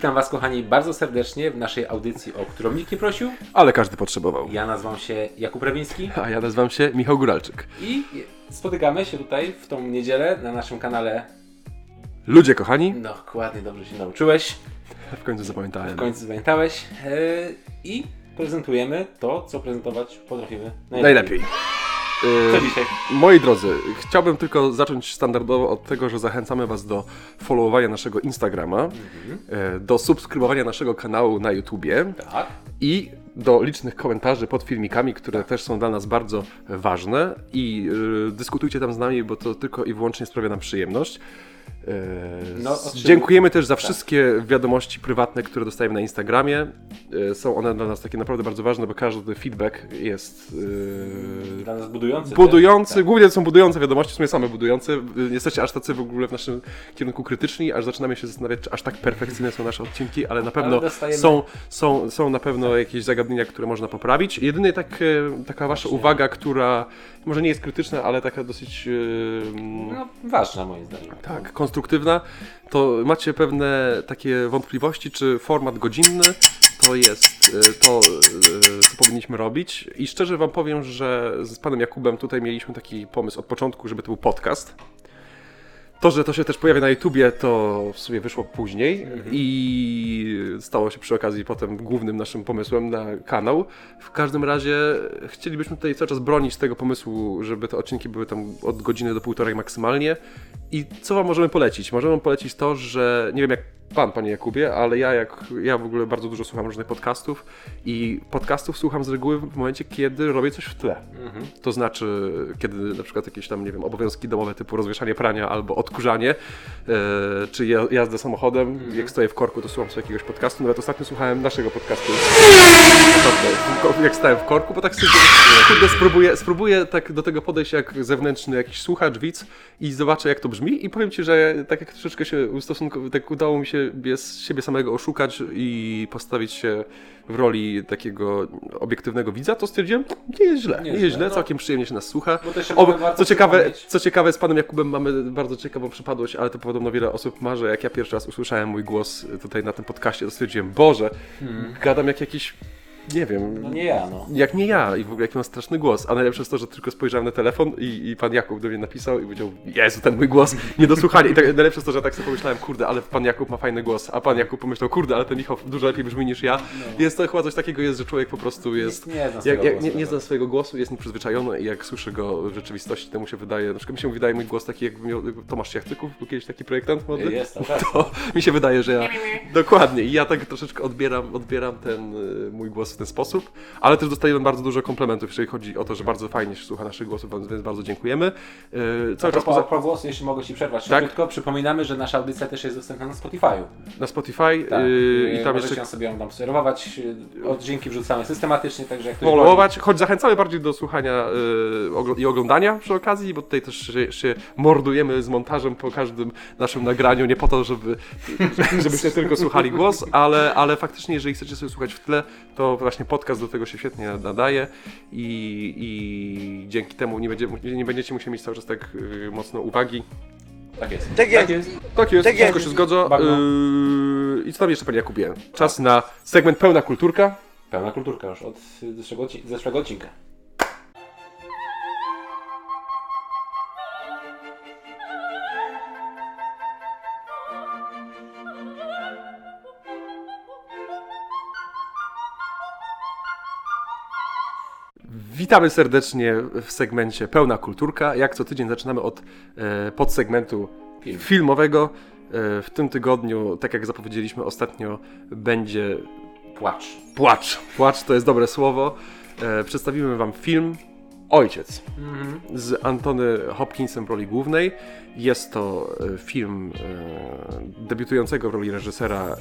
Witam Was, kochani, bardzo serdecznie w naszej audycji, o którą nikt nie prosił. Ale każdy potrzebował. Ja nazywam się Jakub Rewiński A ja nazywam się Michał Góralczyk. i spotykamy się tutaj w tą niedzielę na naszym kanale. Ludzie kochani, No, dokładnie, dobrze się nauczyłeś, w końcu zapamiętałem. w końcu zapamiętałeś. Yy, I prezentujemy to, co prezentować potrafimy Najlepiej. Co E, dzisiaj? moi drodzy, chciałbym tylko zacząć standardowo od tego, że zachęcamy Was do followowania naszego Instagrama, e, do subskrybowania naszego kanału na YouTubie Tak. i do licznych komentarzy pod filmikami, które też są dla nas bardzo ważne i e, dyskutujcie tam z nami, bo to tylko i wyłącznie sprawia nam przyjemność. E, No, Dziękujemy też za wszystkie wiadomości prywatne, które dostajemy na Instagramie. E, Są one dla nas takie naprawdę bardzo ważne, bo każdy feedback jest e, Dla nas budujący. budujący, Tak. głównie to są budujące wiadomości, w sumie same budujące. Jesteście aż tacy w ogóle w naszym kierunku krytyczni, aż zaczynamy się zastanawiać, czy aż tak perfekcyjne są nasze odcinki, ale na pewno Ale dostajemy- są, są, są na pewno jakieś zagadnienia, które można poprawić. Jedynie tak, taka wasza Właśnie. uwaga, która może nie jest krytyczna, ale taka dosyć e, No, ważna moim zdaniem. tak, konstruktywna, to macie pewne takie wątpliwości, czy format godzinny to jest e, to, e, co powinniśmy robić. I szczerze Wam powiem, że z panem Jakubem tutaj mieliśmy taki pomysł od początku, żeby to był podcast. To, że to się też pojawia na YouTubie, to w sumie wyszło później i stało się przy okazji potem głównym naszym pomysłem na kanał. W każdym razie chcielibyśmy tutaj cały czas bronić tego pomysłu, żeby te odcinki były tam od godziny do półtorej maksymalnie. I co wam możemy polecić? Możemy wam polecić to, że nie wiem jak pan, panie Jakubie, ale ja jak ja w ogóle bardzo dużo słucham różnych podcastów i podcastów słucham z reguły w momencie, kiedy robię coś w tle. To znaczy, kiedy na przykład jakieś tam, nie wiem, obowiązki domowe typu rozwieszanie prania albo odkurzanie, e, czy ja- jazdę samochodem, jak stoję w korku, to słucham sobie jakiegoś podcastu. Nawet ostatnio słuchałem naszego podcastu. Jak stałem w korku, bo tak sobie kurde, spróbuję, spróbuję tak do tego podejść jak zewnętrzny jakiś słuchacz, widz i zobaczę jak to brzmi i powiem Ci, że tak jak troszeczkę się ustosunkow- tak udało mi się bez siebie samego oszukać i postawić się w roli takiego obiektywnego widza, to stwierdziłem, nie jest źle, nie, jest jest źle, no. całkiem przyjemnie się nas słucha. O, co, ciekawe, co ciekawe, z panem Jakubem mamy bardzo ciekawą przypadłość, ale to podobno wiele osób ma, że jak ja pierwszy raz usłyszałem mój głos tutaj na tym podcaście, to stwierdziłem, Boże, gadam jak jakiś, nie wiem, No nie ja, no. jak nie ja i w ogóle jaki mam straszny głos. A najlepsze jest to, że tylko spojrzałem na telefon i, i pan Jakub do mnie napisał i powiedział, Jezu, ten mój głos, nie do słuchania. I tak, najlepsze jest to, że tak sobie pomyślałem, kurde, ale pan Jakub ma fajny głos. A pan Jakub pomyślał, kurde, ale ten Michał dużo lepiej brzmi niż ja. Jest to chyba coś takiego jest, że człowiek po prostu jest... Nie- nie zna jak, swojego jak, głosu, nie, nie zna swojego głosu, jest nieprzyzwyczajony i jak słyszy go w rzeczywistości, to mu się wydaje, na przykład mi się wydaje mój głos taki, jakby miał Tomasz Siachcyków, był kiedyś taki projektant modny. Jest, tak, tak. To mi się wydaje, że ja. Dokładnie. I ja tak troszeczkę odbieram, odbieram ten y, mój głos ten sposób. Ale też dostajemy bardzo dużo komplementów, jeżeli chodzi o to, że bardzo fajnie się słucha naszych głosów, więc bardzo dziękujemy. Yy, cały czas poza, propos głosu, jeśli mogę Ci przerwać Tak. szybciutko, przypominamy, że nasza audycja też jest dostępna na Spotify'u. na Spotify Tak. yy, i tam Możecie jeszcze sobie ją tam obserwować. yy, Odcinki wrzucamy systematycznie, także jak ktoś followować, choć zachęcamy bardziej do słuchania yy, i oglądania przy okazji, bo tutaj też się, się mordujemy z montażem po każdym naszym nagraniu, nie po to, żeby, żebyście tylko słuchali głos, ale, ale faktycznie, jeżeli chcecie sobie słuchać w tle, to właśnie podcast do tego się świetnie nadaje i, i dzięki temu nie, będzie, nie będziecie musieli mieć cały czas tak yy, mocno uwagi. Tak jest. Tak jest. Tak jest, Tak wszystko jest. się. Bagno. Yy, I co tam jeszcze, panie Jakubie? Czas na segment pełna kulturka. Pełna kulturka już od zeszłego, odci- zeszłego odcinka. Witamy serdecznie w segmencie Pełna Kulturka. Jak co tydzień zaczynamy od e, podsegmentu Film. filmowego. E, w tym tygodniu, tak jak zapowiedzieliśmy ostatnio, będzie Płacz. płacz. Płacz to jest dobre słowo. E, przedstawimy Wam film Ojciec z Antony Hopkinsem w roli głównej. Jest to e, film e, debiutującego w roli reżysera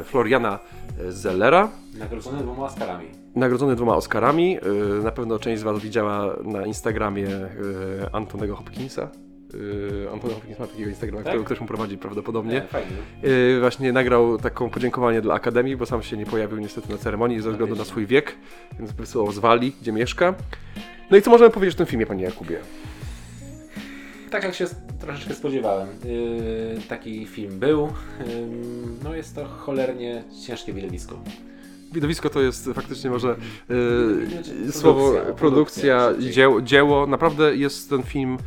e, Floriana Zellera. Nagrodzony dwoma Oscarami. Nagrodzony dwoma Oscarami. Y, Na pewno część z Was widziała na Instagramie y, Antonego Hopkinsa. Y, Antony Hopkins ma takiego Instagrama, Tak? którego ktoś mu prowadzi prawdopodobnie. Nie, fajnie. Właśnie nagrał taką podziękowanie dla Akademii, bo sam się nie pojawił niestety na ceremonii ze względu na swój wiek, więc wysłał z Walii, gdzie mieszka. No i co możemy powiedzieć o tym filmie, Panie Jakubie? tak jak się troszeczkę spodziewałem, taki film był. No jest to cholernie ciężkie widowisko. Widowisko to jest faktycznie może yy, słowo produkcja, produkcja, produkcja, dzieło, dzieło. Naprawdę jest ten film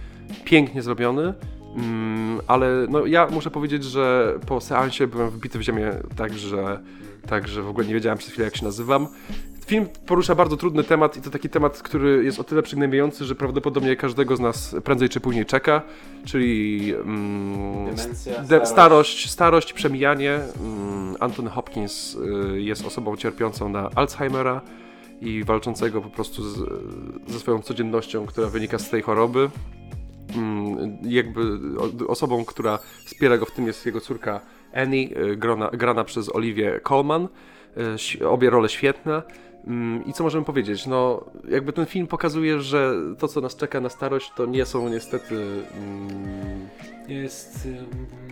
pięknie zrobiony. Mm, ale no, ja muszę powiedzieć, że po seansie byłem wbity w ziemię tak, że, tak, że w ogóle nie wiedziałem przez chwilę jak się nazywam. Film porusza bardzo trudny temat i to taki temat, który jest o tyle przygnębiający, że prawdopodobnie każdego z nas prędzej czy później czeka, czyli mm, Demencja, de- starość. starość, przemijanie. Mm, Anthony Hopkins y, jest osobą cierpiącą na Alzheimera i walczącego po prostu z, ze swoją codziennością, która wynika z tej choroby. Mm, Jakby o- osobą, która wspiera go w tym jest jego córka Annie, y, grana, grana przez Olivię Colman. Y, Obie role świetne. Mm, I co możemy powiedzieć? No, jakby ten film pokazuje, że to, co nas czeka na starość, to nie są niestety. Mm, Jest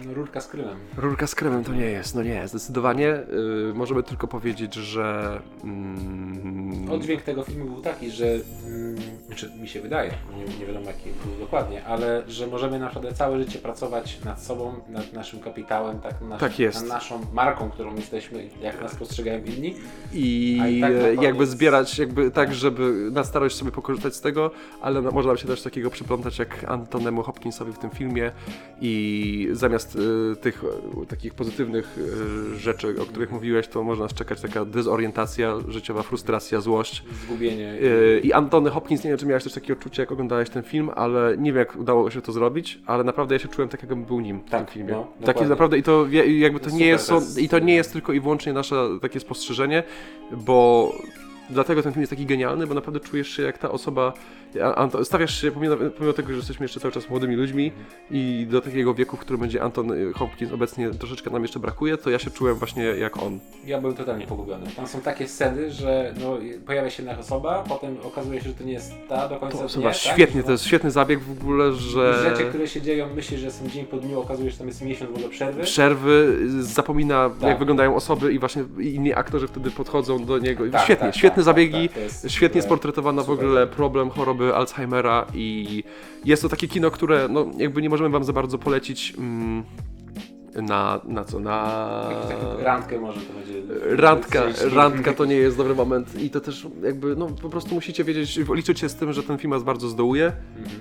yy, rurka z krymem. Rurka z kremem to nie jest, no nie, zdecydowanie. Y, możemy tylko powiedzieć, że. Mm, Oddźwięk tego filmu był taki, że mm, znaczy mi się wydaje, nie, nie wiadomo jaki był dokładnie, ale że możemy na przykład całe życie pracować nad sobą, nad naszym kapitałem, tak, nad, Tak jest. nad naszą marką, którą jesteśmy, jak nas postrzegają inni. I i tak jakby zbierać, jakby tak, żeby na starość sobie pokorzystać z tego, ale no, może nam się też takiego przyplątać jak Antonemu Hopkinsowi w tym filmie i zamiast y, tych y, takich pozytywnych y, rzeczy, o których mówiłeś, to może nas czekać taka dezorientacja życiowa, frustracja, złość. Zgubienie. Yy, I Antony Hopkins, nie wiem czy miałeś też takie odczucie, jak oglądałeś ten film, ale nie wiem jak udało się to zrobić, ale naprawdę ja się czułem tak, jakbym był nim w Tak, tym filmie. no, tak dokładnie. naprawdę i to jakby to Super, nie to jest- i to nie jest tylko i wyłącznie nasze takie spostrzeżenie, bo dlatego ten film jest taki genialny, bo naprawdę czujesz się jak ta osoba, Anto, stawiasz się, pomimo, pomimo tego, że jesteśmy jeszcze cały czas młodymi ludźmi i do takiego wieku, w którym będzie Anton Hopkins obecnie troszeczkę nam jeszcze brakuje, to ja się czułem właśnie jak on. Ja byłem totalnie pogubiony. Tam są takie sceny, że no, pojawia się jakaś osoba, potem okazuje się, że to nie jest ta do końca To osoba tak? świetnie, Że- to jest świetny zabieg w ogóle, że... Rzeczy, które się dzieją, myślisz, że są dzień po dniu, okazuje się, że tam jest miesiąc w ogóle przerwy. przerwy, zapomina Tak. jak wyglądają osoby i właśnie inni aktorzy wtedy podchodzą do niego. Tak, świetnie, tak, świetne tak, zabiegi, tak, tak, to jest świetnie super. sportretowano w ogóle problem choroby Alzheimera i jest to takie kino, które no jakby nie możemy wam za bardzo polecić mm, na, na co, na... Randkę może to będzie. Randka, randka to nie jest dobry moment i to też jakby, no po prostu musicie wiedzieć, liczyć się z tym, że ten film was bardzo zdołuje. Mhm.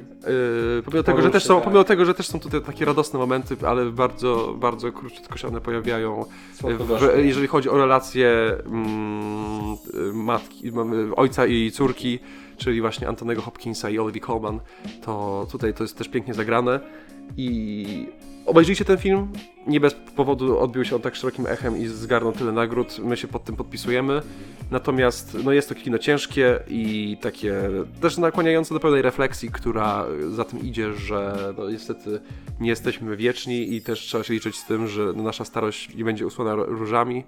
Yy, pomimo, tego, że też są, tak. pomimo tego, że też są tutaj takie radosne momenty, ale bardzo, bardzo króciutko się one pojawiają. W, jeżeli chodzi o relacje mm, matki, mamy ojca i córki, czyli właśnie Antonego Hopkinsa i Olivia Colman, to tutaj to jest też pięknie zagrane. I obejrzyjcie ten film. Nie bez powodu odbił się on tak szerokim echem i zgarnął tyle nagród. My się pod tym podpisujemy. Natomiast no jest to kino ciężkie i takie też nakłaniające do pewnej refleksji, która za tym idzie, że no niestety nie jesteśmy wieczni i też trzeba się liczyć z tym, że no nasza starość nie będzie usłana różami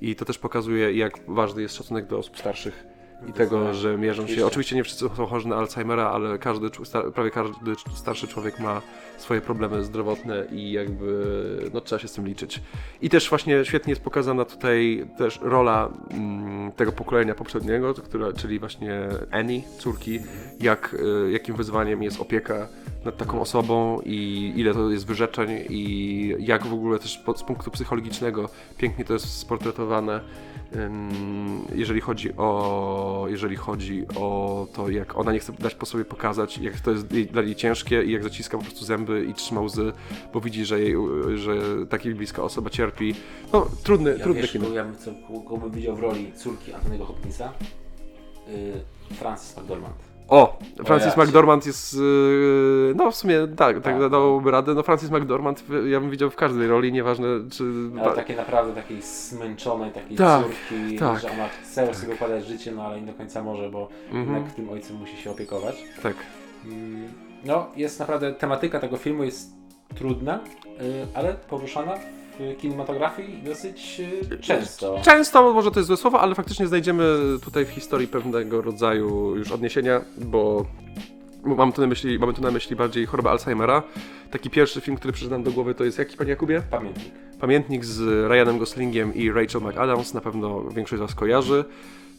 i to też pokazuje, jak ważny jest szacunek do osób starszych i tego, że mierzą się. Oczywiście. Nie wszyscy są chorzy na Alzheimera, ale każdy, prawie każdy starszy człowiek ma swoje problemy zdrowotne i jakby no, trzeba się z tym liczyć. I też właśnie świetnie jest pokazana tutaj też rola mm, tego pokolenia poprzedniego, która, czyli właśnie Annie, córki, jak, y, jakim wyzwaniem jest opieka nad taką osobą i ile to jest wyrzeczeń i jak w ogóle też pod, z punktu psychologicznego pięknie to jest sportretowane. Jeżeli chodzi o jeżeli chodzi o to, jak ona nie chce dać po sobie pokazać, jak to jest jej- dla niej ciężkie i jak zaciska po prostu zęby i trzyma łzy, bo widzi, że, jej, że taka bliska osoba cierpi. No, trudny, Ja trudny wiesz, kino. ja bym, co, kogo bym widział w roli córki Antonego Hopkinsa? Yy, Francis McDormand. O, Francis ja cię- McDormand jest, yy, no w sumie tak, tak, Tak. dałoby radę. No Francis McDormand ja bym widział w każdej roli, nieważne czy... Ale takie naprawdę takiej zmęczonej, takiej Tak, córki, tak. że ona chce sobie układać życie, no ale nie do końca może, bo Mhm. jednak tym ojcem musi się opiekować. Tak. Mm, No, jest naprawdę, tematyka tego filmu jest trudna, yy, ale poruszana w kinematografii dosyć yy, często. Często, może to jest złe słowo, ale faktycznie znajdziemy tutaj w historii pewnego rodzaju już odniesienia, bo mam tu na myśli, mamy tu na myśli bardziej chorobę Alzheimera. Taki pierwszy film, który przyszedł nam do głowy to jest jaki, panie Jakubie? Pamiętnik. Pamiętnik z Ryanem Goslingiem i Rachel McAdams, na pewno większość z Was kojarzy.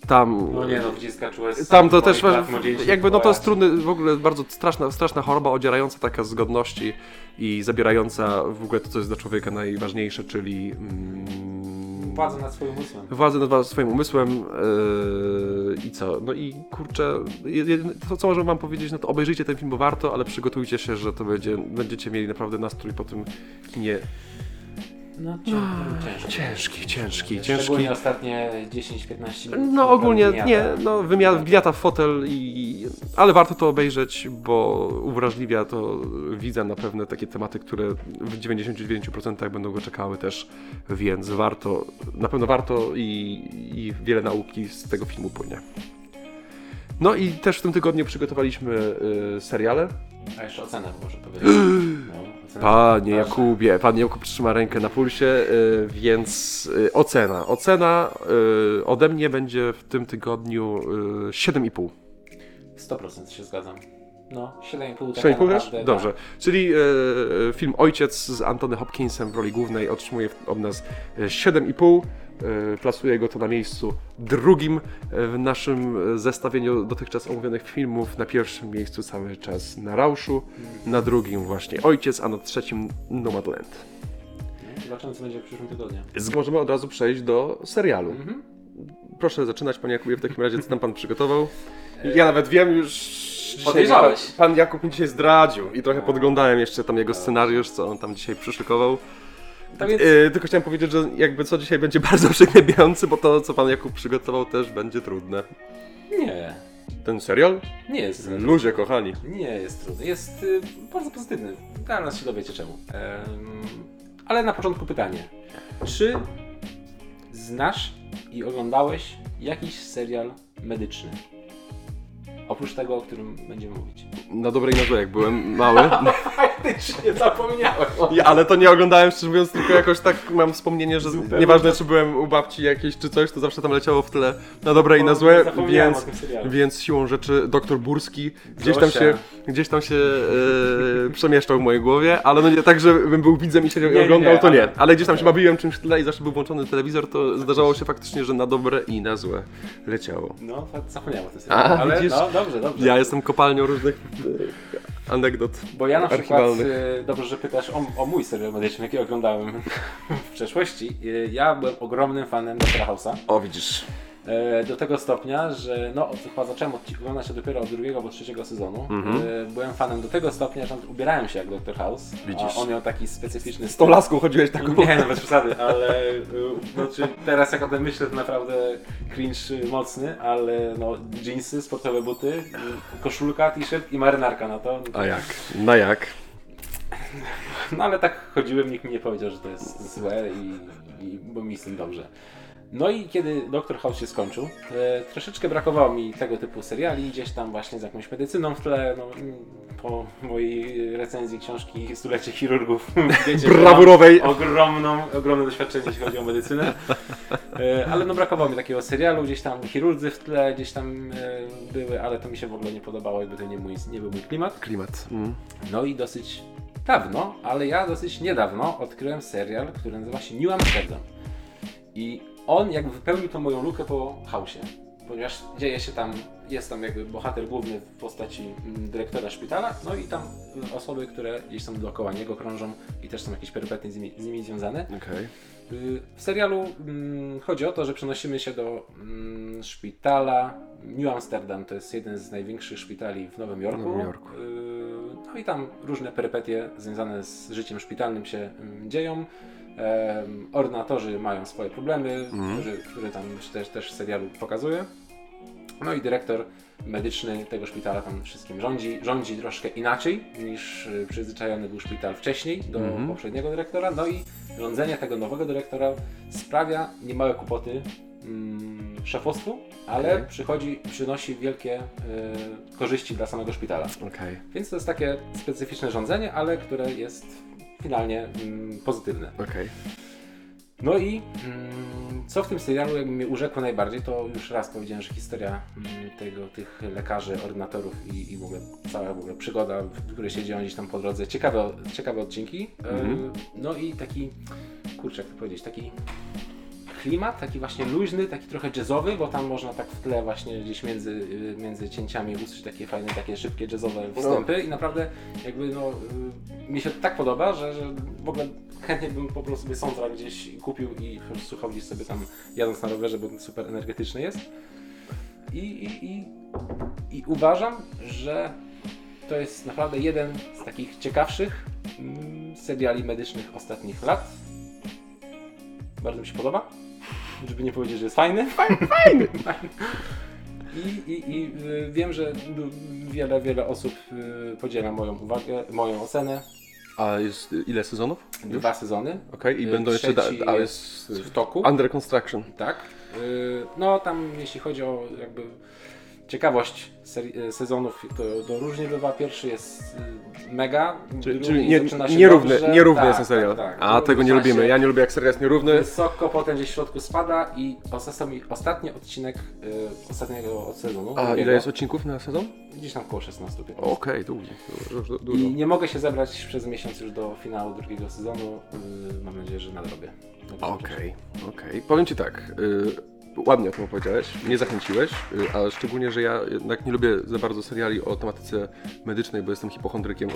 Tam, No nie no, wyciska czułe z tam to też, lat młodzieńczych jakby no to jest trudny, w ogóle bardzo straszna, straszna choroba, odzierająca taka z godności i zabierająca w ogóle to, co jest dla człowieka najważniejsze, czyli mm, Władzę nad swoim umysłem. władzę nad swoim umysłem yy, i co? No i kurczę, je- je- to co możemy wam powiedzieć, no to obejrzyjcie ten film, bo warto, ale przygotujcie się, że to będzie, będziecie mieli naprawdę nastrój po tym kinie. No ciężki. Ciężki, ciężki, ciężki. Szczególnie ostatnie 10-15 minut. No ogólnie Gniata. nie, no wgniata w fotel, i, ale warto to obejrzeć, bo uwrażliwia to widza na pewne takie tematy, które w 99% będą go czekały też, więc warto, na pewno warto i, i wiele nauki z tego filmu płynie. No i też w tym tygodniu przygotowaliśmy y, seriale. A jeszcze ocenę może powiedzieć. No. Panie. Jakubie, pan Jakub trzyma rękę na pulsie, y, więc y, ocena. Ocena y, ode mnie będzie w tym tygodniu y, 7,5. 100% się zgadzam. No, 7,5 taka 6,5 też? naprawdę, Dobrze. Czyli e, e, film Ojciec z Antony Hopkinsem w roli głównej otrzymuje od nas e, 7,5. E, Plasuje go to na miejscu drugim e, w naszym e, zestawieniu dotychczas omówionych filmów. Na pierwszym miejscu cały czas na Rauszu, na drugim właśnie Ojciec, a na trzecim Nomadland. No, Zobaczymy co będzie w przyszłym tygodniu. Możemy od razu przejść do serialu. Mhm. Proszę zaczynać, panie Jakubie, w takim razie, co tam pan przygotował? Ja nawet wiem już. Podejrzałeś. Pan, pan Jakub mi dzisiaj zdradził i trochę podglądałem jeszcze tam jego scenariusz, co on tam dzisiaj przyszykował. Tak więc Yy, tylko chciałem powiedzieć, że jakby co dzisiaj będzie bardzo przygnębiający, bo to, co pan Jakub przygotował, też będzie trudne. nie, Ten serial? nie jest trudny. Ludzie, kochani. Nie jest trudny. Jest y, bardzo pozytywny. Zaraz się dowiecie czemu. Em, ale na początku pytanie. Czy znasz i oglądałeś jakiś serial medyczny? Oprócz tego, o którym będziemy mówić. Na dobrej na złe, jak byłem mały. Faktycznie zapomniałem. Ja, ale to nie oglądałem, szczerze mówiąc, tylko jakoś tak mam wspomnienie, że Zupełnie nieważne czy byłem u babci jakiejś czy coś, to zawsze tam leciało w tle na dobre i na złe, Zapomniałem więc, więc siłą rzeczy doktor Burski gdzieś tam się, gdzieś tam się e, przemieszczał w mojej głowie, ale no nie tak, żebym był widzem i siedział Nie, i nie, oglądał, nie, to nie. ale- gdzieś tam się bawiłem czymś w tle i zawsze był włączony telewizor, to zdarzało się faktycznie, że na dobre i na złe leciało. No, zapomniałem o tym A, serialu. Ale widzisz? no, dobrze, dobrze. Ja jestem kopalnią różnych e, anegdot. Bo ja na przykład, y, dobrze, że pytasz o, o mój serial medyczny, jaki oglądałem w przeszłości. Y, Ja byłem ogromnym fanem Dr. House'a. O, widzisz. E, Do tego stopnia, że no, chyba zacząłem oglądać się dopiero od drugiego albo trzeciego sezonu. Mhm. E, Byłem fanem do tego stopnia, że ubierałem się jak Dr. House. Widzisz. A on miał taki specyficzny Z tą laską chodziłeś taką. Nie, no bez przesady, ale y, znaczy, teraz jak o tym myślę, to naprawdę cringe mocny, ale no jeansy, sportowe buty, koszulka, t-shirt i marynarka na to. A jak? Na jak? No ale tak chodziłem, nikt mi nie powiedział, że to jest złe i, i bo mi z tym dobrze. No i kiedy Doktor House się skończył, e, troszeczkę brakowało mi tego typu seriali, gdzieś tam właśnie z jakąś medycyną w tle, no, po mojej recenzji książki Stulecie Chirurgów wiecie, Brawurowej. ogromną, ogromne doświadczenie, jeśli chodzi o medycynę. E, Ale no brakowało mi takiego serialu, gdzieś tam chirurdzy w tle, gdzieś tam e, były, ale to mi się w ogóle nie podobało, jakby to nie, mój, nie był mój klimat. Klimat. Mm. No i dosyć dawno, ale ja dosyć niedawno odkryłem serial, który nazywa się New Amsterdam. I on jakby wypełnił tą moją lukę po chaosie. Ponieważ dzieje się tam, jest tam jakby bohater główny w postaci mm, dyrektora szpitala, no i tam y, osoby, które gdzieś tam dookoła niego krążą i też są jakieś perypetie z nimi, z nimi związane. Okej. Y, W serialu mm, chodzi o to, że przenosimy się do mm, szpitala New Amsterdam. To jest jeden z największych szpitali w Nowym Jorku. Nowym Jorku. Y, No i tam różne perypetie związane z życiem szpitalnym się mm, dzieją. Em, Ordynatorzy mają swoje problemy, Mhm. które, które tam też, też w serialu pokazuje. No i dyrektor medyczny tego szpitala tam wszystkim rządzi. Rządzi troszkę inaczej niż y, przyzwyczajony był szpital wcześniej do Mhm. poprzedniego dyrektora. No i rządzenie tego nowego dyrektora sprawia niemałe kłopoty mm, szefostwu, ale Okej. przychodzi, przynosi wielkie y, korzyści dla samego szpitala. Okej. Więc to jest takie specyficzne rządzenie, ale które jest finalnie mm, pozytywne. Okej. No i mm, co w tym serialu jakby mnie urzekło najbardziej, to już raz powiedziałem, że historia mm, tego, tych lekarzy, ordynatorów i, i w ogóle cała w ogóle przygoda, w której się dzieją gdzieś tam po drodze, ciekawe, ciekawe odcinki. Mhm. E, No i taki, kurczę jak to powiedzieć, taki klimat, taki właśnie luźny, taki trochę jazzowy, bo tam można tak w tle właśnie gdzieś między, y, między cięciami usłyszeć takie fajne, takie szybkie jazzowe wstępy i naprawdę jakby no y, mi się tak podoba, że, że w ogóle chętnie bym po prostu sobie soundtrack gdzieś kupił i słuchał gdzieś sobie tam jadąc na rowerze, bo super energetyczny jest. I, i, i, i uważam, że to jest naprawdę jeden z takich ciekawszych mm, seriali medycznych ostatnich lat. Bardzo mi się podoba. Żeby nie powiedzieć, że jest fajny. Fajny, fajny! I, i, I y, wiem, że wiele, wiele osób y, podziela moją uwagę, moją ocenę. A jest ile sezonów? Dwa sezony. Okej, i Y, będą jeszcze... Da, a jest w toku. under construction. Tak. No tam jeśli chodzi o jakby ciekawość y, sezonów, to, to różnie bywa. Pierwszy jest y, mega, Czyli, czyli nie, zaczyna się nierówny, dobrze. nierówny Tak, jest ten serial. tak, tak. A tego nie lubimy. Ja nie lubię jak serial jest nierówny. Wysoko, potem gdzieś w środku spada i ostatni, ostatni odcinek y, ostatniego sezonu. A drugiego, ile jest odcinków na sezon? Gdzieś tam około 16 15. Okej, długi. Dużo, dużo. I nie mogę się zebrać przez miesiąc już do finału drugiego sezonu. Mam nadzieję, że nadrobię. Okej, okej. Powiem Ci tak, ładnie o tym opowiedziałeś, mnie zachęciłeś, y, a szczególnie, że ja jednak nie lubię za bardzo seriali o tematyce medycznej, bo jestem hipochondrykiem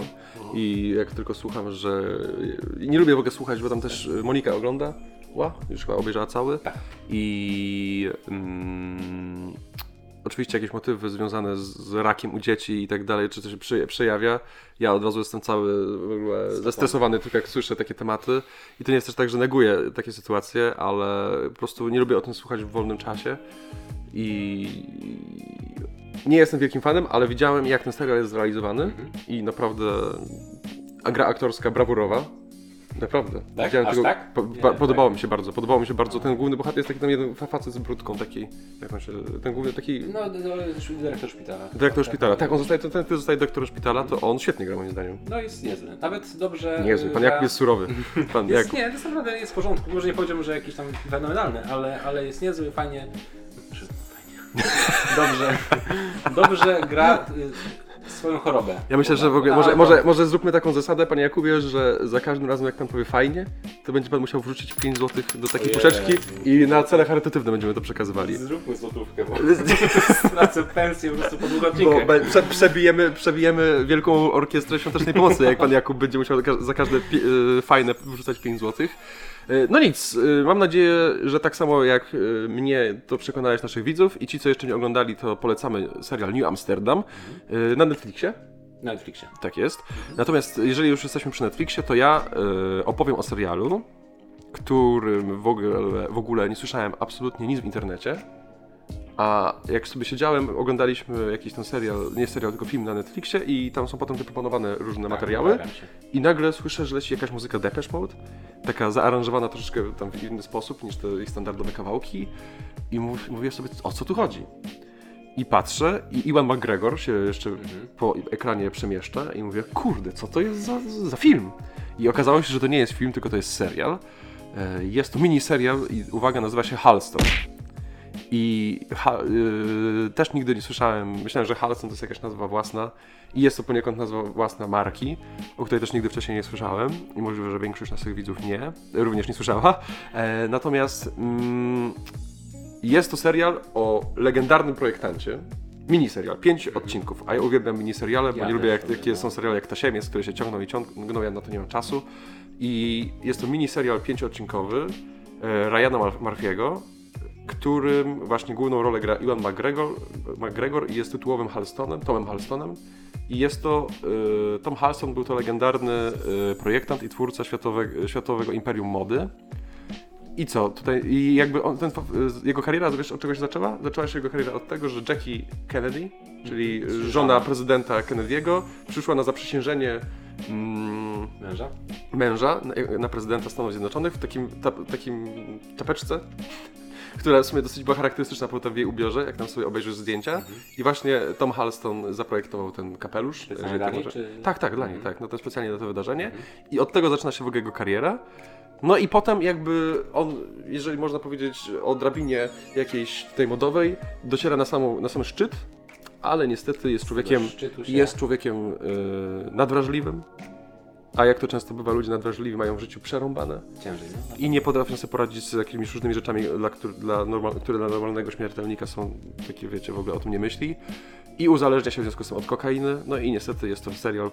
i jak tylko słucham, że... nie lubię w ogóle słuchać, bo tam też y, Monika ogląda, ła, już chyba obejrzała cały Tak. i... Mm, Oczywiście jakieś motywy związane z- rakiem u dzieci i tak dalej, czy to się przy, przejawia. Ja od razu jestem cały w ogóle zestresowany tylko jak słyszę takie tematy. I to nie jest też tak, że neguję takie sytuacje, ale po prostu nie lubię o tym słuchać w wolnym czasie. I nie jestem wielkim fanem, ale widziałem jak ten serial jest zrealizowany i naprawdę gra aktorska brawurowa. Naprawdę. Tak? Widziałem Aż tego, tak? po, Nie, pa- podobało tak. mi się bardzo. Podobało mi się bardzo. Ten główny bohater jest taki tam jeden fa- facet z brudką, taki. Jak on się. Ten główny taki. No, no, dyrektor szpitala. Dyrektor szpitala. Tak, on zostaje, ten, ten, który zostaje dyrektorem szpitala, to on świetnie gra moim zdaniem. No jest niezły. Nawet dobrze. Niezły. Pan Jakub jest surowy. Pan Jest, Jakub. nie, to jest naprawdę jest w porządku. Może nie powiedziałbym, że jakiś tam fenomenalny, ale, ale jest niezły, fajnie. Fajnie. Dobrze. Dobrze gra y, swoją chorobę. Ja myślę, że w ogóle może, może, może zróbmy taką zasadę, panie Jakubie, że za każdym razem jak pan powie fajnie, to będzie pan musiał wrzucić 5 zł do takiej Ojej. puszeczki i na cele charytatywne będziemy to przekazywali. Zróbmy złotówkę, bo stracę pensję po prostu po długą Bo odcinkę. be- prze, przebijemy, przebijemy wielką orkiestrę świątecznej pomocy, jak pan Jakub będzie musiał za ka- za każde pi- y, fajne wrzucać 5 zł. No nic, y, mam nadzieję, że tak samo jak y, mnie to przekonałeś naszych widzów i ci, co jeszcze nie oglądali, to polecamy serial New Amsterdam na Netflixie. Na Netflixie. Tak jest. Natomiast jeżeli już jesteśmy przy Netflixie, to ja opowiem o serialu, którym w ogóle, w ogóle nie słyszałem absolutnie nic w internecie. A jak sobie siedziałem, oglądaliśmy jakiś ten serial, nie serial, tylko film na Netflixie i tam są potem proponowane różne materiały. Zgadzam się. I nagle słyszę, że leci jakaś muzyka Depeche Mode, taka zaaranżowana troszeczkę tam w inny sposób niż te ich standardowe kawałki. I mów, mówię sobie, o co tu chodzi? I patrzę i Iwan McGregor się jeszcze po ekranie przemieszcza i mówię, kurde, co to jest za, za film? I okazało się, że to nie jest film, tylko to jest serial. E, Jest to mini serial i uwaga, nazywa się Halston. I ha, y, też nigdy nie słyszałem, myślałem, że Halston to jest jakaś nazwa własna i jest to poniekąd nazwa własna marki, o której też nigdy wcześniej nie słyszałem i możliwe, że większość naszych widzów nie, również nie słyszała. E, natomiast mm, jest to serial o legendarnym projektancie, miniserial, pięć odcinków, a ja uwielbiam miniseriale, bo Ja nie lubię jak takie no. są seriale jak Tasiemiec, które się ciągną i ciągną, ja na to nie mam czasu. I jest to miniserial pięcioodcinkowy e, Ryana Murphy'ego, którym właśnie główną rolę gra Iwan McGregor, McGregor i jest tytułowym Halstonem, Tomem Halstonem. I jest to, e, Tom Halston był to legendarny e, projektant i twórca światowego, światowego imperium mody. I co? Tutaj, I jakby on, ten, fa- jego kariera, wiesz od czego się zaczęła? Zaczęła się jego kariera od tego, że Jackie Kennedy, czyli Słyszałem. żona prezydenta Kennedy'ego, przyszła na zaprzysiężenie mm, Męża? męża na, na prezydenta Stanów Zjednoczonych w takim, ta, takim czapeczce, która w sumie dosyć była charakterystyczna potem w jej ubiorze, jak tam sobie obejrzysz zdjęcia. I właśnie Tom Halston zaprojektował ten kapelusz. Jeżeli tak może- czy- Tak, tak, dla niej, Mhm. tak. No to specjalnie na to wydarzenie. I od tego zaczyna się w ogóle jego kariera. No i potem jakby on, jeżeli można powiedzieć o drabinie jakiejś tej modowej, dociera na, samą, na sam szczyt, ale niestety jest człowiekiem, jest człowiekiem yy, nadwrażliwym, a jak to często bywa, ludzie nadwrażliwi mają w życiu przerąbane Ciężej, no? i nie potrafią sobie poradzić z jakimiś różnymi rzeczami, dla, których, dla normal, które dla normalnego śmiertelnika są takie, wiecie, w ogóle o tym nie myśli. I uzależnia się w związku z tym od kokainy. No i niestety jest to serial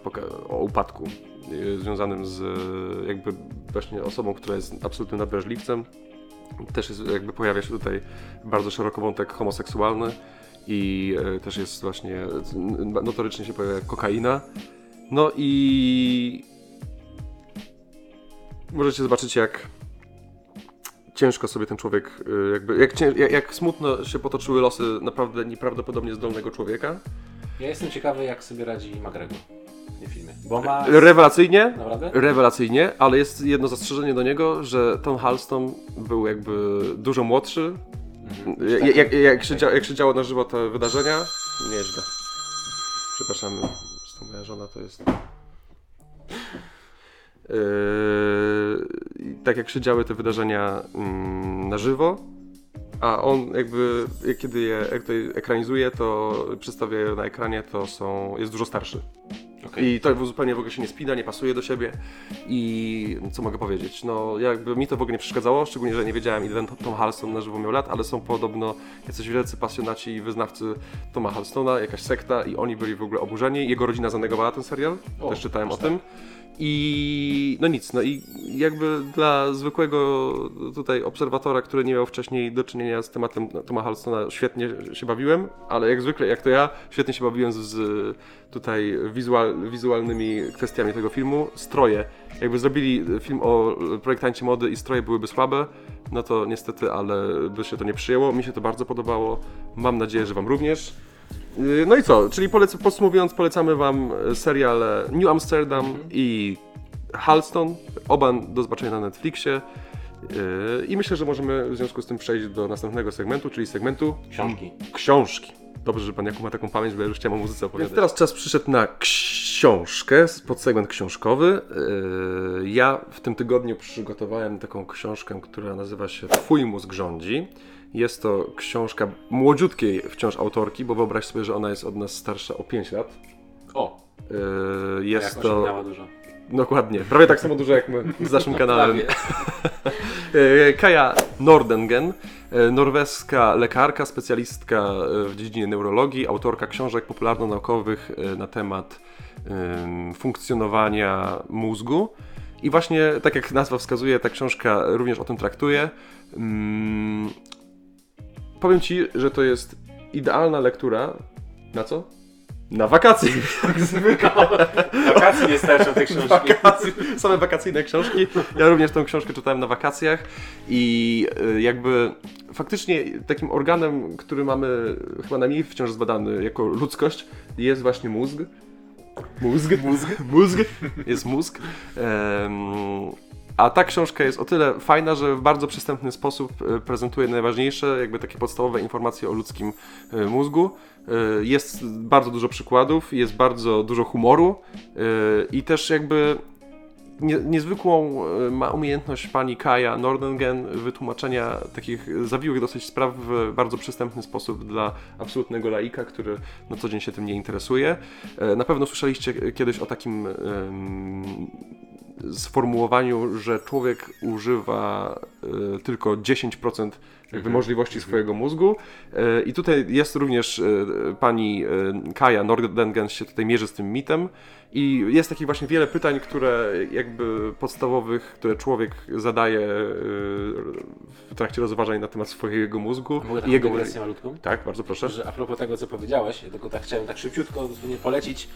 o upadku yy, związanym z yy, jakby właśnie osobą, która jest absolutnym nadwrażliwcem. Też jest, jakby pojawia się tutaj bardzo szeroko wątek homoseksualny i yy, też jest właśnie notorycznie się pojawia kokaina. No i możecie zobaczyć jak ciężko sobie ten człowiek, y, jakby, jak, cię- jak, jak smutno się potoczyły losy naprawdę nieprawdopodobnie zdolnego człowieka. Ja jestem ciekawy, jak sobie radzi McGregor w tym filmie. Bo ma... Rewelacyjnie, Naprawdę? rewelacyjnie, ale jest jedno zastrzeżenie do niego, że Tom Halston był jakby dużo młodszy. Mhm. Jak, jak, jak, się, dzia, jak się działo na żywo te wydarzenia, nieźle. Przepraszamy, to moja żona to jest... Yy, tak jak się działy te wydarzenia mm, na żywo, a on jakby, jak kiedy je jak to ekranizuje, to przedstawia je na ekranie, to są, jest dużo starszy. Okej. I to zupełnie w ogóle się nie spina, nie pasuje do siebie. I co mogę powiedzieć? No, jakby mi to w ogóle nie przeszkadzało, szczególnie, że nie wiedziałem, ile ten Tom Halston na żywo miał lat, ale są podobno jacyś wielcy pasjonaci i wyznawcy Toma Halstona, jakaś sekta i oni byli w ogóle oburzeni. Jego rodzina zanegowała ten serial, O, też czytałem o aż tym. I no nic, no i jakby dla zwykłego tutaj obserwatora, który nie miał wcześniej do czynienia z tematem Toma Halstona, świetnie się bawiłem, ale jak zwykle, jak to ja, świetnie się bawiłem z, tutaj wizual, wizualnymi kwestiami tego filmu. Stroje, jakby zrobili film o projektancie mody i stroje byłyby słabe, no to niestety, ale by się to nie przyjęło. Mi się to bardzo podobało, mam nadzieję, że wam również. Yy, No i co? Czyli polec podsumowując, polecamy Wam seriale New Amsterdam i Halston. Oba do zobaczenia na Netflixie. Yy, I myślę, że możemy w związku z tym przejść do następnego segmentu, czyli segmentu Książki. książki. Dobrze, że Pan Jakub ma taką pamięć, bo ja już chciałem o muzyce opowiadać. Więc teraz czas przyszedł na książkę, podsegment książkowy. Yy, Ja w tym tygodniu przygotowałem taką książkę, która nazywa się Twój mózg rządzi. Jest to książka młodziutkiej wciąż autorki, bo wyobraź sobie, że ona jest od nas starsza o 5 lat. O, Yy, jest to dużo. dokładnie, prawie tak samo dużo jak my z naszym kanałem. Kaja Nordengen, e, norweska lekarka, specjalistka e, w dziedzinie neurologii, autorka książek popularno-naukowych e, na temat em, funkcjonowania mózgu. I właśnie, tak jak nazwa wskazuje, ta książka również o tym traktuje. Powiem Ci, że to jest idealna lektura. Na co? Na wakacje, jak zwykle. Wakacji nie starczą te książki. Wakacje, same wakacyjne książki. Ja również tę książkę czytałem na wakacjach i y, jakby faktycznie takim organem, który mamy chyba najmniej wciąż zbadany jako ludzkość jest właśnie mózg. Mózg, mózg, mózg, jest mózg. Em, a ta książka jest o tyle fajna, że w bardzo przystępny sposób e, prezentuje najważniejsze, jakby takie podstawowe informacje o ludzkim e, mózgu. E, Jest bardzo dużo przykładów, jest bardzo dużo humoru i też jakby nie, niezwykłą ma umiejętność pani Kaja Nordengen wytłumaczenia takich zawiłych dosyć spraw w bardzo przystępny sposób dla absolutnego laika, który na co dzień się tym nie interesuje. Na pewno słyszeliście kiedyś o takim em, sformułowaniu, że człowiek używa tylko 10% jakby możliwości swojego mózgu. E, I tutaj jest również e, pani Kaja Nordengen się tutaj mierzy z tym mitem. I jest takich właśnie wiele pytań, które jakby podstawowych, które człowiek zadaje w trakcie rozważań na temat swojego mózgu. Mogę I jego... malutką? Tak, bardzo proszę. Że a propos tego, co powiedziałeś, tylko tak chciałem tak szybciutko dosłownie polecić,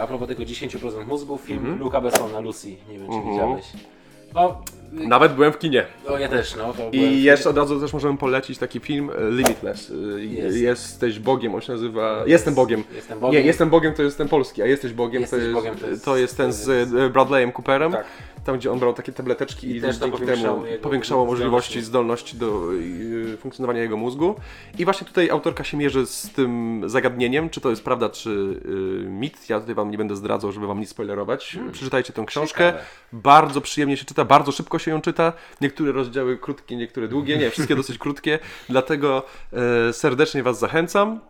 a propos tego 10% mózgu, film Luca Bessona, Lucy, nie wiem czy Mhm. widziałeś. No, y, Nawet byłem w kinie. no ja też, no. To byłem I jeszcze od razu też możemy polecić taki film e, Limitless. E, Jest. Jesteś Bogiem, on się nazywa... Jestem Bogiem. Jestem Bogiem. Nie, Jestem Bogiem to jest ten polski, a Jesteś Bogiem, Jesteś to, jest, Bogiem to jest- to jest ten z e, Bradleyem Cooperem. Tak. Tam, gdzie on brał takie tableteczki i, I też dzięki powiększało temu powiększało możliwości, zdolności. do y, funkcjonowania jego mózgu. I właśnie tutaj autorka się mierzy z tym zagadnieniem, czy to jest prawda, czy y, mit. Ja tutaj wam nie będę zdradzał, żeby wam nic spoilerować. Przeczytajcie tę książkę. Ciekawe. Bardzo przyjemnie się czyta, bardzo szybko się ją czyta. Niektóre rozdziały krótkie, niektóre długie, nie, wszystkie dosyć krótkie. Dlatego e, serdecznie was zachęcam.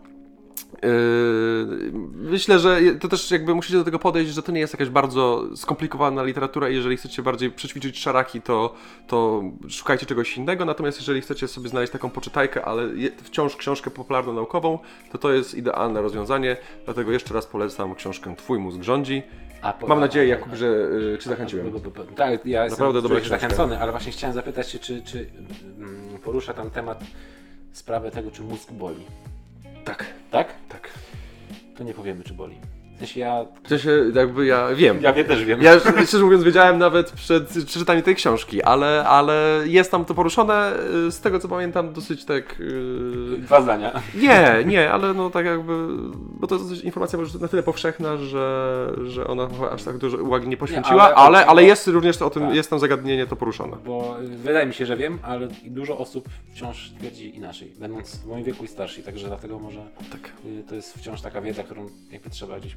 Yy, myślę, że to też jakby musicie do tego podejść, że to nie jest jakaś bardzo skomplikowana literatura i jeżeli chcecie bardziej przećwiczyć szaraki, to, to szukajcie czegoś innego, natomiast jeżeli chcecie sobie znaleźć taką poczytajkę, ale wciąż książkę popularno-naukową, to to jest idealne rozwiązanie, dlatego jeszcze raz polecam książkę Twój mózg rządzi. A po- Mam nadzieję, Jakub, że y, Cię zachęciłem. B- b- b- Tak, ja jestem Naprawdę książka. zachęcony, ale właśnie chciałem zapytać się, czy, czy mm, porusza tam temat, sprawę tego, czy mózg boli. Tak, Tak? tak. To nie powiemy, czy boli. Sensie ja... Sensie jakby ja wiem. Ja wie, też wiem. Ja już, szczerze mówiąc wiedziałem nawet przed przeczytaniem tej książki, ale, ale jest tam to poruszone y, z tego co pamiętam dosyć tak... y, Dwa zdania. Nie, nie, ale no tak jakby, bo to jest informacja może na tyle powszechna, że, że ona chyba aż tak dużo uwagi nie poświęciła, ale- ale, ale, jest również to o tym, Tak. jest tam zagadnienie to poruszone. Bo y, wydaje mi się, że wiem, ale dużo osób wciąż twierdzi inaczej, będąc w moim wieku i starsi, także dlatego może Tak. y, to jest wciąż taka wiedza, którą jakby trzeba gdzieś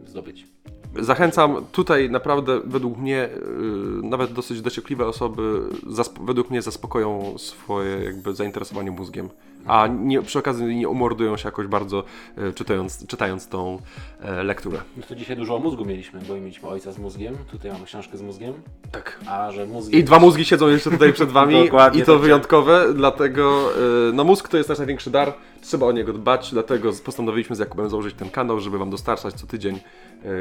zdobyć. Zachęcam, tutaj naprawdę według mnie y, nawet dosyć dociekliwe osoby według mnie zaspokoją swoje jakby zainteresowanie mózgiem. A nie, przy okazji nie umordują się jakoś bardzo y, czytając, czytając tą e, lekturę. No to dzisiaj dużo o mózgu mieliśmy, bo mieliśmy ojca z mózgiem, tutaj mamy książkę z mózgiem, Tak. a że. I dwa mózgi siedzą jeszcze tutaj przed wami i to tak. wyjątkowe, dlatego y, no mózg to jest nasz największy dar, trzeba o niego dbać, dlatego postanowiliśmy z Jakubem założyć ten kanał, żeby wam dostarczać co tydzień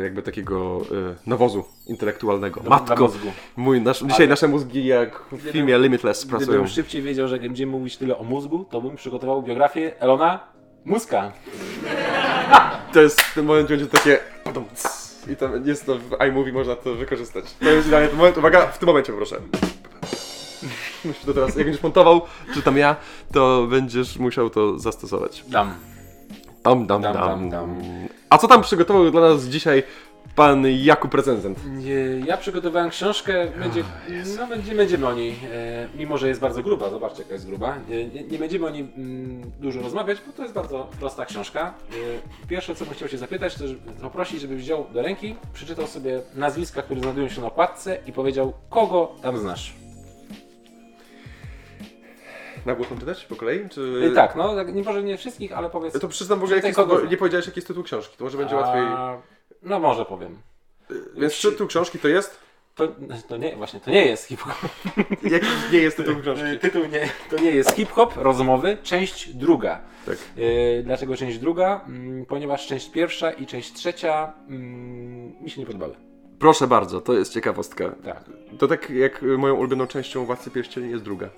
jakby takiego y, nawozu intelektualnego. Do- Matko, mózgu. mój, nasz, dzisiaj Ale- nasze mózgi jak w filmie Limitless pracują. Gdybym szybciej wiedział, że będziemy mówić tyle o mózgu, to bym przygotował biografię Elona Muska. To jest w tym momencie będzie takie i to jest to w iMovie można to wykorzystać. To jest idealnie ten moment, uwaga, w tym momencie proszę. Musisz to teraz, jak będziesz montował, czy tam ja, to będziesz musiał to zastosować. Dam. Dam, dam, Dam, dam. dam, dam. A co tam przygotował dla nas dzisiaj pan Jakub Recenzent? Nie, Ja przygotowałem książkę, będzie, no będzie, będziemy o niej, e, mimo że jest bardzo gruba, zobaczcie jaka jest gruba, nie, nie, nie będziemy o niej mm, dużo rozmawiać, bo to jest bardzo prosta książka. E, pierwsze co bym chciał Cię zapytać, to żeby, poprosić, żebyś wziął do ręki, przeczytał sobie nazwiska, które znajdują się na okładce i powiedział, kogo tam znasz. Na głos mam czytać po kolei? Czy... E, tak, no tak, nie może nie wszystkich, ale powiedz... To w ogóle, jaki kogo- nie powiedziałeś jaki jest tytuł książki, to może będzie łatwiej. A, No może powiem. Więc tytuł książki to jest? To, to nie, właśnie, to nie jest hip-hop. Jaki nie jest tytuł książki? E, Tytuł nie, to nie jest hip-hop, rozmowy, część druga. Tak. E, Dlaczego część druga? Mm, Ponieważ część pierwsza i część trzecia mm, mi się nie podobały. Proszę bardzo, to jest ciekawostka. Tak. To tak jak y, moją ulubioną częścią Władcy Pierścieni jest druga.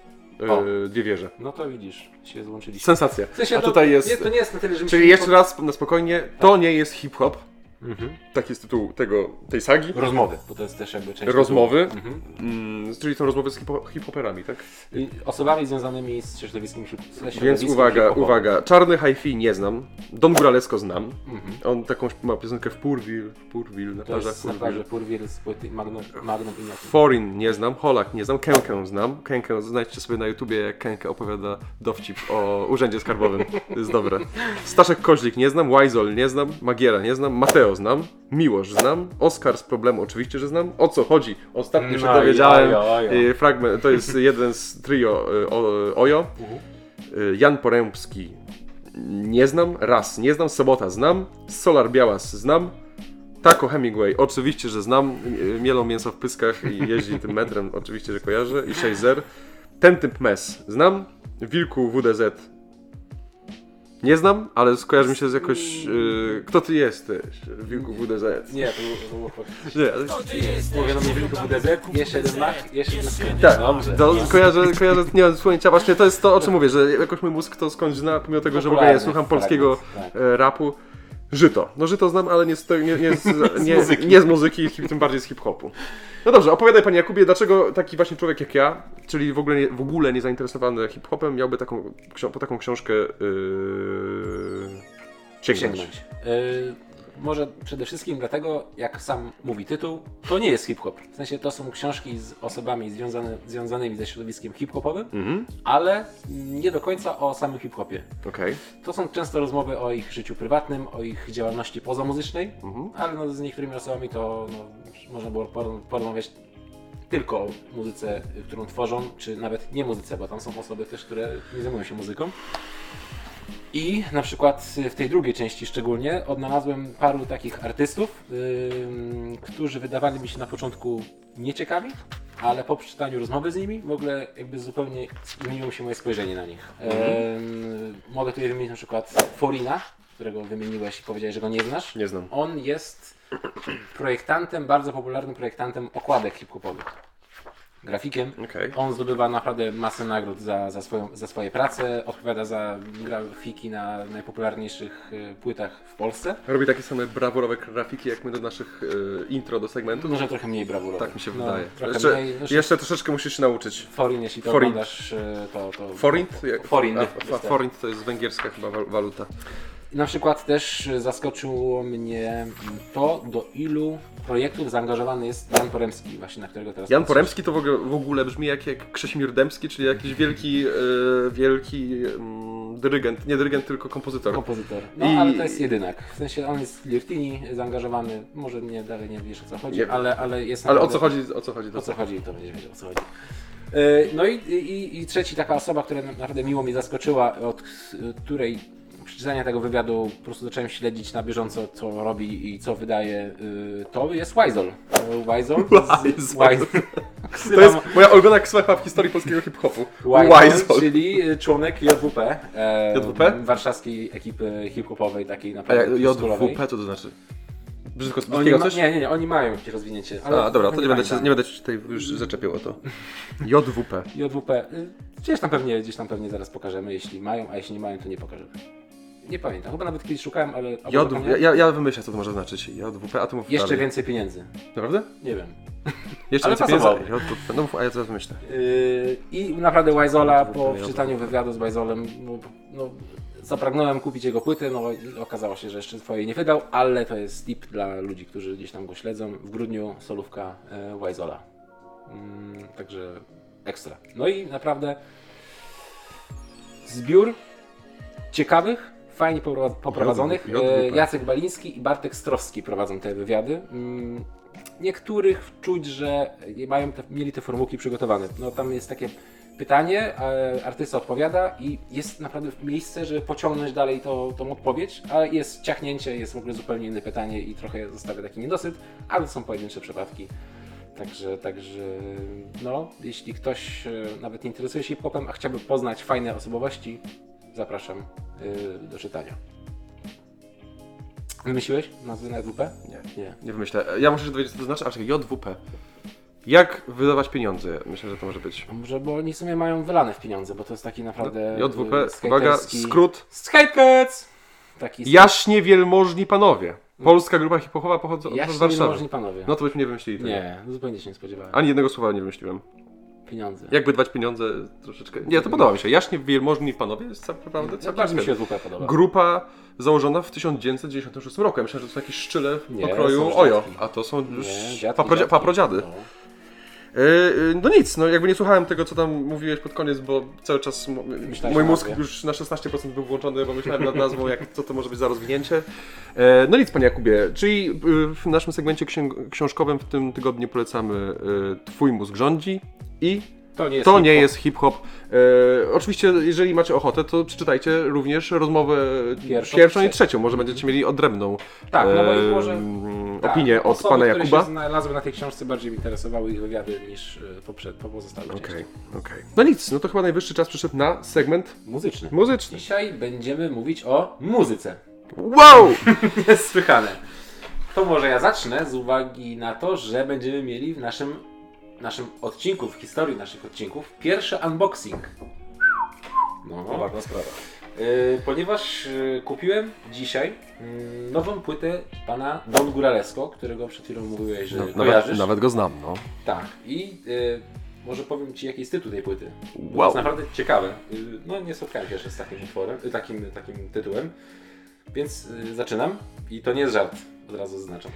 O. Y, dwie wieże. No to widzisz, się złączyliśmy. Sensacja. W sensie A to- tutaj jest... Nie, to nie jest na tyle, że Czyli jeszcze raz na spokojnie, to nie jest hip-hop. Mhm. Tak jest tytuł tego, tej sagi. Rozmowy, bo to jest też jakby część Rozmowy. Mhm. Mm, czyli są rozmowy z hip- hip-hoperami, tak? I Osobami związanymi z środowiskiem hip Więc uwaga, uwaga. Czarny hi-fi nie znam. Don Guralesco znam. Mhm. On taką ma piosenkę w Purville, Purville, na plażach na Purville. plaży Purville z płyty Magnum, Magnum i. Foreign nie znam, Holak nie znam, Kękę znam. Kękę znajdźcie sobie na YouTubie, jak Kękę opowiada dowcip o urzędzie skarbowym. To jest dobre. Staszek Koźlik nie znam, Wajzol nie znam, Magiera nie znam, Mateo znam, Miłosz znam, Oskar z problemu oczywiście, że znam. O co chodzi? Ostatnio się No i dowiedziałem. ojo, ojo. y, Fragment, to jest jeden z trio y, o- Ojo. Mhm. Y, Jan Porębski nie znam, raz nie znam, Sobota znam, Solar Białas znam, Taco Hemingway oczywiście, że znam, y, mielą mięso w pyskach i jeździ tym metrem, oczywiście, że kojarzę, i 6-0. Ten typ mes znam, Wilku WDZ nie znam, ale skojarzy mi się z jakoś... Y, kto ty jesteś? Wilku WDZ. Nie, to było, to było chłopie. Nie, ale... Mówię, no mi Wilku WDZ, jeszcze jeden mach, jeszcze jeden. Tak, Dobrze. to kojarzę, kojarzę, nie mam pojęcia, właśnie to jest to, o czym mówię, że jakoś mój mózg to skądś zna, pomimo tego, że w ogóle nie słucham polskiego fragment, e, rapu. Żyto. No Żyto znam, ale nie z, nie, nie, z, nie, muzyki. nie z muzyki, tym bardziej z hip-hopu. No dobrze, opowiadaj Panie Jakubie, dlaczego taki właśnie człowiek jak ja, czyli w ogóle nie, w ogóle nie zainteresowany hip-hopem, miałby taką, po taką książkę yy, sięgnąć. sięgnąć. Y, może przede wszystkim dlatego, jak sam mówi tytuł, to nie jest hip-hop. W sensie to są książki z osobami związane, związanymi ze środowiskiem hip-hopowym, Mhm, ale nie do końca o samym hip-hopie. okej. To są często rozmowy o ich życiu prywatnym, o ich działalności pozamuzycznej, Mhm. ale no, z niektórymi osobami to no, można było por- porozmawiać tylko o muzyce, którą tworzą, czy nawet nie muzyce, bo tam są osoby też, które nie zajmują się muzyką. I na przykład w tej drugiej części szczególnie odnalazłem paru takich artystów, ym, którzy wydawali mi się na początku nieciekawi, ale po przeczytaniu rozmowy z nimi w ogóle jakby zupełnie zmieniło się moje spojrzenie na nich. Ym, mogę tutaj wymienić na przykład Forina, którego wymieniłeś i powiedziałeś, że go nie znasz. Nie znam. On jest projektantem, bardzo popularnym projektantem okładek hip-hopowych. Grafikiem. Okej. On zdobywa naprawdę masę nagród za, za, swoją, za swoje prace, odpowiada za grafiki na najpopularniejszych y, płytach w Polsce. Robi takie same brawurowe grafiki jak my do naszych e, intro do segmentu. Może trochę mniej brawurowo. Tak mi się No, wydaje. Jeszcze, mniej. No, jeszcze troszeczkę musisz się nauczyć. Forin, jeśli to Forint. oglądasz, y, to... to Forint? Forint. A, forint to jest węgierska chyba wal- waluta. Na przykład też zaskoczyło mnie to, do ilu projektów zaangażowany jest Jan Poremski, właśnie na którego teraz Jan. Poremski to w ogóle, w ogóle brzmi jak, jak Krzesimir Dębski, czyli jakiś wielki, e, wielki mm, dyrygent. Nie dyrygent, tylko kompozytor. Kompozytor. No I- ale to jest jedynak. W sensie on jest w Lirtini zaangażowany, może nie dalej nie wiesz o co chodzi, Nie. ale, ale jest Ale o co chodzi? O co chodzi? O co chodzi, to będziesz wiedział o co chodzi. Yy, No i, i, i trzeci taka osoba, która naprawdę miło mnie zaskoczyła, od której przeczytania tego wywiadu po prostu zacząłem śledzić na bieżąco, co robi i co wydaje, yy, to jest Wizol. Wizol. Weisel. To jest moja ulubiona kswecha w historii polskiego hip-hopu. Weisel. czyli członek JWP, e, JWP? warszawskiej ekipy hip-hopowej, takiej A naprawdę oldschoolowej. JWP to to znaczy? Brzydko brzydkiego ma, coś? nie, nie, nie, oni mają jakieś rozwinięcie. Ale A, dobra, to nie będę, cię, pamiętam. nie będę cię tutaj już zaczepiał o to. JWP. JWP. y, Gdzieś tam pewnie, gdzieś tam pewnie zaraz pokażemy, jeśli mają, a jeśli nie mają, to nie pokażemy. Nie pamiętam, chyba nawet kiedyś szukałem, ale... zapomniałem. ja, ja wymyślę, co to może znaczyć. JWP, a ty mów Jeszcze dalej. więcej pieniędzy. Naprawdę? Nie wiem. Jeszcze Ale więcej pieniędzy? JWP, no mów, a ja zaraz wymyślę. Yy, I naprawdę Wizola po JWP. przeczytaniu wywiadu z Wizolem, no, no, zapragnąłem kupić jego płytę, no okazało się, że jeszcze swojej nie wydał, ale to jest tip dla ludzi, którzy gdzieś tam go śledzą. W grudniu solówka e, Wizola. Mm, także ekstra. No i naprawdę zbiór ciekawych, fajnie popro- poprowadzonych. E, Jacek Baliński i Bartek Strowski prowadzą te wywiady. Mm, Niektórych czuć, że mają te, mieli te formułki przygotowane. No tam jest takie pytanie, a artysta odpowiada i jest naprawdę miejsce, żeby pociągnąć dalej to, tą odpowiedź, ale jest ciachnięcie, jest w ogóle zupełnie inne pytanie i trochę zostawia taki niedosyt, ale są pojedyncze przypadki. Także, także no, jeśli ktoś e, nawet nie interesuje się hip-hopem, a chciałby poznać fajne osobowości, zapraszam y, do czytania. Wymyśliłeś nazwę na WP? Nie. Nie. Nie wymyślę. Ja muszę się dowiedzieć, co to znaczy. A czekaj, JWP. Jak wydawać pieniądze? Myślę, że to może być. Może, bo oni w sumie mają wylane w pieniądze, bo to jest taki naprawdę... JWP, y, uwaga, skaterski- skrót. Skatecuts! Taki Jaśnie wielmożni panowie. Polska grupa hip-hopowa pochodząca z Jaśnie Warszawy. możni panowie. No to byśmy nie wymyślili tego. nie, zupełnie się nie spodziewałem. Ani jednego słowa nie wymyśliłem. Pieniądze. Jak wydać pieniądze troszeczkę. Nie, to podoba mi się. Jaśnie wielmożni panowie jest naprawdę Ja całkiem bardzo mi się podoba. Grupa założona w 1996 roku. Ja myślę, że to są jakieś szczyle w Nie, pokroju Ojo. A to są już Nie, dziadki, paprodzia- dziadki. paprodziady. No. Yy, yy, No nic, no jakby nie słuchałem tego, co tam mówiłeś pod koniec, bo cały czas mój mózg już na 16% był włączony, bo myślałem nad nazwą, jak, co to może być za rozwinięcie. E, No nic, panie Jakubie, czyli w naszym segmencie książkowym w tym tygodniu polecamy Twój mózg rządzi i To nie jest to nie hip-hop. jest hip-hop. E, oczywiście, jeżeli macie ochotę, to przeczytajcie również rozmowę Pierwszą, pierwszą, i trzecią. Może będziecie mieli odrębną Tak, no bo i em, może- Tak, opinię od osoby, pana które Jakuba. się znalazły na tej książce bardziej mnie interesowały ich wywiady niż y, poprzed, po pozostałych Okej, częściach. okej. No nic, no to chyba najwyższy czas przyszedł na segment Muzyczny. muzyczny. Dzisiaj będziemy mówić o muzyce. Wow! Niesłychane. To może ja zacznę z uwagi na to, że będziemy mieli w naszym, naszym odcinku, w historii naszych odcinków, pierwszy unboxing. No, Poważna sprawa. Y, ponieważ y, kupiłem dzisiaj y, nową płytę pana Don Guralesco, którego przed chwilą mówiłeś, że No, nawet, kojarzysz. nawet go znam, no. Tak. I y, może powiem Ci, jaki jest tytuł tej płyty. Bo To Wow. jest naprawdę ciekawe. Y, no nie spotkałem się jeszcze z takim utworem, y, takim, takim tytułem. Więc zaczynam. I to nie jest żart, od razu zaznaczam.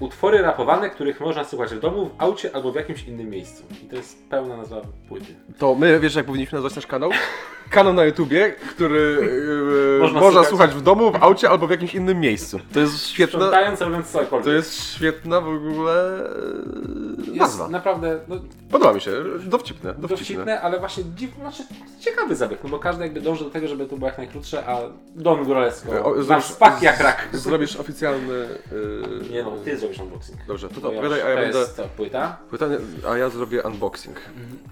Utwory rapowane, których można słuchać w domu, w aucie albo w jakimś innym miejscu. I to jest pełna nazwa płyty. To my, wiesz jak powinniśmy nazwać nasz kanał? Kanał na YouTubie, który e, Można można, słuchać. w domu, w aucie albo w jakimś innym miejscu. To jest świetna, Sprzątając, robiąc cokolwiek. to jest świetna w ogóle e, Jest nazwa. naprawdę no, Podoba mi się, dowcipne, dowcipne. dowcipne, ale właśnie dziw, znaczy, ciekawy zabieg, no bo każdy jakby dąży do tego, żeby to było jak najkrótsze, a Don Góralsko O, nasz zrobisz- spak jak rak. Zrobisz oficjalny... e, Nie no, ty zrobisz unboxing. Dobrze, to, to ja opowiadaj, a ja to będę... jest to płyta. Pytanie, a ja zrobię unboxing.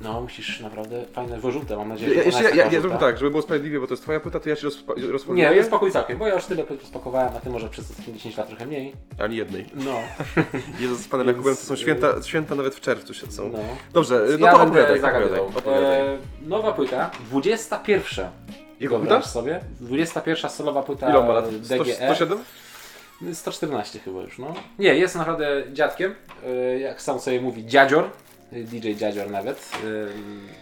No, musisz naprawdę fajne wyrzutę, mam nadzieję, Ja, że ja, ja, taka ja zrobię żółta. tak, żeby było sprawiedliwie, bo to jest twoja płyta, to ja ci rozpa- Nie, spokój całkiem, bo ja już tyle płyt rozpakowałem, a ty może przez ostatnie 10 lat trochę mniej. Ani jednej. No, Jezus z panem Więc, Jakubem to są święta, święta nawet w czerwcu się są. no. Dobrze, no ja to opowiadaj, opowiadaj, opowiadaj. E, nowa płyta, 21. Jego płyta? sobie. 21 solowa płyta Ile ma lat? 100, DGE. 107? 114 chyba już, no. Nie, jest naprawdę dziadkiem, e, jak sam sobie mówi, dziadzior, e, DJ dziadzior nawet.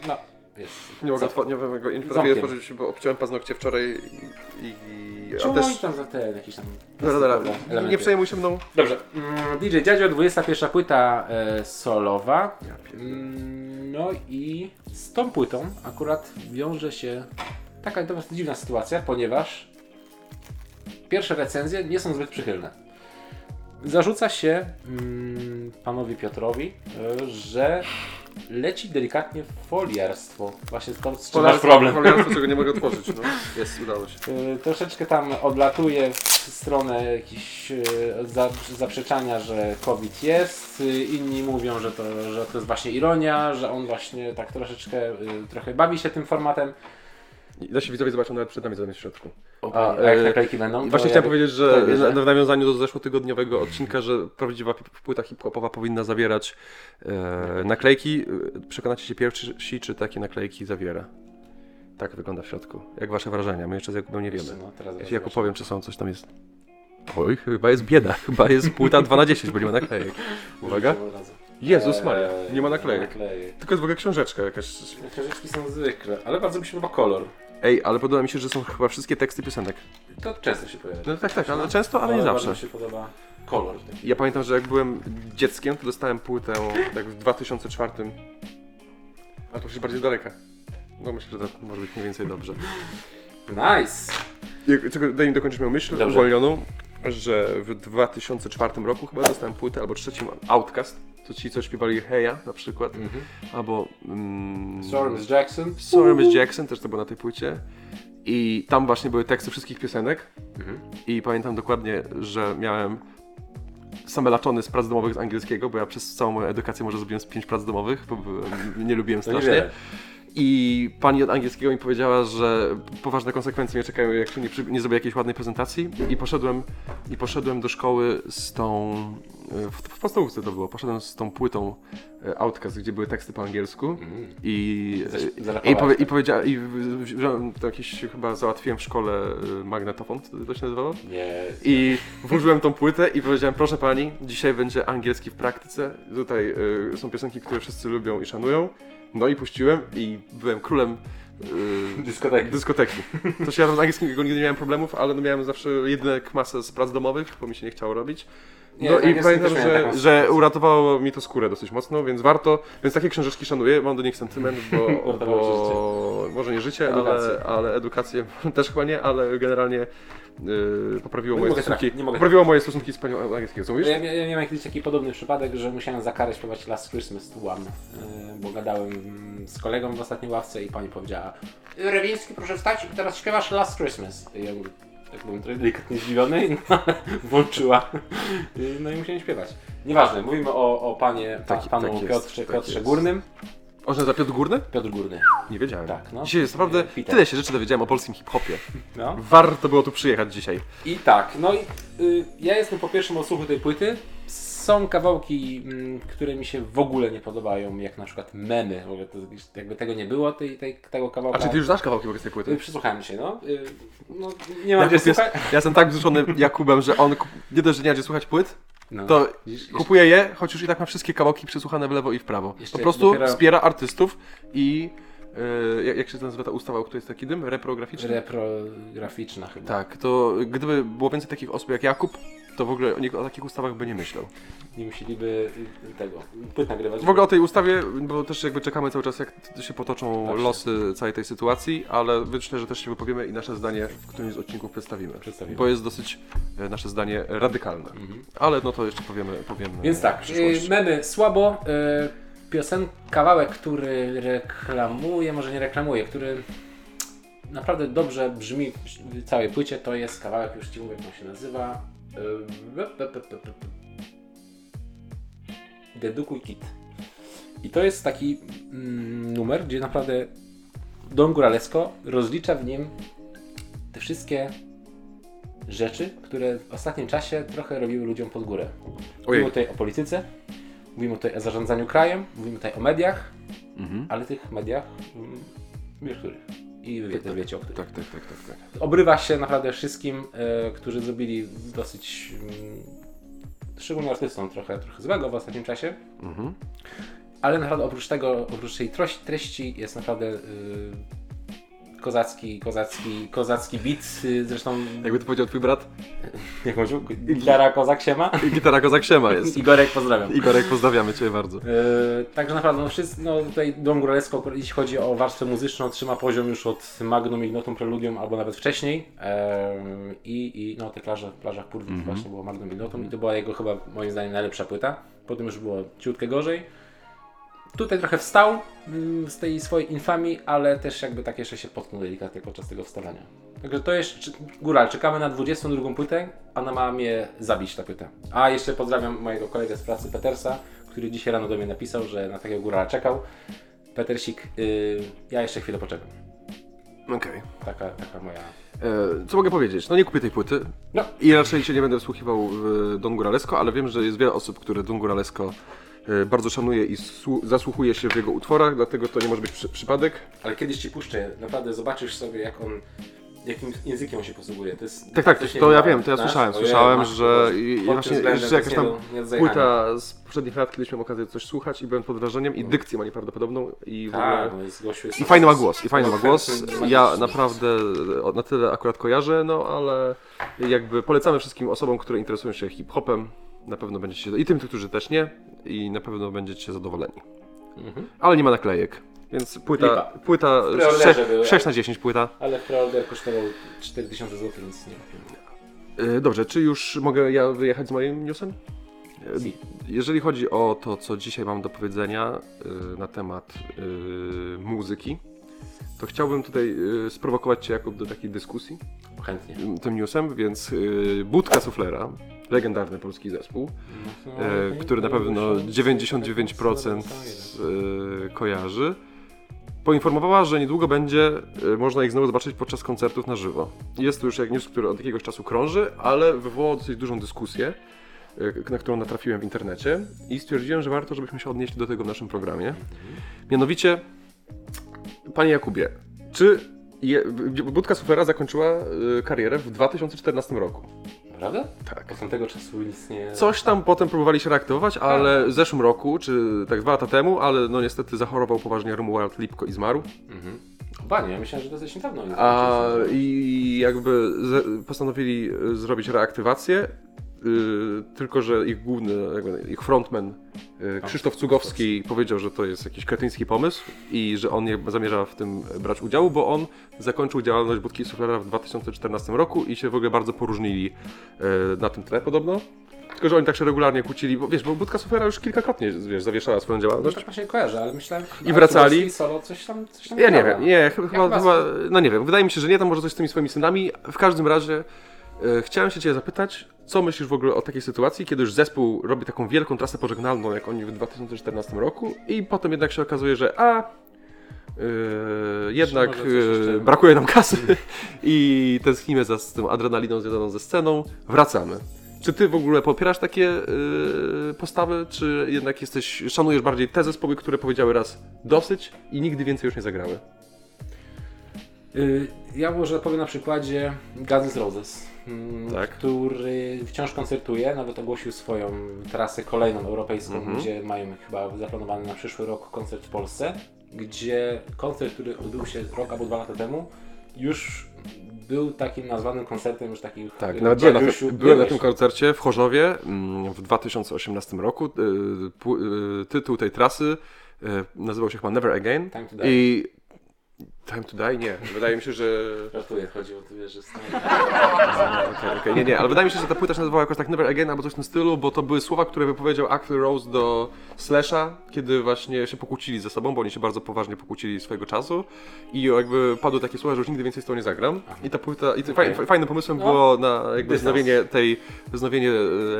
e, No, jest. Nie mogę, Co? otwo- nie mogę go nie Zamkiem. potrafię otworzyć, bo obciąłem paznokcie wczoraj i... i a też... oni tam za te jakieś tam Dobra, dobra, plastikowe nie elementy? przejmuj się mną. Dobrze. Mm, DJ Dziadzio, 21 płyta e, solowa. Mm, no i z tą płytą akurat wiąże się taka dosyć dziwna sytuacja, ponieważ pierwsze recenzje nie są zbyt przychylne. Zarzuca się mm, panowi Piotrowi, e, że leci delikatnie foliarstwo. Właśnie to, z czym masz problem. Foliarstwo, czego nie mogę otworzyć, no. Jest, udało się. Y, troszeczkę tam odlatuje w stronę jakichś y, za, zaprzeczania, że COVID jest. Y, inni mówią, że to, że to jest właśnie ironia, że on właśnie tak troszeczkę y, trochę bawi się tym formatem. Nasi widzowie zobaczą nawet przed nami zamiast w środku. A, a jak e, naklejki będą? to Właśnie ja- chciałem powiedzieć, że na- w nawiązaniu do zeszłotygodniowego odcinka, że prawdziwa płyta hip-hopowa powinna zawierać e, naklejki. E, Przekonacie się pierwsi, czy takie naklejki zawiera. Tak wygląda w środku. Jak wasze wrażenia? My jeszcze z Jakubem nie wiemy. No, teraz Jeśli Jakub powiem, czy są coś tam jest. Oj, chyba jest bieda. Chyba jest płyta 2 na 10, bo nie ma naklejek. Uwaga. Jezus Maria, nie ma naklejek. naklejek. Tylko jest w ogóle książeczka jakaś. Książeczki są zwykle, ale bardzo mi się podoba kolor. Ej, ale podoba mi się, że są chyba wszystkie teksty piosenek. To często się pojawia. No tak, tak, ale często, ale nie Bardzo zawsze. mi się podoba kolor. taki. Ja pamiętam, że jak byłem dzieckiem, to dostałem płytę tak w 2004. A to już bardziej daleka. No myślę, że to może być mniej więcej dobrze. Nice! Jak- Czego, daj mi dokończyć moją myśl Dobrze. uwolnioną, że w 2004 roku chyba dostałem płytę, albo trzecim Outcast, to ci co śpiewali Heja na przykład, Mhm. albo mm, Sorry, Miss Jackson. Sorry Miss Jackson, też to było na tej płycie. I tam właśnie były teksty wszystkich piosenek. Mhm. I pamiętam dokładnie, że miałem same laczony z prac domowych z angielskiego, bo ja przez całą moją edukację może zrobiłem z pięć prac domowych, bo nie lubiłem To strasznie. I pani od angielskiego mi powiedziała, że poważne konsekwencje mnie czekają, jak się nie, przy, nie zrobię jakiejś ładnej prezentacji. I poszedłem, I poszedłem do szkoły z tą. W, w podstawówce to było. Poszedłem z tą płytą e, Outcast, gdzie były teksty po angielsku. Mhm. I, Zaś- i, powie, tak? i powiedziałem, i wziąłem to jakiś, chyba załatwiłem w szkole magnetofon, to się nazywało. Nie. I włożyłem tą płytę i powiedziałem, proszę pani, dzisiaj będzie angielski w praktyce. Tutaj y, są piosenki, które wszyscy lubią i szanują. No i puściłem i byłem królem y, Dyskoteki. dyskoteki. To się ja z angielskiego nigdy nie miałem problemów, ale no miałem zawsze jedynie masę z prac domowych, bo mi się nie chciało robić. Nie, No i angielskim pamiętam, że, że uratowało mi to skórę dosyć mocno, więc warto. Więc takie książeczki szanuję, mam do nich sentyment, bo, bo może nie życie, ale, ale edukację też chyba nie, ale generalnie yy, poprawiło, Nie moje stosunki, poprawiło moje stosunki z panią angielskiego. Co mówisz? Ja, ja, ja miałem kiedyś taki podobny przypadek, że musiałem za karę śpiewać Last Christmas One, yy, bo gadałem z kolegą w ostatniej ławce i pani powiedziała Rewiński, proszę wstać i teraz śpiewasz Last Christmas. I ja mówię, tak byłem trochę delikatnie zdziwiony, no, włączyła. Yy, No i musiałem śpiewać. Nieważne, mówimy o, o panie, pa, Tak- panu tak jest, Piotrze, tak Piotrze jest. On się nazywa Piotr Górny? Piotr Górny. Nie wiedziałem. Tak, no. Dzisiaj jest naprawdę Peter. tyle się rzeczy dowiedziałem o polskim hip-hopie. No. Warto było tu przyjechać dzisiaj. I tak, no i y, ja jestem po pierwszym odsłuchu tej płyty. Są kawałki, mm, które mi się w ogóle nie podobają, jak na przykład memy. W ogóle to, jakby tego nie było, tej, tej, tego kawałka. A czy ty już znasz kawałki z tej Y, płyty? Przysłuchałem się, no. Y, no nie mam Jakub gdzie jest, słuchać. ja jestem tak wzruszony Jakubem, że on nie dość, że nie ma gdzie słuchać płyt, No. to kupuje je, choć już i tak ma wszystkie kałki przesłuchane w lewo i w prawo. Jeszcze po prostu dopiero- wspiera artystów i e, jak, się nazywa ta ustawa, o której jest taki dym? Reprograficzny? Reprograficzna chyba. Tak, to gdyby było więcej takich osób jak Jakub, to w ogóle nikt o takich ustawach by nie myślał. Nie musieliby y, tego, płyt nagrywać. W ogóle o tej ustawie, bo też jakby czekamy cały czas, jak się potoczą się. losy całej tej sytuacji, ale myślę, że też się wypowiemy i nasze zdanie w którymś z odcinków przedstawimy. Przedstawimy. Bo jest dosyć e, nasze zdanie radykalne. Ale no to jeszcze powiemy, powiemy Więc tak, y, memy słabo. Y, piosen, kawałek, który reklamuje, może nie reklamuje, który naprawdę dobrze brzmi w całej płycie, to jest kawałek, już Ci mówię, jak on się nazywa. Dedukuj Kit. I to jest taki mm, numer, gdzie naprawdę Don Góralesco rozlicza w nim te wszystkie rzeczy, które w ostatnim czasie trochę robiły ludziom pod górę. Mówimy Ojej. tutaj o polityce, mówimy tutaj o zarządzaniu krajem, mówimy tutaj o mediach, Mhm. ale tych mediach mm, wiesz których. I wy też wiecie o których. Tak, tak, tak, tak, tak. Obrywa się naprawdę wszystkim, e, którzy zrobili dosyć, mm, szczególnie artystom, trochę, trochę złego w ostatnim czasie. Mhm. Ale naprawdę oprócz tego, oprócz tej treści jest naprawdę y, kozacki, kozacki, kozacki beat. Y, zresztą, Jakby to powiedział twój brat, jak mówił, gitara kozak się ma. gitara Kozak Siema jest. Igorek pozdrawiam. Igorek, pozdrawiamy Cię bardzo. Yy, także naprawdę, no, wszyscy, no tutaj Don Góralesco, jeśli chodzi o warstwę muzyczną, trzyma poziom już od Magnum, Ignotum, Preludium, albo nawet wcześniej. Yy, I, i no, te plaże, plażach Purwik właśnie było Magnum, Ignotum i to była jego chyba, moim zdaniem, najlepsza płyta. Potem już było ciutkę gorzej. Tutaj trochę wstał mm, z tej swojej infamii, ale też jakby tak jeszcze się potknął delikatnie podczas tego wstawania. Także to jest, Góral, czekamy na 22 płytę, ona ma mnie zabić ta płyta. A jeszcze pozdrawiam mojego kolegę z pracy Petersa, który dzisiaj rano do mnie napisał, że na takiego Górala czekał. Petersik, yy, ja jeszcze chwilę poczekam. Okej. Taka, taka moja... E, Co mogę powiedzieć? No nie kupię tej płyty No. i raczej się nie będę wsłuchiwał w Don Góralesco, ale wiem, że jest wiele osób, które Don Góralesco e, bardzo szanuje i słu- zasłuchuje się w jego utworach, dlatego to nie może być przy- przypadek. Ale kiedyś Ci puszczę, naprawdę zobaczysz sobie jak on, jakim językiem on się posługuje. To jest Tak, tak, coś to ja wiem, to ja znasz? słyszałem. Słyszałem, że właśnie to jakaś tam płyta z poprzednich lat, kiedyś miałem okazję coś słuchać i byłem pod wrażeniem i dykcję ma nieprawdopodobną i w Tak, ogóle... I fajny ma głos, i fajny ma głos. Ja naprawdę na tyle akurat kojarzę, no ale jakby polecamy wszystkim osobom, które interesują się hip-hopem. Na pewno będziecie, i tym, którzy też nie, i na pewno będziecie zadowoleni. Mhm. Ale nie ma naklejek, więc płyta, Lipa. płyta preorderze 6, były. 6 na 10 płyta. Ale preorder kosztował 4000 zł, więc nie. E, Dobrze, czy już mogę ja wyjechać z moim newsem? E, Si. Jeżeli chodzi o to, co dzisiaj mam do powiedzenia e, na temat e, muzyki, to chciałbym tutaj e, sprowokować Cię Jakub do takiej dyskusji. Chętnie. tym newsem, więc y, Budka Suflera, legendarny polski zespół, y, który na pewno 99% y, kojarzy, poinformowała, że niedługo będzie y, można ich znowu zobaczyć podczas koncertów na żywo. Jest to już jak news, który od jakiegoś czasu krąży, ale wywołał dosyć dużą dyskusję, y, na którą natrafiłem w internecie i stwierdziłem, że warto, żebyśmy się odnieśli do tego w naszym programie. Mianowicie, Panie Jakubie, czy je, Budka Suflera zakończyła y, karierę w 2014 roku? Prawda? Tak. Od tamtego czasu nic nie... Coś tam potem próbowali się reaktywować, ale w zeszłym roku, czy tak dwa lata temu, ale no niestety zachorował poważnie Romuald Lipko i zmarł. Mhm. Chyba nie, ja myślałem, że to dosyć niedawno. A i jakby postanowili y, zrobić reaktywację, tylko że ich główny, ich frontman y, Krzysztof Cugowski powiedział, że to jest jakiś kretyński pomysł i że on nie zamierza w tym brać udziału, bo on zakończył działalność Budki Suflera w 2014 roku i się w ogóle bardzo poróżnili y, na tym tle podobno. Tylko, że oni tak się regularnie kłócili, bo wiesz, bo Budka Suflera już kilkakrotnie wiesz, zawieszała swoją No działalność. tak właśnie kojarzę, ale myślałem... I wracali. Solo coś tam, coś tam Ja nie wiem, nie, chyba, chyba, chyba- chyba, no nie wiem, wydaje mi się, że nie, tam może coś z tymi swoimi synami. W każdym razie e, chciałem się Cię zapytać, co myślisz w ogóle o takiej sytuacji, kiedy już zespół robi taką wielką trasę pożegnalną, jak oni w 2014 roku i potem jednak się okazuje, że a, e, jednak e, brakuje nam kasy i tęsknimy za z tą adrenaliną związaną ze sceną, wracamy. Czy ty w ogóle popierasz takie e, postawy, czy jednak jesteś, szanujesz bardziej te zespoły, które powiedziały raz dosyć i nigdy więcej już nie zagrały? Y, Ja może powiem na przykładzie Guns Roses, Tak. który wciąż koncertuje, nawet ogłosił swoją trasę kolejną europejską, Mhm. gdzie mają chyba zaplanowany na przyszły rok koncert w Polsce, gdzie koncert, który odbył się rok albo dwa lata temu, już był takim nazwanym koncertem już takich Tak, y, nawet byłem na, byłem na tym koncercie w Chorzowie mm, w 2018 roku. Pu- y, Tytuł tej trasy nazywał się chyba Never Again. I Time to Die? Nie. Wydaje mi się, że Żartuję, chodziło tu, wiesz, że stanie. Okej, okej, nie, nie, ale wydaje mi się, że ta płyta się nazywała jakoś tak Never Again albo coś w tym stylu, bo to były słowa, które wypowiedział Axl Rose do Slasha, kiedy właśnie się pokłócili ze sobą, bo oni się bardzo poważnie pokłócili swojego czasu i jakby padły takie słowa, że już nigdy więcej z tą nie zagram. I ta płyta, i Okej. faj, fajnym pomysłem No. było na jakby wznowienie tej, wznowienie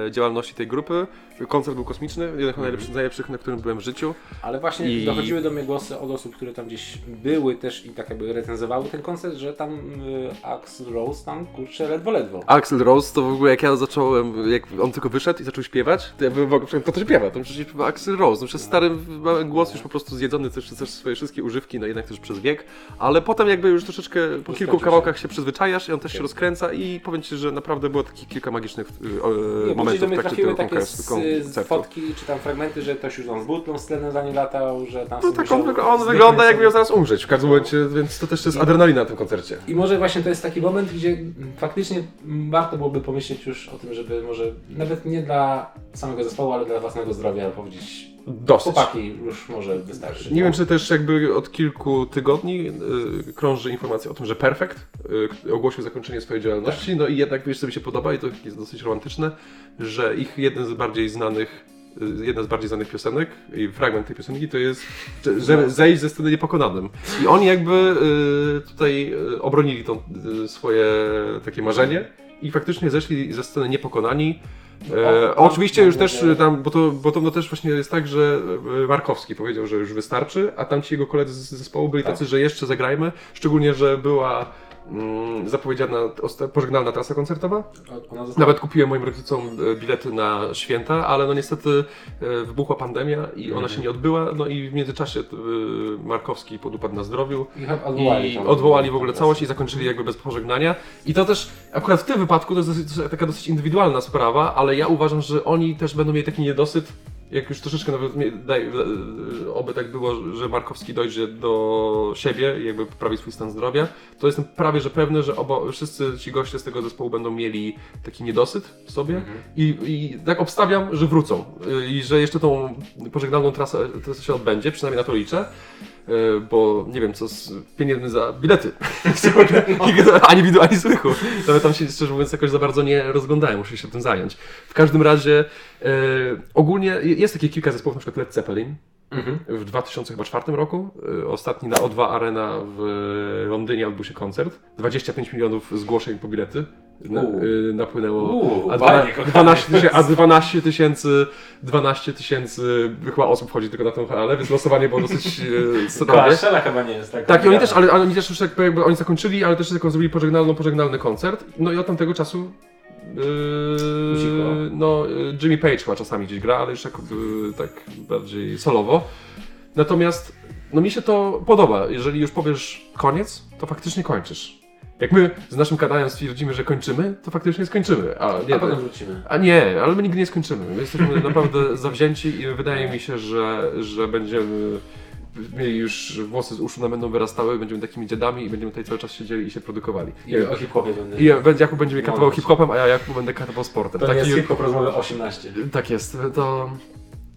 e, działalności tej grupy. Koncert był kosmiczny, jeden z najlepszych, z najlepszych, na którym byłem w życiu. Ale właśnie I- dochodziły do mnie głosy od osób, które tam gdzieś były też i tak jakby recenzowały ten koncert, że tam y, Axl Rose tam kurczę ledwo ledwo. Axel Rose to w ogóle jak ja zacząłem, jak on tylko wyszedł i zaczął śpiewać, to ja bym w ogóle, kto to śpiewa? To przecież śpiewa Axel Rose, no przez stary mały głos już po prostu zjedzony też przez swoje wszystkie używki, no jednak też przez wiek, ale potem jakby już troszeczkę po kilku kawałkach się przyzwyczajasz i on też się rozkręca i powiem Ci, że naprawdę było takich kilka magicznych Nie, bo momentów w trakcie trafiły tego takie z, z fotki czy tam fragmenty, że ktoś już tam z butlą z tlenem za latał, że tam No tak on, on wygląda jakby miał zaraz umrzeć. W każdym momencie, więc to też jest adrenalina na tym koncercie. I może właśnie to jest taki moment, gdzie faktycznie warto byłoby pomyśleć już o tym, żeby może nawet nie dla samego zespołu, ale dla własnego zdrowia powiedzieć Dosyć. chłopaki już może wystarczy. Nie wiem, czy też jakby od kilku tygodni y, krąży informacja o tym, że Perfect y, ogłosił zakończenie swojej działalności. No i jednak wiesz, co mi się podoba i to jest dosyć romantyczne, że ich jeden z bardziej znanych jedna z bardziej znanych piosenek i fragment tej piosenki to jest, że- zejść ze sceny niepokonanym. I oni jakby y, tutaj y, obronili to y, swoje takie marzenie i faktycznie zeszli ze sceny niepokonani. E, oczywiście już też tam, bo to, bo to no też właśnie jest tak, że y, Markowski powiedział, że już wystarczy, a tamci jego koledzy z zespołu byli Tak. tacy, że jeszcze zagrajmy, szczególnie, że była zapowiedziana osta- pożegnalna trasa koncertowa. Nawet kupiłem moim rodzicom e, bilety na święta, ale no niestety e, wybuchła pandemia i ona Mhm. się nie odbyła, no i w międzyczasie e, Markowski podupadł na zdrowiu. i I odwołali w ogóle całość i zakończyli jakby bez pożegnania. I to też akurat w tym wypadku to jest dosyć, taka dosyć indywidualna sprawa, ale ja uważam, że oni też będą mieli taki niedosyt, jak już troszeczkę nawet daj, e, oby tak było, że Markowski dojdzie do siebie i jakby poprawi swój stan zdrowia, to jestem prawie że pewny, że obo, wszyscy ci goście z tego zespołu będą mieli taki niedosyt w sobie Mhm. i, i tak obstawiam, że wrócą y, i że jeszcze tą pożegnalną trasę, trasę się odbędzie, przynajmniej na to liczę. Y, Bo nie wiem, co z pieniędzy za bilety. ani widu, ani słychu. Nawet tam się szczerze mówiąc jakoś za bardzo nie rozglądałem, muszę się tym zająć. W każdym razie y, ogólnie jest takie kilka zespołów, na przykład Led Zeppelin, Mhm. w 2004 roku. y, Ostatni na O2 Arena w Londynie odbył się koncert. 25 milionów zgłoszeń po bilety na, y, napłynęło. Uuu, a, panie dwa, kochany. 12 tysięcy, a 12 tysięcy 12 tysięcy chyba osób chodzi tylko na tą halę, więc losowanie było dosyć y, srogie. Kolaszela chyba nie jest tak. Tak, i oni też, ale, ale oni też już jakby oni zakończyli, ale też taką zrobili pożegnalną, pożegnalny koncert. No i od tamtego czasu Yy, no, yy, Jimmy Page chyba czasami gdzieś gra, ale już tak, yy, tak bardziej solowo. Natomiast no mi się to podoba. Jeżeli już powiesz koniec, to faktycznie kończysz. Jak my z naszym kanałem stwierdzimy, że kończymy, to faktycznie skończymy. A nie, A potem wrócimy. a nie, ale my nigdy nie skończymy. My jesteśmy naprawdę zawzięci i wydaje mi się, że, że będziemy mieli już włosy z uszu nam będą wyrastały, będziemy takimi dziadami i będziemy tutaj cały czas siedzieli i się produkowali. I o hip-hopie będę. I Jakub będzie mnie katował hip-hopem, a ja Jakub będę katował sportem. To Taki, jest hip-hop rozmowy 18. tak jest, to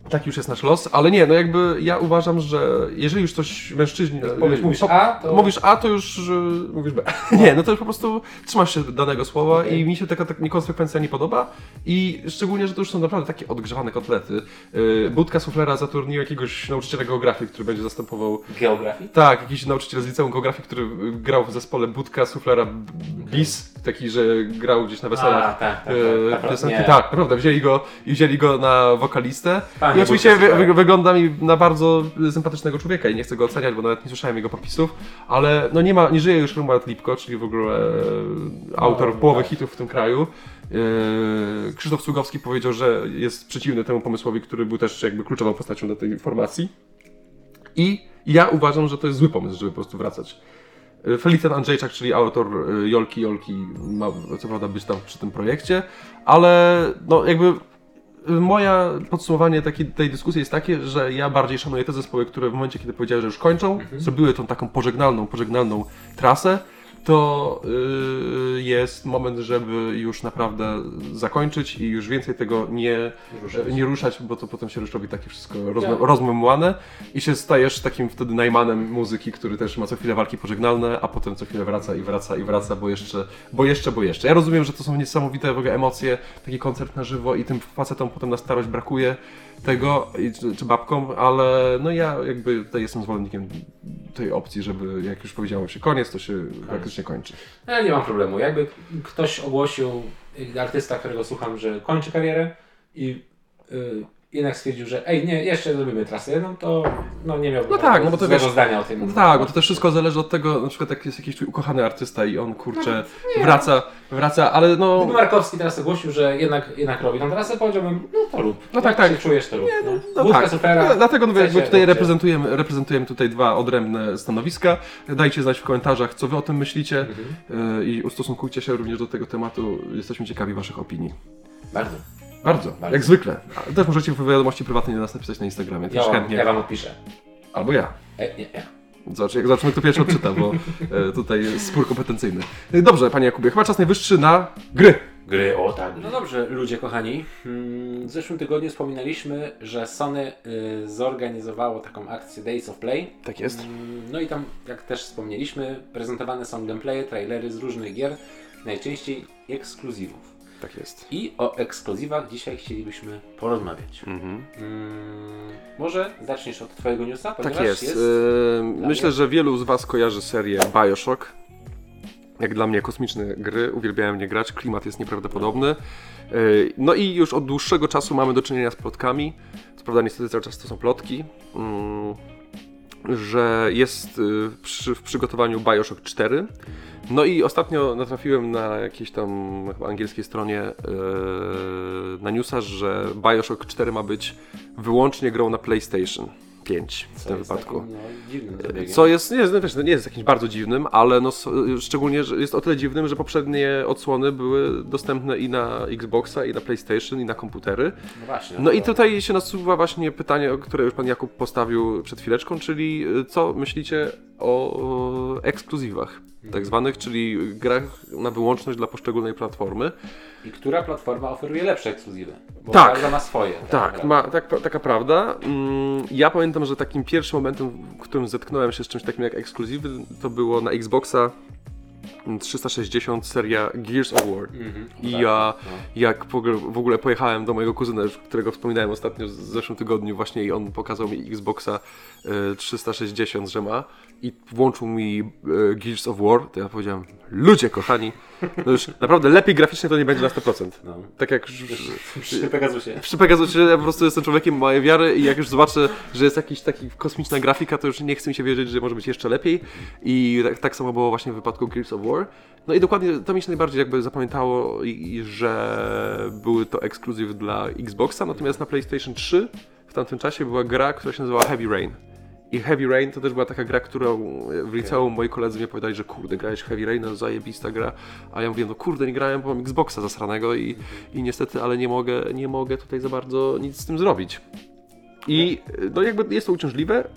tak już jest nasz los, ale nie, no jakby ja uważam, że jeżeli już coś mężczyźni... Powiesz, mówisz po- A, to... Mówisz A, to już y, mówisz B. Nie, no to już po prostu trzymasz się danego słowa Okej. i mi się taka, niekonsekwencja nie podoba i szczególnie, że to już są naprawdę takie odgrzewane kotlety. Y, Budka Suflera zatrudnił jakiegoś nauczyciela geografii, który będzie zastępował Geografii? tak, jakiś nauczyciel z liceum geografii, który y, grał w zespole Budka Suflera Bis, taki, że grał gdzieś na weselach. A, tak, tak, e, tak, tak. Tak, naprawdę, wzięli go i wzięli go na wokalistę. Panie I oczywiście wy, wy, wygląda mi na bardzo sympatycznego człowieka i nie chcę go oceniać, bo nawet nie słyszałem jego popisów, ale no nie ma, nie żyje już Romuald Lipko, czyli w ogóle e, autor No, połowy tak. hitów w tym kraju. E, Krzysztof Sługowski powiedział, że jest przeciwny temu pomysłowi, który był też jakby kluczową postacią do tej formacji. I ja uważam, że to jest zły pomysł, żeby po prostu wracać. E, Felicjan Andrzejczak, czyli autor Jolki Jolki, ma co prawda być tam przy tym projekcie, ale no jakby moja podsumowanie takiej, tej dyskusji jest takie, że ja bardziej szanuję te zespoły, które w momencie, kiedy powiedziały, że już kończą, zrobiły tą taką pożegnalną, pożegnalną trasę to yy, jest moment, żeby już naprawdę zakończyć i już więcej tego nie Ruszać. nie ruszać, bo to potem się już robi takie wszystko rozmę, Ja. rozmemłane i się stajesz takim wtedy najmanem muzyki, który też ma co chwilę walki pożegnalne, a potem co chwilę wraca i wraca i wraca, bo jeszcze, bo jeszcze, bo jeszcze. Ja rozumiem, że to są niesamowite w ogóle emocje, taki koncert na żywo i tym facetom potem na starość brakuje tego, czy, czy babkom, ale no ja jakby tutaj jestem zwolennikiem tej opcji, żeby jak już powiedziało się koniec, to się praktycznie kończy. Ja nie mam problemu. Jakby ktoś ogłosił, artysta, którego słucham, że kończy karierę i y, jednak stwierdził, że ej, nie, jeszcze zrobimy trasę jedną, to no nie miałbym No tak, no bo to wiesz- zdania o tym. No tak, bo to też wszystko zależy od tego, na przykład jak jest jakiś twój ukochany artysta i on kurczę No, wraca, wraca, ale no. Gdyby Markowski teraz ogłosił, że jednak, jednak robi tą trasę, powiedziałbym, no to lub. No tak, tak. się czujesz, to lub. Nie, No Wódka tak, supera. No, dlatego mówię, jakby tutaj reprezentujemy, reprezentujemy tutaj dwa odrębne stanowiska. Dajcie znać w komentarzach, co wy o tym myślicie Mhm. yy, i ustosunkujcie się również do tego tematu. Jesteśmy ciekawi waszych opinii. Bardzo. Bardzo, Bardzo. jak zwykle. A Też możecie w wiadomości prywatnej do nas napisać na Instagramie, Ja, też wam- chętnie. ja wam odpiszę. Albo ja. E, nie, nie. Zobacz, jak zobaczymy, kto pierwszy odczyta, bo e, tutaj jest spór kompetencyjny. E, Dobrze, panie Jakubie, chyba czas najwyższy na gry. Gry, o tak. No dobrze, ludzie kochani. Mm, W zeszłym tygodniu wspominaliśmy, że Sony y, zorganizowało taką akcję Days of Play. Tak jest. Mm, No i tam, jak też wspomnieliśmy, prezentowane są gameplaye, trailery z różnych gier, najczęściej ekskluzywów. Tak jest. I o ekskluzywach dzisiaj chcielibyśmy porozmawiać. Mhm. Mm, może zaczniesz od Twojego newsa, Tak jest. jest dla myślę, że wielu z Was kojarzy serię Bioshock. Jak dla mnie kosmiczne gry, uwielbiałem nie grać, klimat jest nieprawdopodobny. E, No i już od dłuższego czasu mamy do czynienia z plotkami. Co prawda niestety cały czas to są plotki. mm, Że jest y, przy, w przygotowaniu Bioshock 4. No i ostatnio natrafiłem na jakiejś tam chyba angielskiej stronie yy, na newsa, że Bioshock 4 ma być wyłącznie grą na PlayStation 5 w tym wypadku. takim, no, dziwnym zabiegiem. Co jest, nie, jest- wiesz, no nie jest jakimś bardzo dziwnym, ale no, s- szczególnie że jest o tyle dziwnym, że poprzednie odsłony były dostępne i na Xboxa, i na PlayStation, i na komputery. No właśnie. No i to- tutaj się nasuwa właśnie pytanie, które już pan Jakub postawił przed chwileczką, czyli y, co myślicie o ekskluzywach tak zwanych, czyli grach na wyłączność dla poszczególnej platformy. I która platforma oferuje lepsze ekskluzywy? Bo Tak. każda ma swoje. Tak, naprawdę. ma, tak, taka prawda. Mm, Ja pamiętam, że takim pierwszym momentem, w którym zetknąłem się z czymś takim jak ekskluzywy, to było na Xboxa 360 seria Gears of War. Mhm, I tak, ja, no. jak w ogóle- pojechałem do mojego kuzyna, którego wspominałem ostatnio w zeszłym tygodniu właśnie i on pokazał mi Xboxa e, 360, że ma i włączył mi e, Gears of War, to ja powiedziałem, ludzie kochani, no już naprawdę lepiej graficznie to nie będzie na 100%. No. Tak jak Przy Pegasusie. przy Pegasusie ja po prostu jestem człowiekiem mojej wiary i jak już zobaczę, że jest jakiś taki kosmiczna grafika, to już nie chce mi się wierzyć, że może być jeszcze lepiej. I tak, tak samo było właśnie w wypadku Gears of War. No i dokładnie to mi się najbardziej jakby zapamiętało, i, i że były to ekskluzyw dla Xboxa, natomiast na PlayStation 3 w tamtym czasie była gra, która się nazywała Heavy Rain. I Heavy Rain to też była taka gra, którą w liceum moi koledzy mi opowiadali, że kurde, grałeś Heavy Rain, no zajebista gra. A ja mówię, no kurde, nie grałem, bo mam Xboxa zasranego i, i niestety, ale nie mogę, nie mogę tutaj za bardzo nic z tym zrobić. I no jakby jest to uciążliwe,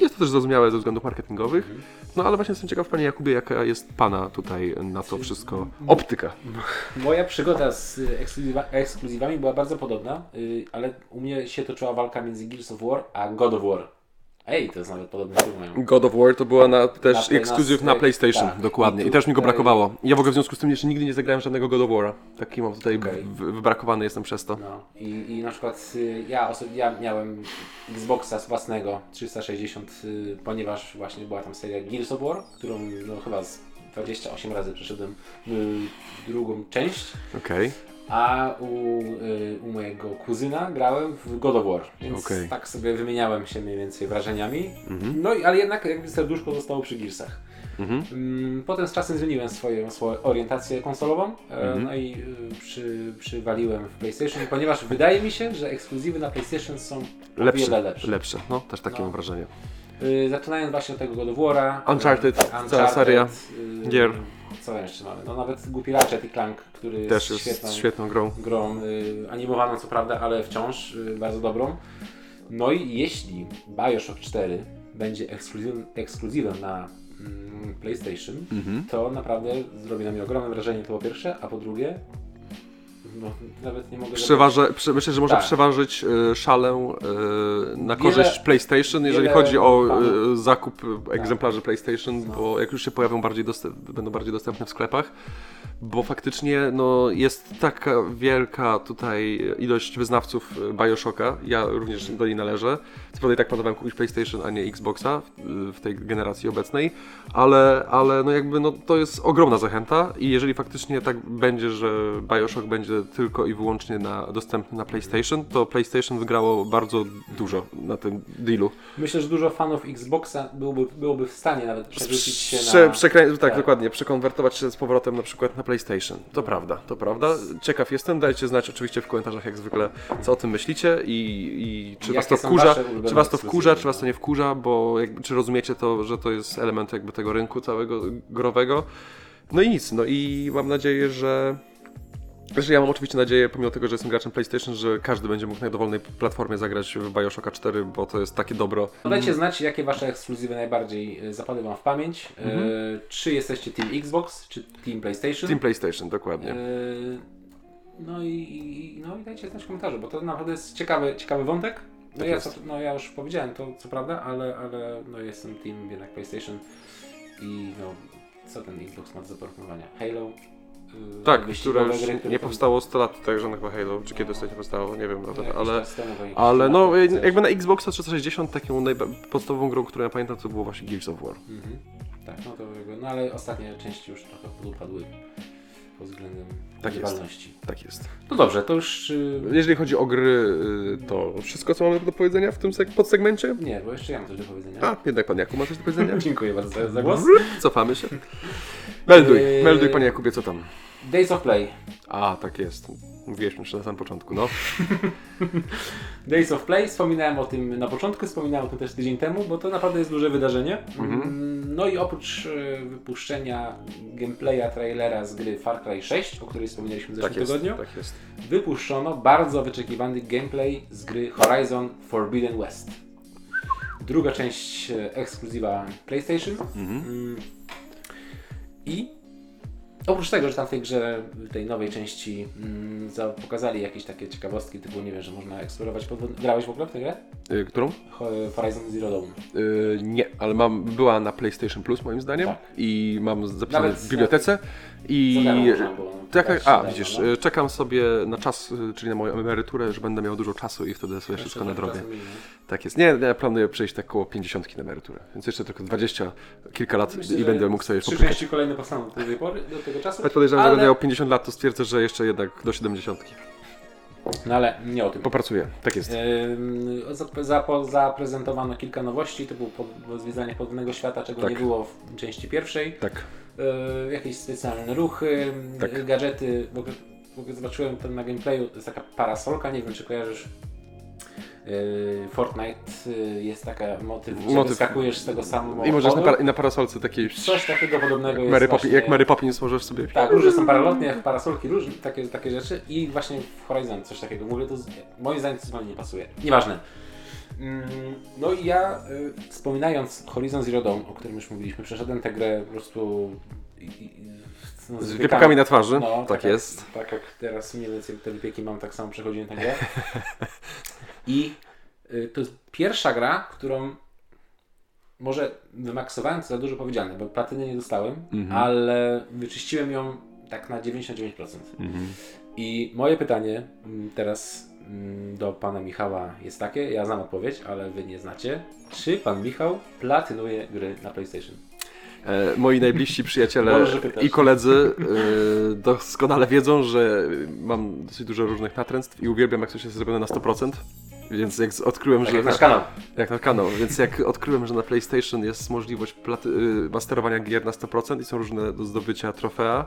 jest to też zrozumiałe ze względów marketingowych, no ale właśnie jestem ciekaw, panie Jakubie, jaka jest pana tutaj na to wszystko optyka. Moja przygoda z ekskluzywa, ekskluzywami była bardzo podobna, y, ale u mnie się toczyła walka między Gears of War a God of War. Ej, to jest nawet podobny mają. God of War to była na, też Na play- ekskluzyw na- na PlayStation, tak. dokładnie. I I też mi go tutaj- brakowało. Ja w ogóle w związku z tym jeszcze nigdy nie zagrałem żadnego God of War'a. Taki mam tutaj Okej. wy- wybrakowany jestem przez to. No. I, I na przykład y, ja, oso- ja miałem Xboxa z własnego 360, y, ponieważ właśnie była tam seria Gears of War, którą no, chyba z 28 razy przeszedłem y, drugą część. Okej. A u, y, u mojego kuzyna grałem w God of War, więc Okej. tak sobie wymieniałem się mniej więcej wrażeniami. Mhm. No i ale jednak jakby serduszko zostało przy Gearsach. Mhm. Mm, Potem z czasem zmieniłem swoją, swoją orientację konsolową, e, Mhm. no i y, przy, przywaliłem w PlayStation, ponieważ wydaje mi się, że ekskluzywy na PlayStation są Lepsze, wiele lepsze. lepsze. No, też takie No. mam wrażenie. Y, Zaczynając właśnie od tego God of War'a. Uncharted, y, cała seria y, gier. Co jeszcze mamy? No nawet głupi Ratchet i Clank, który Też jest świetną, świetną grą. grą y, animowaną co prawda, ale wciąż y, bardzo dobrą. No i jeśli Bioshock 4 będzie ekskluzywem, ekskluzywem na mm, PlayStation, Mhm. to naprawdę zrobi na mnie ogromne wrażenie, to po pierwsze, a po drugie, no, nawet nie mogę... Przeważę, prze, myślę, że może Tak. przeważyć e, szalę e, na Wiele- korzyść PlayStation, jeżeli chodzi o e, zakup e, egzemplarzy PlayStation, No. bo jak już się pojawią bardziej będą bardziej dostępne w sklepach, bo faktycznie no, jest taka wielka tutaj ilość wyznawców Bioshocka, ja również do niej należę. Co prawda i tak planowałem kupić PlayStation, a nie Xboxa w, w tej generacji obecnej, ale, ale no jakby no, to jest ogromna zachęta i jeżeli faktycznie tak będzie, że Bioshock będzie tylko i wyłącznie na, dostępny na PlayStation, to PlayStation wygrało bardzo dużo na tym dealu. Myślę, że dużo fanów Xboxa byłoby, byłoby w stanie nawet przerzucić się na... tak, tak. dokładnie, przekonwertować się z powrotem na przykład na PlayStation. To prawda, to prawda. Ciekaw jestem, dajcie znać oczywiście w komentarzach jak zwykle, co o tym myślicie i, i czy was to wkurza, czy was to wkurza, czy was to nie wkurza, bo czy rozumiecie to, że to jest element jakby tego rynku całego growego. No i nic, no i mam nadzieję, że Znaczy ja mam oczywiście nadzieję, pomimo tego, że jestem graczem PlayStation, że każdy będzie mógł na dowolnej platformie zagrać w Bioshocka 4, bo to jest takie dobro. Dajcie znać, jakie wasze ekskluzywy najbardziej e, zapadły wam w pamięć. E, czy jesteście Team Xbox, czy Team PlayStation. Team PlayStation, dokładnie. E, no, i, i, no i dajcie znać w komentarzu, bo to naprawdę jest ciekawy, ciekawy wątek. No, Tak ja, co, no ja już powiedziałem to co prawda, ale, ale no jestem team jednak PlayStation i no co ten Xbox ma do zaproponowania? Halo? Yy, Tak, które już gry, nie powstało 100 lat, tak żadnych Halo, czy kiedy ostatnio powstało, nie wiem, nawet, ale, ale no jakby na Xboxa 360 taką podstawową grą, którą ja pamiętam, to było właśnie Gears of War. Mhm. Tak, no to jakby, no ale ostatnie części już trochę podupadły pod względem Tak jest. Tak jest. No dobrze, to już... Yy... Jeżeli chodzi o gry, y, to wszystko, co mamy do powiedzenia w tym seg- podsegmencie? Nie, bo jeszcze ja mam coś do powiedzenia. A, jednak pan Jakub ma coś do powiedzenia? Dziękuję bardzo za głos. Cofamy się. Melduj, Yy. melduj panie Jakubie, co tam? Days of Play. A, tak jest. Mówiłeś jeszcze na samym początku, no. Days of Play, wspominałem o tym na początku, wspominałem o tym też tydzień temu, bo to naprawdę jest duże wydarzenie. Mhm. Mm, No i oprócz e, wypuszczenia gameplaya, trailera z gry Far Cry 6, o której wspominaliśmy w Tak zeszłym jest, tygodniu, tak jest. wypuszczono bardzo wyczekiwany gameplay z gry Horizon Forbidden West. Druga część e, ekskluzywa PlayStation. Mhm. I oprócz tego, że tam w tej grze, w tej nowej części mm, za- pokazali jakieś takie ciekawostki, typu nie wiem, że można eksplorować podwodne... Grałeś w ogóle w tę grę? Y, którą? Ho- Horizon Zero Dawn. Y, nie, ale mam, była na PlayStation Plus moim zdaniem Tak. i mam zapisane Nawet w bibliotece i tak, grać a widzisz, no. czekam sobie na czas, y, czyli na moją emeryturę, że będę miał dużo czasu i wtedy sobie wszystko Jeszcze nadrobię. czasem minę. Tak jest. Nie, ja planuję przejść tak koło 50 na emeryturę, więc jeszcze tylko 20, kilka lat Myślę, i że będę mógł sobie popykać. części kolejne powstaną do tej pory, do tego czasu. Choć podejrzewam, że ale... będę miał 50 lat, to stwierdzę, że jeszcze jednak do 70. No ale nie o tym. Popracuję, tak jest. Zaprezentowano kilka nowości, to było zwiedzanie podwodnego świata, czego Tak. nie było w części pierwszej. Tak. Yy, jakieś specjalne ruchy, Tak. gadżety. W ogóle, w ogóle zobaczyłem to na gameplayu, to jest taka parasolka, nie wiem czy kojarzysz. Yy, Fortnite yy, jest taka motyw, że Motyw. wyskakujesz z tego samego I możesz na, par- na parasolce takiej... Coś takiego podobnego Jak jest Mary, Poppins, właśnie... jak Mary Poppins możesz sobie... Tak, róże są paralotnie, jak parasolki, różne takie, takie rzeczy i właśnie w Horizon coś takiego. Mówię, to z, moim zdaniem to zupełnie nie pasuje. Nieważne. Mm, No i ja, y, wspominając Horizon Zero Dawn, o którym już mówiliśmy, przeszedłem tę grę po prostu no, Z wypiekami na twarzy, no, tak jak- jest. Tak jak teraz mniej więcej te wypieki mam, tak samo przechodziłem tę grę. I y, to jest pierwsza gra, którą może wymaksowałem, to za dużo powiedziane, bo platyny nie dostałem, Mhm. ale wyczyściłem ją tak na 99%. Mhm. I moje pytanie mm, teraz mm, do pana Michała jest takie, ja znam odpowiedź, ale wy nie znacie. Czy pan Michał platynuje gry na PlayStation? E, moi najbliżsi przyjaciele i koledzy e, doskonale wiedzą, że mam dosyć dużo różnych natręctw i uwielbiam jak coś jest zrobione na 100%. Więc jak odkryłem, Tak że jak nasz kanał. jak na kanał, więc jak odkryłem, że na PlayStation jest możliwość platy, masterowania gier na 100% i są różne do zdobycia trofea,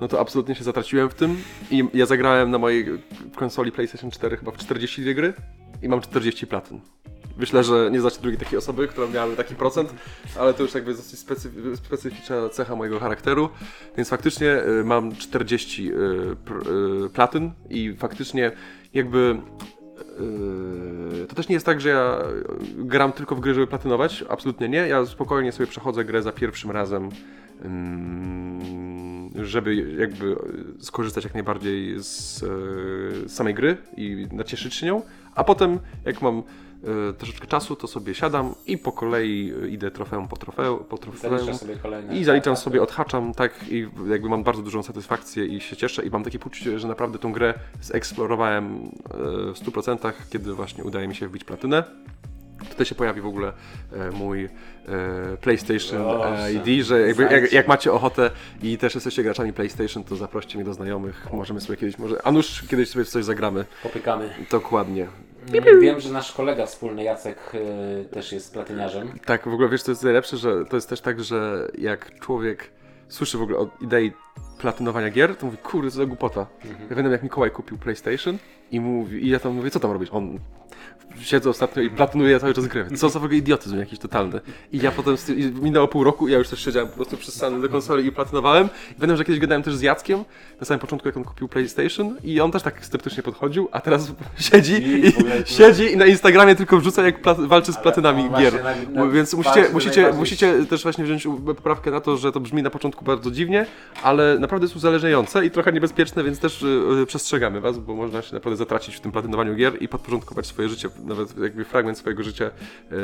no to absolutnie się zatraciłem w tym i ja zagrałem na mojej konsoli PlayStation 4 chyba w 42 gry i mam 40 platyn. Myślę, że nie znacie drugiej takiej osoby, która miałaby taki procent, ale to już jakby dosyć specyf- specyficzna cecha mojego charakteru, więc faktycznie y, mam 40 y, y, platyn i faktycznie jakby to też nie jest tak, że ja gram tylko w gry, żeby platynować. Absolutnie nie. Ja spokojnie sobie przechodzę grę za pierwszym razem, ym, żeby jakby skorzystać jak najbardziej z e, samej gry i nacieszyć się nią. A potem, jak mam troszeczkę czasu, to sobie siadam i po kolei idę trofeum po trofeum, po trofeum i zaliczam sobie, odhaczam, tak, i jakby mam bardzo dużą satysfakcję i się cieszę i mam takie poczucie, że naprawdę tą grę zeksplorowałem e, w 100%, kiedy właśnie udaje mi się wbić platynę. Tutaj się pojawi w ogóle e, mój e, PlayStation Proszę. ID, że jakby, jak, jak macie ochotę i też jesteście graczami PlayStation, to zaproście mnie do znajomych. Możemy sobie kiedyś, może, a nuż kiedyś sobie w coś zagramy. Popykamy. Dokładnie. Wiem, że nasz kolega wspólny Jacek y, też jest platyniarzem. Tak, w ogóle wiesz, to jest najlepsze, że to jest też tak, że jak człowiek słyszy w ogóle o idei platynowania gier, to mówi, kurde, co za głupota. Ja pamiętam, jak Mikołaj kupił PlayStation i mówi, i ja tam mówię, co tam robisz? On siedzę ostatnio i platynuję cały czas grę. Co za w ogóle idiotyzm jakiś totalny. I ja potem, z tym- i minęło pół roku i ja już też siedziałem po prostu przystany do konsoli i platynowałem. I pamiętam, że kiedyś gadałem też z Jackiem, na samym początku, jak on kupił PlayStation i on też tak sceptycznie podchodził, a teraz siedzi I siedzi i na Instagramie tylko wrzuca, jak plat- walczy z platynami on gier. Więc musicie, musicie, musicie też właśnie wziąć poprawkę na to, że to brzmi na początku bardzo dziwnie, ale naprawdę jest uzależniające i trochę niebezpieczne, więc też y, y, przestrzegamy was, bo można się naprawdę zatracić w tym platynowaniu gier i podporządkować swoje życie, nawet jakby fragment swojego życia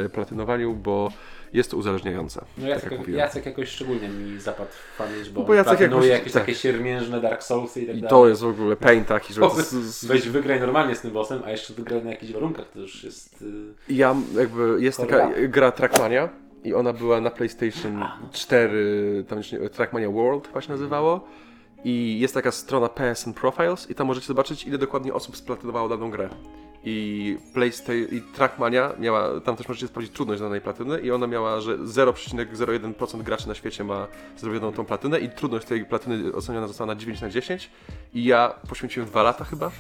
y, platynowaniu, bo jest to uzależniające. No tak Jacek, jak mówiłem. Jacek jakoś szczególnie mi zapadł w pamięć, bo, bo Jacek jakoś- jakieś tak. takie siermiężne Dark Soulsy i tak I dalej. to jest w ogóle pain taki, że... O, z- z- Weź wygraj normalnie z tym bossem, a jeszcze wygraj na jakichś warunkach, to już jest... y, Ja jakby jest taka gra Trackmania i ona była na PlayStation 4, tam już nie, Trackmania World chyba się nazywało. I jest taka strona PSN Profiles i tam możecie zobaczyć ile dokładnie osób splatynowało daną grę. I PlayStation i Trackmania miała, tam też możecie sprawdzić trudność danej platyny i ona miała, że 0,01% graczy na świecie ma zrobioną tą platynę i trudność tej platyny oceniona została na 9 na 10 i ja poświęciłem dwa lata chyba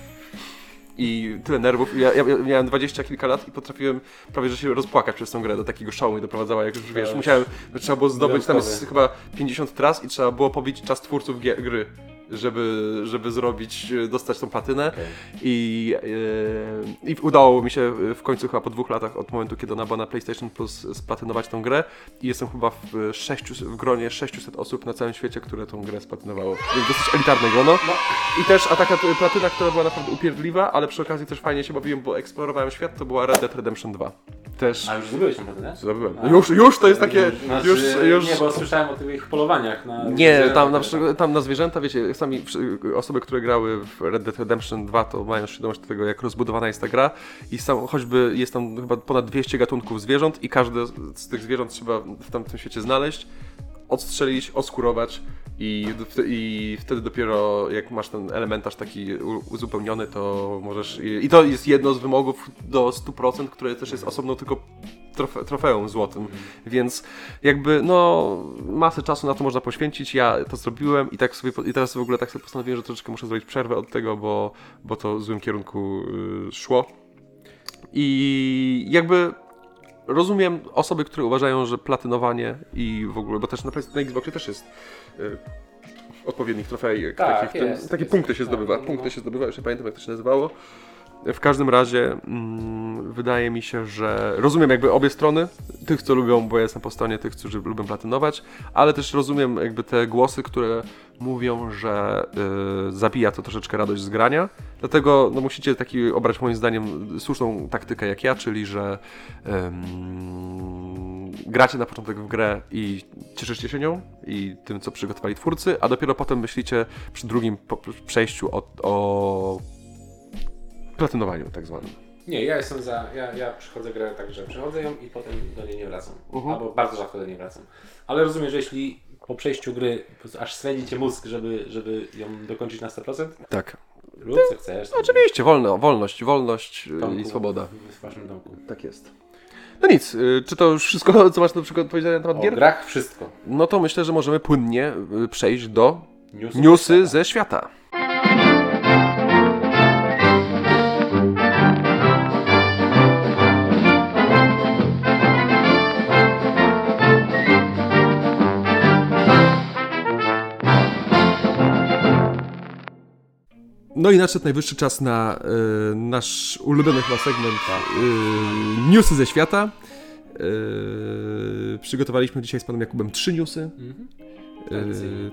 i tyle nerwów. Ja, ja, miałem dwadzieścia kilka lat i potrafiłem prawie że się rozpłakać przez tą grę. Do takiego szału mnie doprowadzała, jak już wiesz, już musiałem, trzeba było zdobyć, tam jest chyba 50 tras i trzeba było pobić czas twórców gry. Żeby, żeby zrobić, e, dostać tą platynę Okej. I, e, i udało mi się w końcu chyba po dwóch latach od momentu, kiedy ona była na PlayStation Plus splatynować tą grę i jestem chyba w, sześciu, w gronie 600 osób na całym świecie, które tą grę spatynowało. Więc dosyć elitarne grono. No, I też a taka platyna, która była naprawdę upierdliwa, ale przy okazji też fajnie się bawiłem, bo eksplorowałem świat, to była Red Dead Redemption 2. Też a już zdobyłeś tą platynę? zdobyłem. A. Już, już to jest takie, Znaczy, już, już... Nie, bo słyszałem o tych polowaniach na... Nie, tam na, tam na zwierzęta, wiecie, sami wszy- osoby, które grały w Red Dead Redemption 2, to mają świadomość tego, jak rozbudowana jest ta gra. I choćby jest tam chyba ponad 200 gatunków zwierząt i każde z tych zwierząt trzeba w tamtym świecie znaleźć, odstrzelić, oskurować i, i wtedy dopiero jak masz ten elementarz taki uzupełniony, to możesz... I, to jest jedno z wymogów do 100%, które też jest osobno tylko trofe, trofeum złotym, więc jakby no masę czasu na to można poświęcić, ja to zrobiłem i tak sobie, i teraz w ogóle tak sobie postanowiłem, że troszeczkę muszę zrobić przerwę od tego, bo, bo to w złym kierunku y, szło. I jakby rozumiem osoby, które uważają, że platynowanie i w ogóle, bo też na, na Xboxie też jest y, odpowiednik trofei, Tak, takich, ten- jest, takie jest, punkty się tak, zdobywa, no. punkty się zdobywa, już nie pamiętam jak to się nazywało. W każdym razie mm, wydaje mi się, że rozumiem jakby obie strony, tych co lubią, bo ja jestem po stronie tych, którzy lubią platynować, ale też rozumiem jakby te głosy, które mówią, że y, zabija to troszeczkę radość z grania. Dlatego no, musicie taki obrać moim zdaniem słuszną taktykę jak ja, czyli że ym, gracie na początek w grę i cieszycie się nią i tym, co przygotowali twórcy, a dopiero potem myślicie przy drugim przejściu o, o platynowaniu tak zwanym. Nie, ja jestem za. Ja, ja przychodzę grę tak, że przechodzę ją i potem do niej nie wracam. Mhm. Albo bardzo rzadko do niej wracam. Ale rozumiem, że jeśli po przejściu gry aż swędzi cię mózg, żeby, żeby ją dokończyć na 100%, Tak. rób co chcesz. Oczywiście, wolno, wolność, wolność y, Domku, i swoboda. W, w waszym domku. Tak jest. No nic, y, czy to już wszystko, co masz na przykład powiedzieć na temat O gier? grach wszystko. No to myślę, że możemy płynnie y, przejść do Newsy, newsy ze świata. No i nadszedł najwyższy czas na e, nasz ulubiony chyba segment e, newsy ze świata. E, przygotowaliśmy dzisiaj z panem Jakubem trzy newsy. Mhm.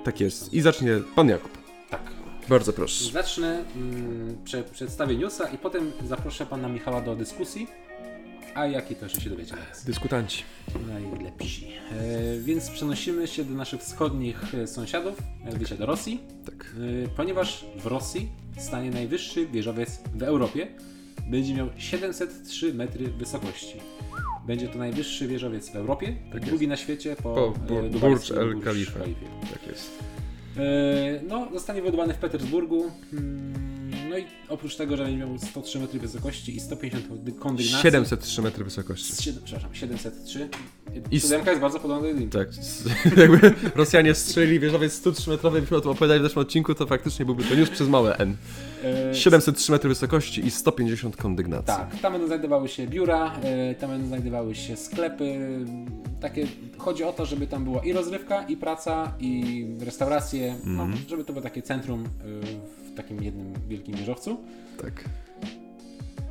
Tak jest. I zacznie pan Jakub. Tak. Bardzo proszę. Zacznę, mm, prze, przedstawię newsa i potem zaproszę pana Michała do dyskusji. A jaki to jeszcze się dowiecie? Dyskutanci. Najlepsi. E, więc przenosimy się do naszych wschodnich e, sąsiadów, mianowicie do Rosji, Tak. e, ponieważ w Rosji stanie najwyższy wieżowiec w Europie. Będzie miał 703 metry wysokości. Będzie to najwyższy wieżowiec w Europie, Tak drugi na świecie po, Po e, Burj Burj Khalifa. Tak jest. E, No, zostanie wybudowany w Petersburgu. Mm, No i oprócz tego, że będzie miał 103 metry wysokości i 150 kondygnacji. 703 metry wysokości. z siedem- Przepraszam, 703. I siódemka jest bardzo podobna do jedynki. Tak, jakby Rosjanie strzeli wieżowiec 103 metrowy, byśmy o tym opowiadali w zeszłym odcinku, to faktycznie byłby to news przez małe N. E, 703 metry wysokości i 150 kondygnacji. Tak, tam będą znajdowały się biura, e, tam będą znajdowały się sklepy. Takie, chodzi o to, żeby tam była i rozrywka, i praca, i restauracje, no, Mhm. żeby to było takie centrum e, w takim jednym wielkim wieżowcu. tak.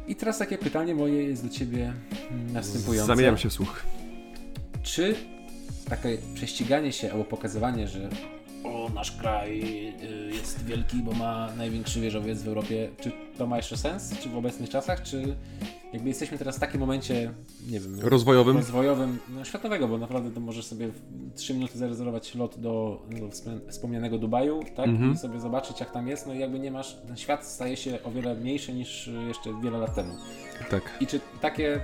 I teraz takie pytanie moje jest do Ciebie mm, następujące. Zamieniam się w słuch. Czy takie prześciganie się albo pokazywanie, że o, nasz kraj y, jest wielki, bo ma największy wieżowiec w Europie, czy to ma jeszcze sens? Czy w obecnych czasach? Czy jakby jesteśmy teraz w takim momencie, nie wiem, Rozwojowym. rozwojowym, no, światowego, bo naprawdę to możesz sobie w 3 minuty zarezerwować lot do, do wspomnia- wspomnianego Dubaju, tak? Mhm. I sobie zobaczyć jak tam jest, no i jakby nie masz, ten świat staje się o wiele mniejszy niż jeszcze wiele lat temu. Tak. I czy takie,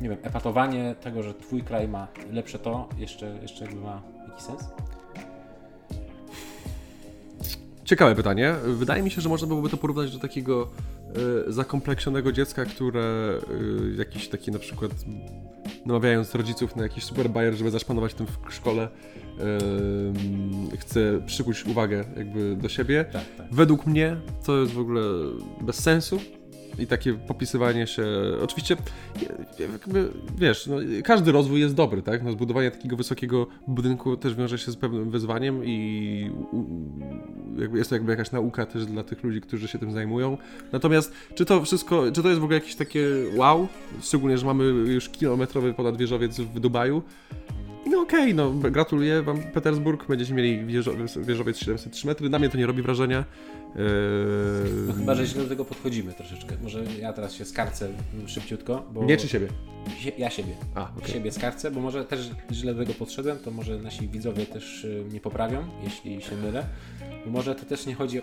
nie wiem, epatowanie tego, że twój kraj ma lepsze to, jeszcze, jeszcze jakby ma jakiś sens? Ciekawe pytanie. Wydaje mi się, że można byłoby to porównać do takiego e, zakompleksionego dziecka, które e, jakiś taki na przykład namawiając rodziców na jakiś super bajer, żeby zaszpanować tym w szkole, e, chce przykuć uwagę jakby do siebie. Tak, tak. Według mnie to jest w ogóle bez sensu i takie popisywanie się. Oczywiście, jakby, wiesz, no, każdy rozwój jest dobry, tak? No, zbudowanie takiego wysokiego budynku też wiąże się z pewnym wyzwaniem i jakby jest to jakby jakaś nauka też dla tych ludzi, którzy się tym zajmują. Natomiast, czy to wszystko, czy to jest w ogóle jakieś takie wow? Szczególnie, że mamy już kilometrowy ponad wieżowiec w Dubaju. No okej, no gratuluję wam Petersburg, będziecie mieli wieżowiec 703 metry, na mnie to nie robi wrażenia. Eee, No chyba, że źle do tego podchodzimy troszeczkę. Może ja teraz się skarcę szybciutko, bo... Nie czy siebie? Sie- Ja siebie. A, okej. Siebie skarcę, bo może też źle do tego podszedłem, to może nasi widzowie też y, mnie poprawią, jeśli się mylę. Bo może to też nie chodzi o...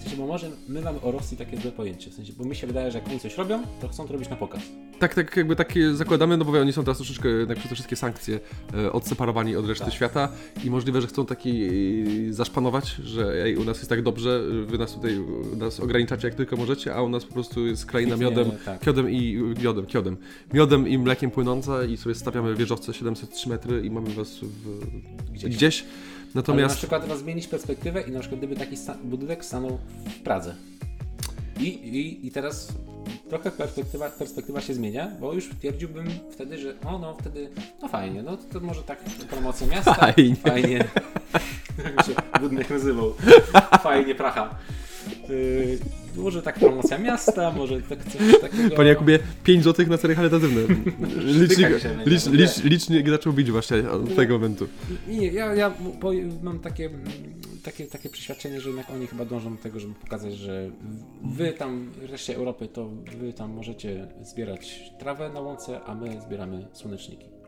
W sensie, bo może my mamy o Rosji takie złe pojęcie. W sensie, bo mi się wydaje, że jak oni coś robią, to chcą to robić na pokaz. Tak, tak jakby takie zakładamy, no bo oni są teraz troszeczkę jednak przez te wszystkie sankcje e, odseparowani od reszty Tak. świata i możliwe, że chcą taki e, zaszpanować, że ej, u nas jest tak dobrze, wy nas tutaj nas ograniczacie jak tylko możecie, a u nas po prostu jest kraina miodem, tak. kiodem i miodem, kiodem, miodem i mlekiem płynąca i sobie stawiamy wieżowce 703 metry i mamy was w, Gdzieś. gdzieś. Natomiast... na przykład teraz zmienić perspektywę i na przykład gdyby taki sta- budynek stanął w Pradze. I, i, I teraz trochę perspektywa, perspektywa się zmienia, bo już twierdziłbym wtedy, że o no wtedy, no fajnie, no to może tak promocja miasta. Fajnie. Fajnie. Jak się budynek nazywał. Fajnie, pracha. Yy, może tak promocja miasta, może tak coś takiego. Panie Jakubie, 5 zł na sery charytatywne. Licznik, licz, licz, licznik zaczął bić właśnie od tego momentu. Nie, ja, ja mam takie, mm, takie, takie przeświadczenie, że jednak oni chyba dążą do tego, żeby pokazać, że wy tam, w reszcie Europy, to wy tam możecie zbierać trawę na łące, a my zbieramy słoneczniki.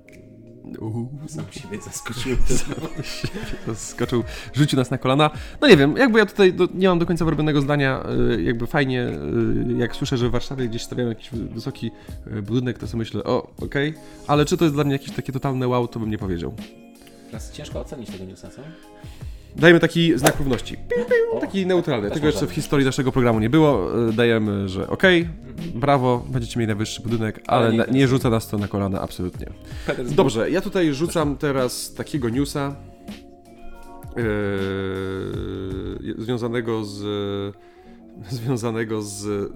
Sam siebie zaskoczyłem. Skoczył, rzucił nas na kolana. No nie wiem, jakby ja tutaj do, nie mam do końca wyrobionego zdania, y, jakby fajnie, y, jak słyszę, że w Warszawie gdzieś stawiamy jakiś wysoki y, budynek, to sobie myślę, o, okej, ale czy to jest dla mnie jakieś takie totalne wow, to bym nie powiedział. Teraz ciężko ocenić tego newsa, co? Dajemy taki znak równości, taki neutralny. Tego jeszcze w historii naszego programu nie było. Y, Dajemy, że okej, brawo, będziecie mieli najwyższy budynek, ale nie na, nie interesuje. rzuca nas to na kolana, absolutnie. Dobrze, ja tutaj rzucam teraz takiego newsa yy, związanego z związanego z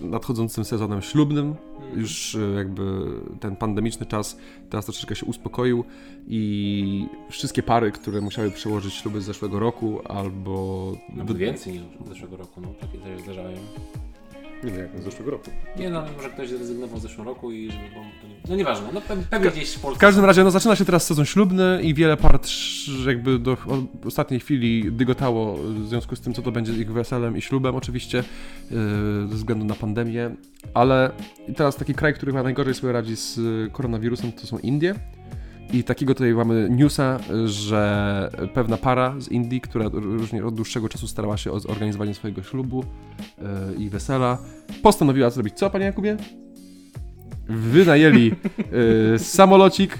nadchodzącym sezonem ślubnym. Mhm. Już e, jakby ten pandemiczny czas teraz troszeczkę się uspokoił i wszystkie pary, które musiały przełożyć śluby z zeszłego roku albo... Nawet więcej niż z zeszłego roku, no takie też zdarzają. Nie wiem, jak z zeszłego roku. Nie no, może ktoś zrezygnował w zeszłym roku i żeby... Bo, no nieważne, no pewnie, pewnie gdzieś w W Polsce... każdym razie no, zaczyna się teraz sezon ślubny i wiele par jakby do ostatniej chwili dygotało w związku z tym, co to będzie z ich weselem i ślubem oczywiście yy, ze względu na pandemię, ale teraz taki kraj, który chyba najgorzej sobie radzi z y, koronawirusem to są Indie. I takiego tutaj mamy newsa, że pewna para z Indii, która różnie od dłuższego czasu starała się o zorganizowanie swojego ślubu yy, i wesela, postanowiła zrobić co, panie Jakubie? Wynajęli yy, samolocik,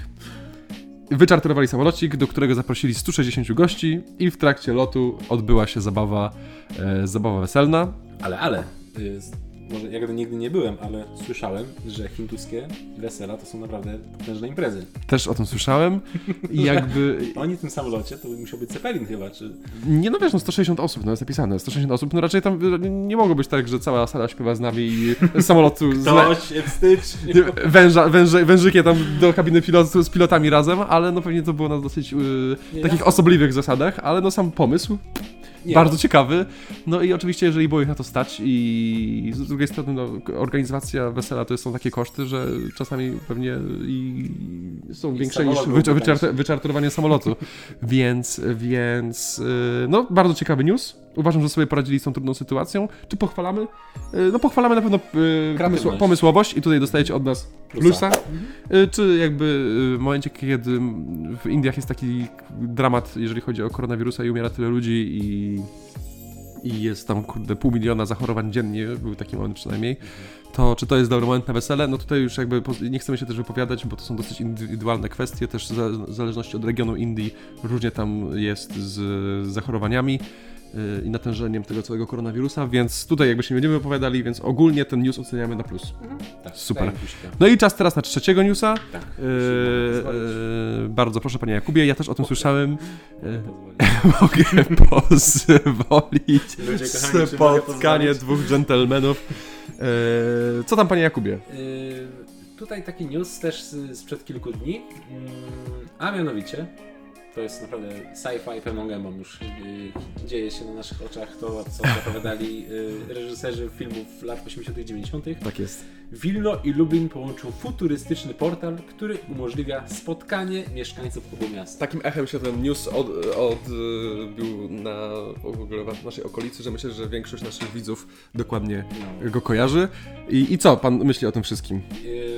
wyczarterowali samolocik, do którego zaprosili 160 gości i w trakcie lotu odbyła się zabawa, e, zabawa weselna. Ale, ale, y, może ja nigdy nie byłem, ale słyszałem, że hinduskie wesela to są naprawdę potężne imprezy. Też o tym słyszałem i jakby... Oni w tym samolocie, to musiał być Zeppelin chyba, czy... Nie no wiesz, no 160 osób, no jest napisane, 160 osób, no raczej tam y, nie mogło być tak, że cała sala śpiewa z nami i samolotu z le- się w styczniu. węża, węże, wężykie tam do kabiny pilotu z pilotami razem, ale no pewnie to było na dosyć y, Nie, takich osobliwych zasadach, ale no sam pomysł Nie, bardzo ciekawy. No i oczywiście, jeżeli było ich na to stać i z drugiej strony no, organizacja wesela to są takie koszty, że czasami pewnie i są I większe niż wyczar- byłby wyczar- wyczarterowanie samolotu. więc, więc yy, no bardzo ciekawy news. Uważam, że sobie poradzili z tą trudną sytuacją. Czy pochwalamy? Yy, no pochwalamy na pewno Kreatywność. pomysł- pomysłowość i tutaj dostajecie od nas plusa. Y, Czy jakby w momencie, kiedy w Indiach jest taki dramat, jeżeli chodzi o koronawirusa i umiera tyle ludzi i, i jest tam kurde pół miliona zachorowań dziennie, był taki moment przynajmniej, to czy to jest dobry moment na wesele? No tutaj już jakby nie chcemy się też wypowiadać, bo to są dosyć indywidualne kwestie, też w zależności od regionu Indii różnie tam jest z, zachorowaniami i natężeniem tego całego koronawirusa, więc tutaj jakby się nie będziemy wypowiadali, więc ogólnie ten news oceniamy na plus. Tak, Super. No i czas teraz na trzeciego newsa. Tak. Yy, yy, bardzo proszę panie Jakubie, ja też o tym słyszałem. Yy, Pozwolić. mogę pozwolić Ludzie kochani, mogę spotkanie dwóch dżentelmenów. Yy, co tam panie Jakubie? Yy, tutaj taki news też z- sprzed kilku dni, mm, a mianowicie to jest naprawdę sci-fi pełną gębą już yy, dzieje się na naszych oczach to, co zapowiadali yy, reżyserzy filmów lat 80 i 90 Tak jest. Wilno i Lublin połączył futurystyczny portal, który umożliwia spotkanie mieszkańców obu miast. Takim echem się ten news od, odbił na w ogóle w naszej okolicy, że myślę, że większość naszych widzów dokładnie No. go kojarzy. I, I co pan myśli o tym wszystkim? Yy,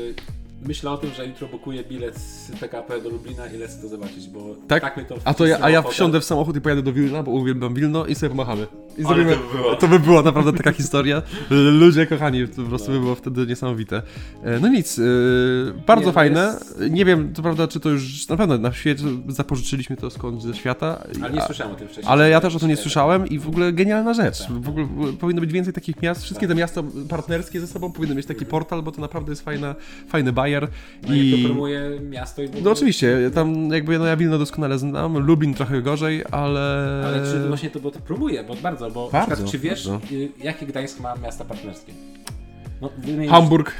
Myślę o tym, że jutro bukuję bilet z PKP do Lublina i lecę to zobaczyć, bo Tak? mnie to A to ja, a ja wsiądę w samochód i pojadę do Wilna, bo uwielbiam Wilno i sobie pomachamy. I Ale to by było. to by była naprawdę taka historia. Ludzie kochani, to po prostu by było wtedy niesamowite. E, No nic, e, bardzo Nie, no fajne. jest- Nie wiem, to prawda, czy to już na pewno na świecie zapożyczyliśmy to skądś ze świata. Ale nie a- słyszałem o tym wcześniej. ale ja też o tym nie słyszałem i w ogóle genialna rzecz. Tak. W ogóle powinno być więcej takich miast. Wszystkie Tak. te miasta partnerskie ze sobą powinny mieć taki portal, bo to naprawdę jest fajna, fajny bajer. No i... I to promuje miasto i no oczywiście, tam jakby no ja Wilno doskonale znam, Lublin trochę gorzej, ale... Ale czy właśnie to, bo to promuje, bo bardzo, bo Bardzo, przykład, czy wiesz, bardzo. y, jakie Gdańsk ma miasta partnerskie? No, Hamburg,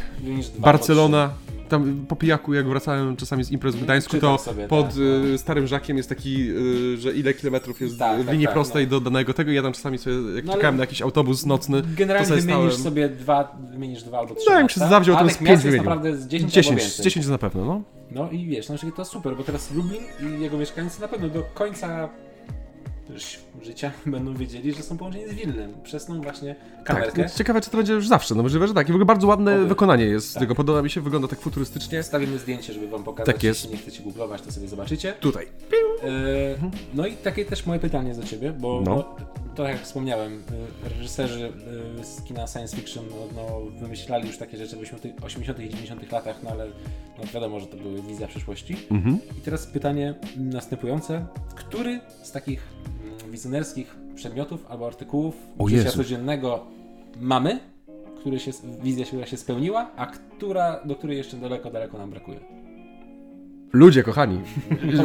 Barcelona. Tam po pijaku, jak wracałem czasami z imprez w Gdańsku, Czytam to sobie, pod tak, y, no. Starym Żakiem jest taki, y, że ile kilometrów jest Tak, w tak, linii tak, prostej no. do danego tego ja tam czasami sobie, jak No, czekałem na jakiś autobus nocny, trzy. to Generalnie sobie wymienisz stałem... sobie dwa, wymienisz dwa albo trzy No, mi miasta, się zawdział, to tych pięć wymienił. naprawdę z 10, 10, albo więcej. 10 na pewno, no. No i wiesz, no, że to super, bo teraz Lublin i jego mieszkańcy na pewno do końca życia będą wiedzieli, że są połączeni z Wilnem przez tą właśnie kamerkę. Tak, ciekawe, czy to będzie już zawsze, no możliwe, że tak. I w ogóle bardzo ładne Oby. wykonanie jest Tak. tego, podoba mi się, wygląda tak futurystycznie. Wstawimy zdjęcie, żeby wam pokazać, Tak jest. jeśli nie chcecie googlować, to sobie zobaczycie. Tutaj. E, No i takie też moje pytanie do ciebie, bo No. no. To jak wspomniałem, e, reżyserzy e, z kina science fiction no, no, wymyślali już takie rzeczy w 80. 80. i 90. latach, no ale no, wiadomo, że to były wizja przyszłości. Mhm. I teraz pytanie następujące. Który z takich mm, wizjonerskich przedmiotów albo artykułów O życia Jezu. codziennego mamy, który się, wizja która się spełniła, a która, do której jeszcze daleko, daleko nam brakuje? Ludzie, kochani.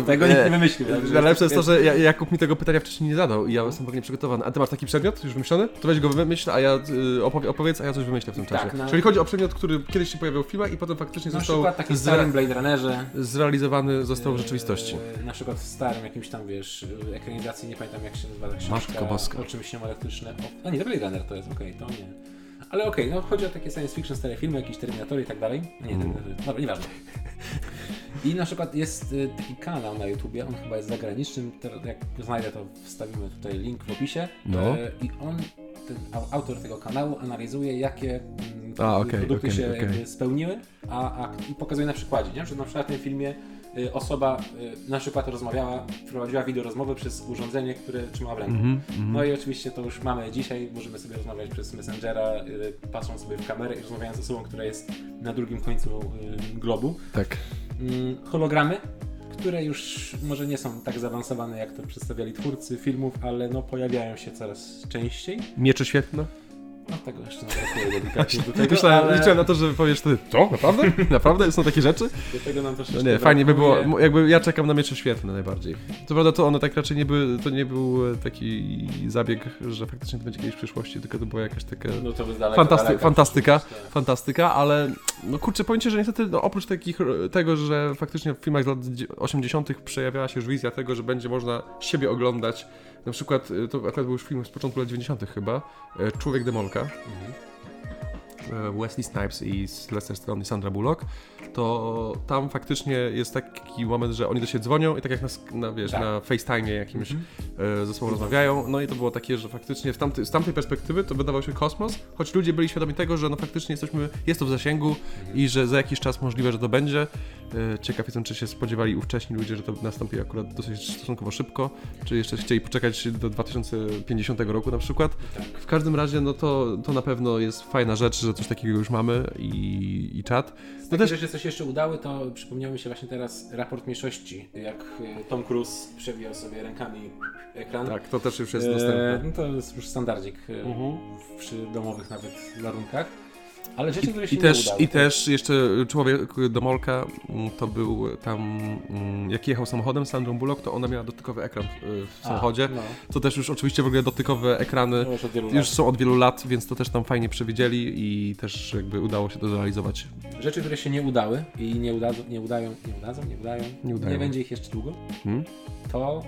Tego nikt nie wymyślił. Najlepsze jest to, że Ja- Jakub mi tego pytania wcześniej nie zadał i ja jestem pewnie przygotowany. A ty masz taki przedmiot już wymyślony? To weź go wymyśl, a ja y, opowie, opowiedz, a ja coś wymyślę w tym Tak, czasie. no. Czyli chodzi o przedmiot, który kiedyś się pojawił w filmach i potem faktycznie Na został przykład takim zre- starym Blade Runnerze. zrealizowany został w rzeczywistości. e, Na przykład w starym jakimś tam, wiesz, e, ekranizacji, nie pamiętam jak się nazywa ta książka. Matko Boska. O czymś się elektryczne. O, a nie, to Blade Runner to jest, okej, to nie. Ale okej, no chodzi o takie science fiction, stare filmy, jakieś Terminatory i tak dalej. Nie, Mm. Terminatory, dobra, nieważne. I na przykład jest y, taki kanał na YouTubie, on chyba jest zagranicznym, jak znajdę to wstawimy tutaj link w opisie. No. E, I on, ten au- autor tego kanału analizuje jakie mm, A, okej, produkty okej, się jakby spełniły, a, a i pokazuje na przykładzie, nie? że na przykład w tym filmie osoba y, na przykład rozmawiała, prowadziła wideo rozmowę przez urządzenie, które trzymała w ręku. Mhm, mhm. No i oczywiście to już mamy dzisiaj, możemy sobie rozmawiać przez Messengera, y, patrząc sobie w kamerę i rozmawiając z osobą, która jest na drugim końcu y, globu. Tak. Mm, hologramy, które już może nie są tak zaawansowane, jak to przedstawiali twórcy filmów, ale no pojawiają się coraz częściej. Miecze świetne. No tego jeszcze nie brakuje do tego, Myślałem, ale liczyłem na to, że powiesz ty, co? Naprawdę? Naprawdę? Są takie rzeczy? do tego nam No troszeczkę nie, fajnie by było, jakby ja czekam na miecze świetne najbardziej. Co prawda to one tak raczej nie były, to nie był e, taki zabieg, że faktycznie to będzie kiedyś w przyszłości, tylko to była jakaś taka No to daleka, fantasty- daleka fantastyka, fantastyka, ale no kurczę, powiem ci, że niestety no, oprócz takich, tego, że faktycznie w filmach z lat 80 przejawiała się już wizja tego, że będzie można siebie oglądać, na przykład, e, to akurat był już film z początku lat 90 chyba, e, Człowiek Demolka, Mhm. E, Wesley Snipes i Sylvester Stallone i Sandra Bullock, to tam faktycznie jest taki moment, że oni do siebie dzwonią i tak jak na, na, wiesz, Tak. na FaceTime jakimś Mhm. e, ze sobą rozmawiają, no i to było takie, że faktycznie tamty, z tamtej perspektywy to wydawał się kosmos, choć ludzie byli świadomi tego, że no faktycznie jesteśmy, jest to w zasięgu Mhm. i że za jakiś czas możliwe, że to będzie. E, Ciekaw jestem, czy się spodziewali ówcześni ludzie, że to nastąpi akurat dosyć stosunkowo szybko, czy jeszcze chcieli poczekać do 2050 roku na przykład. Tak. W każdym razie, no to, to na pewno jest fajna rzecz, że coś takiego już mamy i, i czat. No też, rzeczy, co się jeszcze udały, to przypomniało mi się właśnie teraz raport mniejszości, jak y, Tom Cruise przewijał sobie rękami ekran. tak, to też już jest E, dostępne. no to jest już standardzik e, Mhm. w- przy domowych nawet warunkach. Ale rzeczy, które się I nie też, udały. I też jeszcze człowiek Domolka mm, to był tam, mm, jak jechał samochodem z Sandrą Bullock, to ona miała dotykowy ekran w, w A, samochodzie. No, To też już oczywiście w ogóle dotykowe ekrany już już są od wielu lat, więc to też tam fajnie przewidzieli i też jakby udało się to zrealizować. Rzeczy, które się nie udały i nie, udadzą, nie udają, nie udadzą, nie udają, Nie udają. będzie ich jeszcze długo, Hmm? to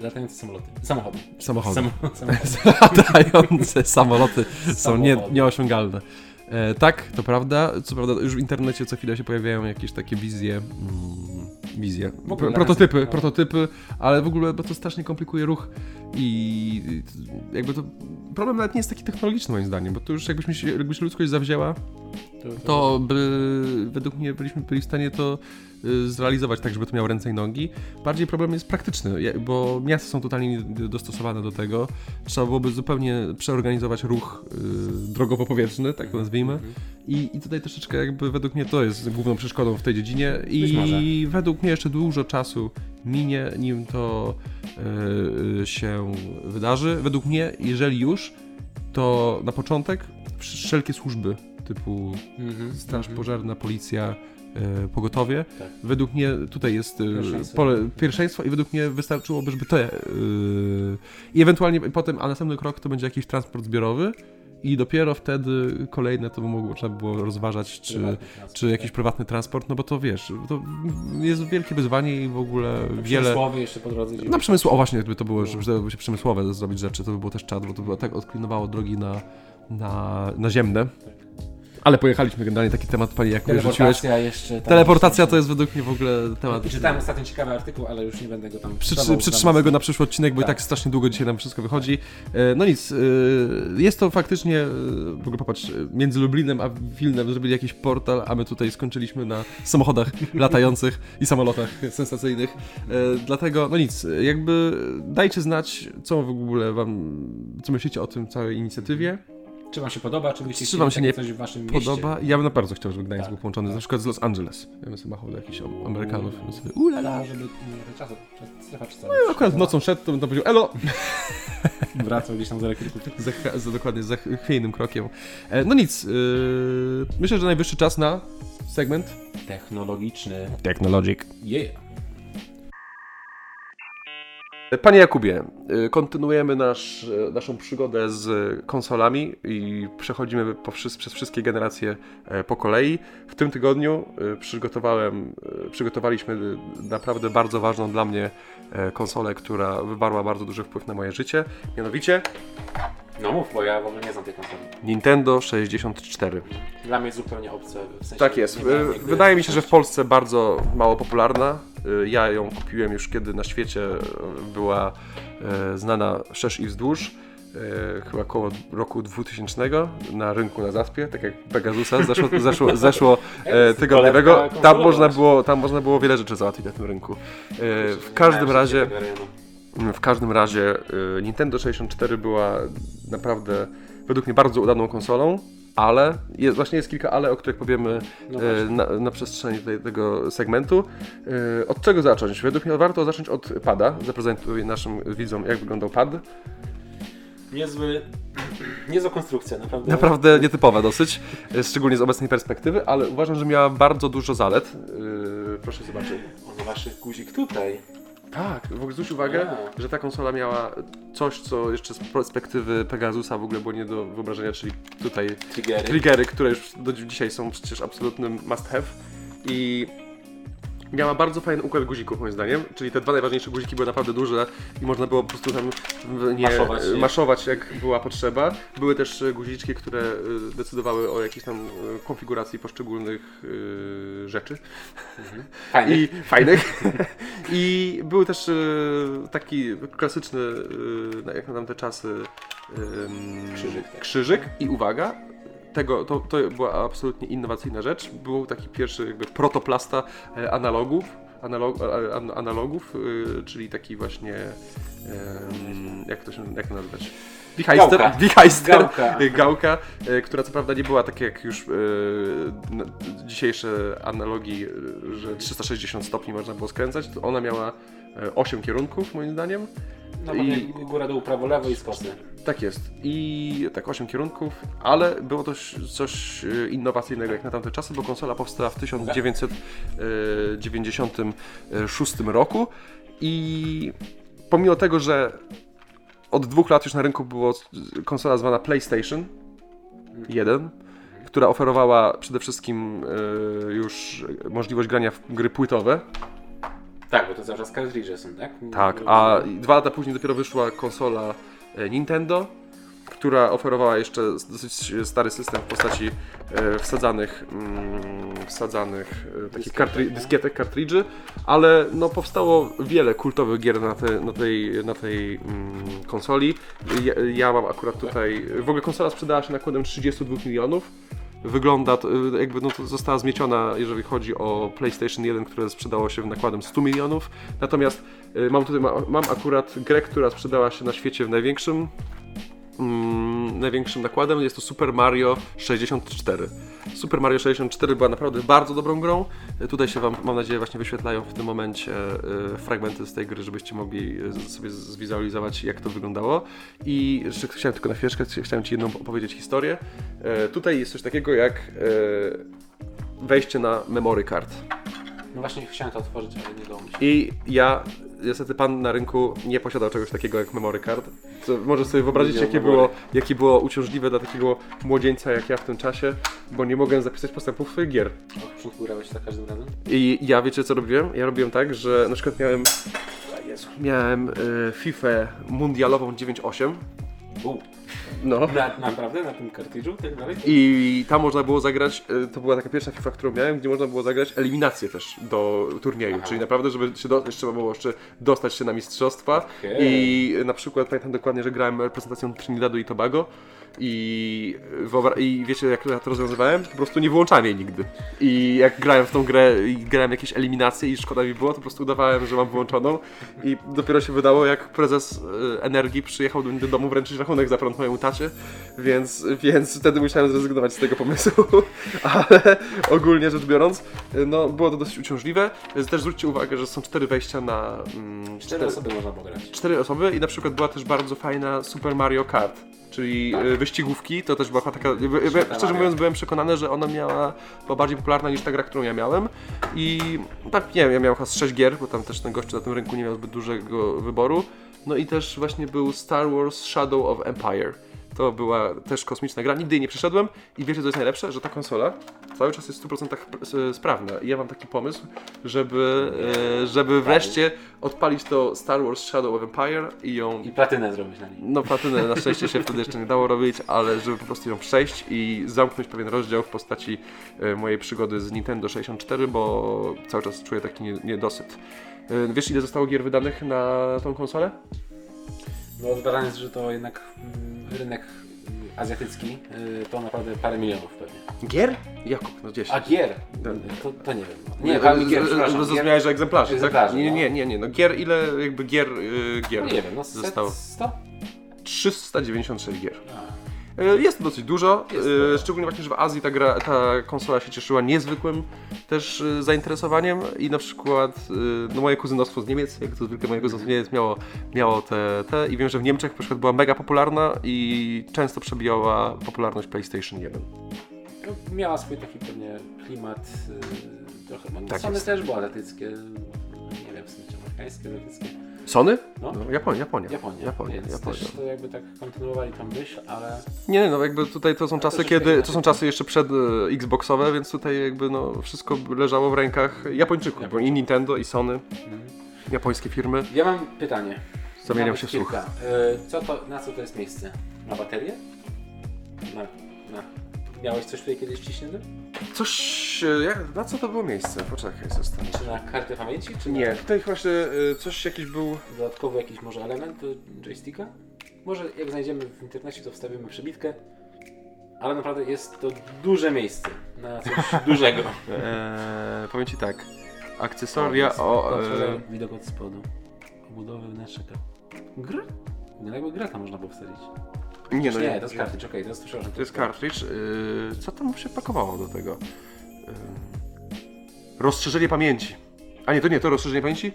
latające samoloty. Samochody. Samochody. Sam, samochody. Latające samoloty są nie, nieosiągalne. E, tak, to prawda. Co prawda już w internecie co chwilę się pojawiają jakieś takie wizje, mm, wizje, ogóle prototypy, no. prototypy, ale w ogóle bo to strasznie komplikuje ruch i jakby to problem nawet nie jest taki technologiczny moim zdaniem, bo to już jakbyśmy się, jakby się ludzkość zawzięła, to by, według mnie byliśmy byli w stanie to y, zrealizować tak, żeby to miało ręce i nogi. Bardziej problem jest praktyczny, bo miasta są totalnie nie dostosowane do tego. Trzeba byłoby zupełnie przeorganizować ruch y, drogowo-powietrzny, tak to nazwijmy. Mhm. I, I tutaj troszeczkę jakby według mnie to jest główną przeszkodą w tej dziedzinie i według mnie jeszcze dużo czasu minie, nim to y, się wydarzy. Według mnie, jeżeli już, to na początek wszelkie służby typu Mhm. Straż Mhm. Pożarna, Policja, e, Pogotowie. Tak. Według mnie tutaj jest e, Pierwszeństwo. pole pierwszeństwo i według mnie wystarczyłoby, żeby te... e, I ewentualnie potem, a następny krok to będzie jakiś transport zbiorowy i dopiero wtedy kolejne to by mogło, trzeba było rozważać, czy, Prywatny czy jakiś tak. prywatny transport, no bo to wiesz, to jest wielkie wyzwanie i w ogóle wiele... Przemysłowy jeszcze po drodze. Na przemysł, o właśnie, gdyby to było, żeby żeby się przemysłowe zrobić rzeczy, to by było też czad, bo to było tak odklinowało drogi na, na, naziemne. Ale pojechaliśmy generalnie taki temat, panie jak rzuciłeś. Teleportacja jeszcze. tam Teleportacja jeszcze- to jest według mnie w ogóle temat. Czytałem ostatnio ciekawy artykuł, ale już nie będę go tam Przytrzy, przytrzymamy go na przyszły odcinek, bo i Tak. tak strasznie długo dzisiaj nam wszystko wychodzi. E, No nic, e, jest to faktycznie, e, w ogóle popatrz, e, między Lublinem a Wilnem zrobili jakiś portal, a my tutaj skończyliśmy na samochodach latających i samolotach sensacyjnych. E, Dlatego, no nic, e, jakby dajcie znać, co w ogóle wam, co myślicie o tym całej inicjatywie. Czy wam się podoba, czy byście Czy wam się takie coś w waszym Podoba? Ja bym na bardzo chciał, żeby Gdańsk Tak. był połączony, na przykład z Los Angeles. Ja bym sobie machał do jakichś Amerykanów. Bym sobie, mieście? Ulala. Żeby nie, czas, strefa czasowa. No, akurat nocą szedł, to bym to powiedział, elo! Wracał gdzieś tam za rekrutu. za, za, dokładnie, za chwiejnym krokiem. E, no nic, yy, myślę, że najwyższy czas na segment technologiczny. Technologic. Yeah. Panie Jakubie, y, kontynuujemy nasz, y, naszą przygodę z konsolami i przechodzimy po, przez wszystkie generacje e, po kolei. W tym tygodniu y, przygotowałem, przygotowaliśmy naprawdę bardzo ważną dla mnie e, konsolę, która wywarła bardzo duży wpływ na moje życie. Mianowicie No mów, bo ja w ogóle nie znam tej konsoli. Nintendo 64. Dla mnie zupełnie obce. W sensie Tak jest. Wydaje mi się, że w. Polsce bardzo mało popularna. Y, Ja ją kupiłem już kiedy na świecie y, była y, znana szerz i wzdłuż. y, Chyba około roku 2000 na rynku na Zaspie, tak jak Pegasusa zeszło, zeszło, zeszło e, tygodniowego. Tam można, było, tam można było wiele rzeczy załatwić na tym rynku. W każdym razie w każdym razie Nintendo 64 była naprawdę według mnie bardzo udaną konsolą, ale jest, właśnie jest kilka ale, o których powiemy No właśnie. na, na przestrzeni tego segmentu. Y, Od czego zacząć? Według mnie warto zacząć od pada. Zaprezentuję naszym widzom, jak wyglądał pad. Niezły, niezła konstrukcja, naprawdę. Naprawdę nietypowa dosyć, y, szczególnie z obecnej perspektywy, ale uważam, że miała bardzo dużo zalet. Proszę zobaczyć. O, no waszy guzik tutaj. Tak, w ogóle zwróć uwagę, A. że ta konsola miała coś, co jeszcze z perspektywy Pegasusa w ogóle było nie do wyobrażenia, czyli tutaj Triggery. triggery, które już do dzisiaj są przecież absolutnym must have. I miała bardzo fajny układ guzików moim zdaniem, czyli te dwa najważniejsze guziki były naprawdę duże i można było po prostu tam nie, Maszować maszować jak była potrzeba. Były też e, guziczki, które e, decydowały o jakiejś tam e, konfiguracji poszczególnych e, rzeczy Fajny. i fajnych. I były też e, taki klasyczny, na- jak na tamte czasy, Krzyżyk, tak. krzyżyk. I uwaga, tego, to, to była absolutnie innowacyjna rzecz. Był taki pierwszy jakby protoplasta e, analogów. Analog, an, analogów, e, czyli taki właśnie, jak to się, jak to nazwać? Wichajster, Gałka. Wichajster, Gałka. e, gałka, e, która co prawda nie była tak jak już e, dzisiejsze analogii, e, że 360 stopni można było skręcać, ona miała e, 8 kierunków moim zdaniem. No I- I... góra, dół, prawo, lewo i skosy. Tak jest. I tak 8 kierunków, ale było to coś, e, innowacyjnego jak na tamte czasy, bo konsola powstała w 1996 roku i pomimo tego, że od dwóch lat już na rynku było konsola zwana PlayStation 1, która oferowała przede wszystkim już możliwość grania w gry płytowe, Tak, bo to cały czas są, tak? Tak, a dwa lata później dopiero wyszła konsola e, Nintendo, która oferowała jeszcze dosyć stary system w postaci e, wsadzanych, mm, wsadzanych e, takich Dyskietek, kartri- dyskietek, kartridży, ale no, powstało wiele kultowych gier na, te, na tej, na tej mm, konsoli. Ja, ja mam akurat tutaj, w ogóle konsola sprzedała się nakładem 32 milionów. Wygląda, y, jakby no, została zmieciona, jeżeli chodzi o PlayStation 1, które sprzedało się nakładem 100 milionów. Natomiast y, mam tutaj, ma, mam akurat grę, która sprzedała się na świecie w największym, mm, największym nakładem. Jest to Super Mario 64. Super Mario 64 była naprawdę bardzo dobrą grą. Tutaj się Wam, mam nadzieję, właśnie wyświetlają w tym momencie y, fragmenty z tej gry, żebyście mogli y, sobie zwizualizować, jak to wyglądało. I jeszcze chciałem tylko na chwileczkę, chciałem Ci jedną opowiedzieć historię. E, Tutaj jest coś takiego jak e, wejście na memory card. No właśnie chciałem to otworzyć, ale nie dało mi się. I ja, niestety pan na rynku nie posiadał czegoś takiego jak memory card. Co możesz sobie wyobrazić, jakie było, jakie było uciążliwe dla takiego młodzieńca jak ja w tym czasie, bo nie mogłem zapisać postępów swoich gier. Grałeś za każdym razem? I ja wiecie co robiłem? Ja robiłem tak, że na przykład miałem. Jezu, miałem y, FIFA mundialową 9.8. No. na, naprawdę? Na tym kartridżu i tak dalej? I tam można było zagrać, y, to była taka pierwsza FIFA, którą miałem, gdzie można było zagrać eliminację też do turnieju, Aha. czyli naprawdę, żeby się do, trzeba było jeszcze dostać się na mistrzostwa Okej. i na przykład pamiętam dokładnie, że grałem reprezentacją Trinidadu i Tobago i, i wiecie jak ja to rozwiązywałem? Po prostu nie wyłączałem jej nigdy. I jak grałem w tą grę i grałem jakieś eliminacje i szkoda mi było, to po prostu udawałem, że mam wyłączoną i dopiero się wydało, jak prezes y, Energii przyjechał do, do domu wręczyć rachunek za prąd mojemu tacie, więc, więc wtedy musiałem zrezygnować z tego pomysłu, ale ogólnie rzecz biorąc, no było to dosyć uciążliwe. Też zwróćcie uwagę, że są cztery wejścia na... Mm, Cztery osoby można pograć. cztery osoby i na przykład była też bardzo fajna Super Mario Kart, czyli y, wyścigówki, to też była taka, szczerze mówiąc byłem przekonany, że ona miała, była bardziej popularna niż ta gra, którą ja miałem. I tak, nie wiem, ja miałem chyba z 6 gier, bo tam też ten gościu na tym rynku nie miał zbyt dużego wyboru, no i też właśnie był Star Wars Shadow of Empire. To była też kosmiczna gra, nigdy jej nie przeszedłem i wiecie co jest najlepsze? Że ta konsola cały czas jest w 100% p- s- sprawna i ja mam taki pomysł, żeby, e, żeby wreszcie odpalić to Star Wars Shadow of Empire i ją I platynę zrobić na niej. no platynę na szczęście się wtedy jeszcze nie dało robić, ale żeby po prostu ją przejść i zamknąć pewien rozdział w postaci e, mojej przygody z Nintendo 64, bo cały czas czuję taki nie- niedosyt. E, Wiesz ile zostało gier wydanych na tą konsolę? No zbadane jest, że to jednak mm, rynek azjatycki y, to naprawdę parę milionów pewnie. Gier? Jakub, no 10. A gier? Tak. To, to nie wiem. Nie, parę gier, przepraszam. gier. Zrozumiałeś, że egzemplarzy, tak? Egzemplarzy, Nie, no. nie, nie, nie, no gier, ile jakby gier, y, gier No nie wiem, no set, zostało? 100? 396 gier. A. E, Jest to dosyć dużo, Jest e, szczególnie właśnie, że w Azji ta, gra, ta konsola się cieszyła niezwykłym też e, zainteresowaniem i na przykład no moje kuzynostwo z Niemiec, jak to zwykle moje kuzynostwo z Niemiec miało, miało te, te i wiem, że w Niemczech na przykład była mega popularna i często przebijała popularność PlayStation 1. No, miała swój taki pewnie klimat trochę Tak tak Sony jest. też było azjatyckie, nie wiem w czy amerykańskie, azjatyckie. Sony? No. No, Japonia, Japonia. Japonia, Japonia, więc Japonia. też to jakby tak kontynuowali tą myśl, ale Nie, no jakby tutaj to są czasy, troszeczkę kiedy, to są czasy jeszcze przed e, Xboxowe, więc tutaj jakby no wszystko leżało w rękach Japończyków, bo i Nintendo i Sony, japońskie firmy. ja mam pytanie. Zamieniam się w kilka. Y, Co to, na co to jest miejsce? Na baterię? Na. Miałeś coś tutaj kiedyś wciśnięte? Coś, e, jak, na co to było miejsce? Poczekaj, zostań. Czy na kartę pamięci? Czy Nie, tutaj właśnie e, coś jakiś był. dodatkowy jakiś może element do joysticka? Może jak znajdziemy w internecie to wstawimy przebitkę. Ale naprawdę jest to duże miejsce na coś dużego. E, powiem ci tak. Akcesoria o. Kontroler, E, widok od spodu. Obudowy wnętrznika. Gra? No jakby gra tam można było wsadzić. Nie, no nie, to jest cartridge, okej, to jest przepraszam. To jest cartridge. E, co tam się pakowało do tego? E, rozszerzenie pamięci. A nie, to nie, to rozszerzenie pamięci?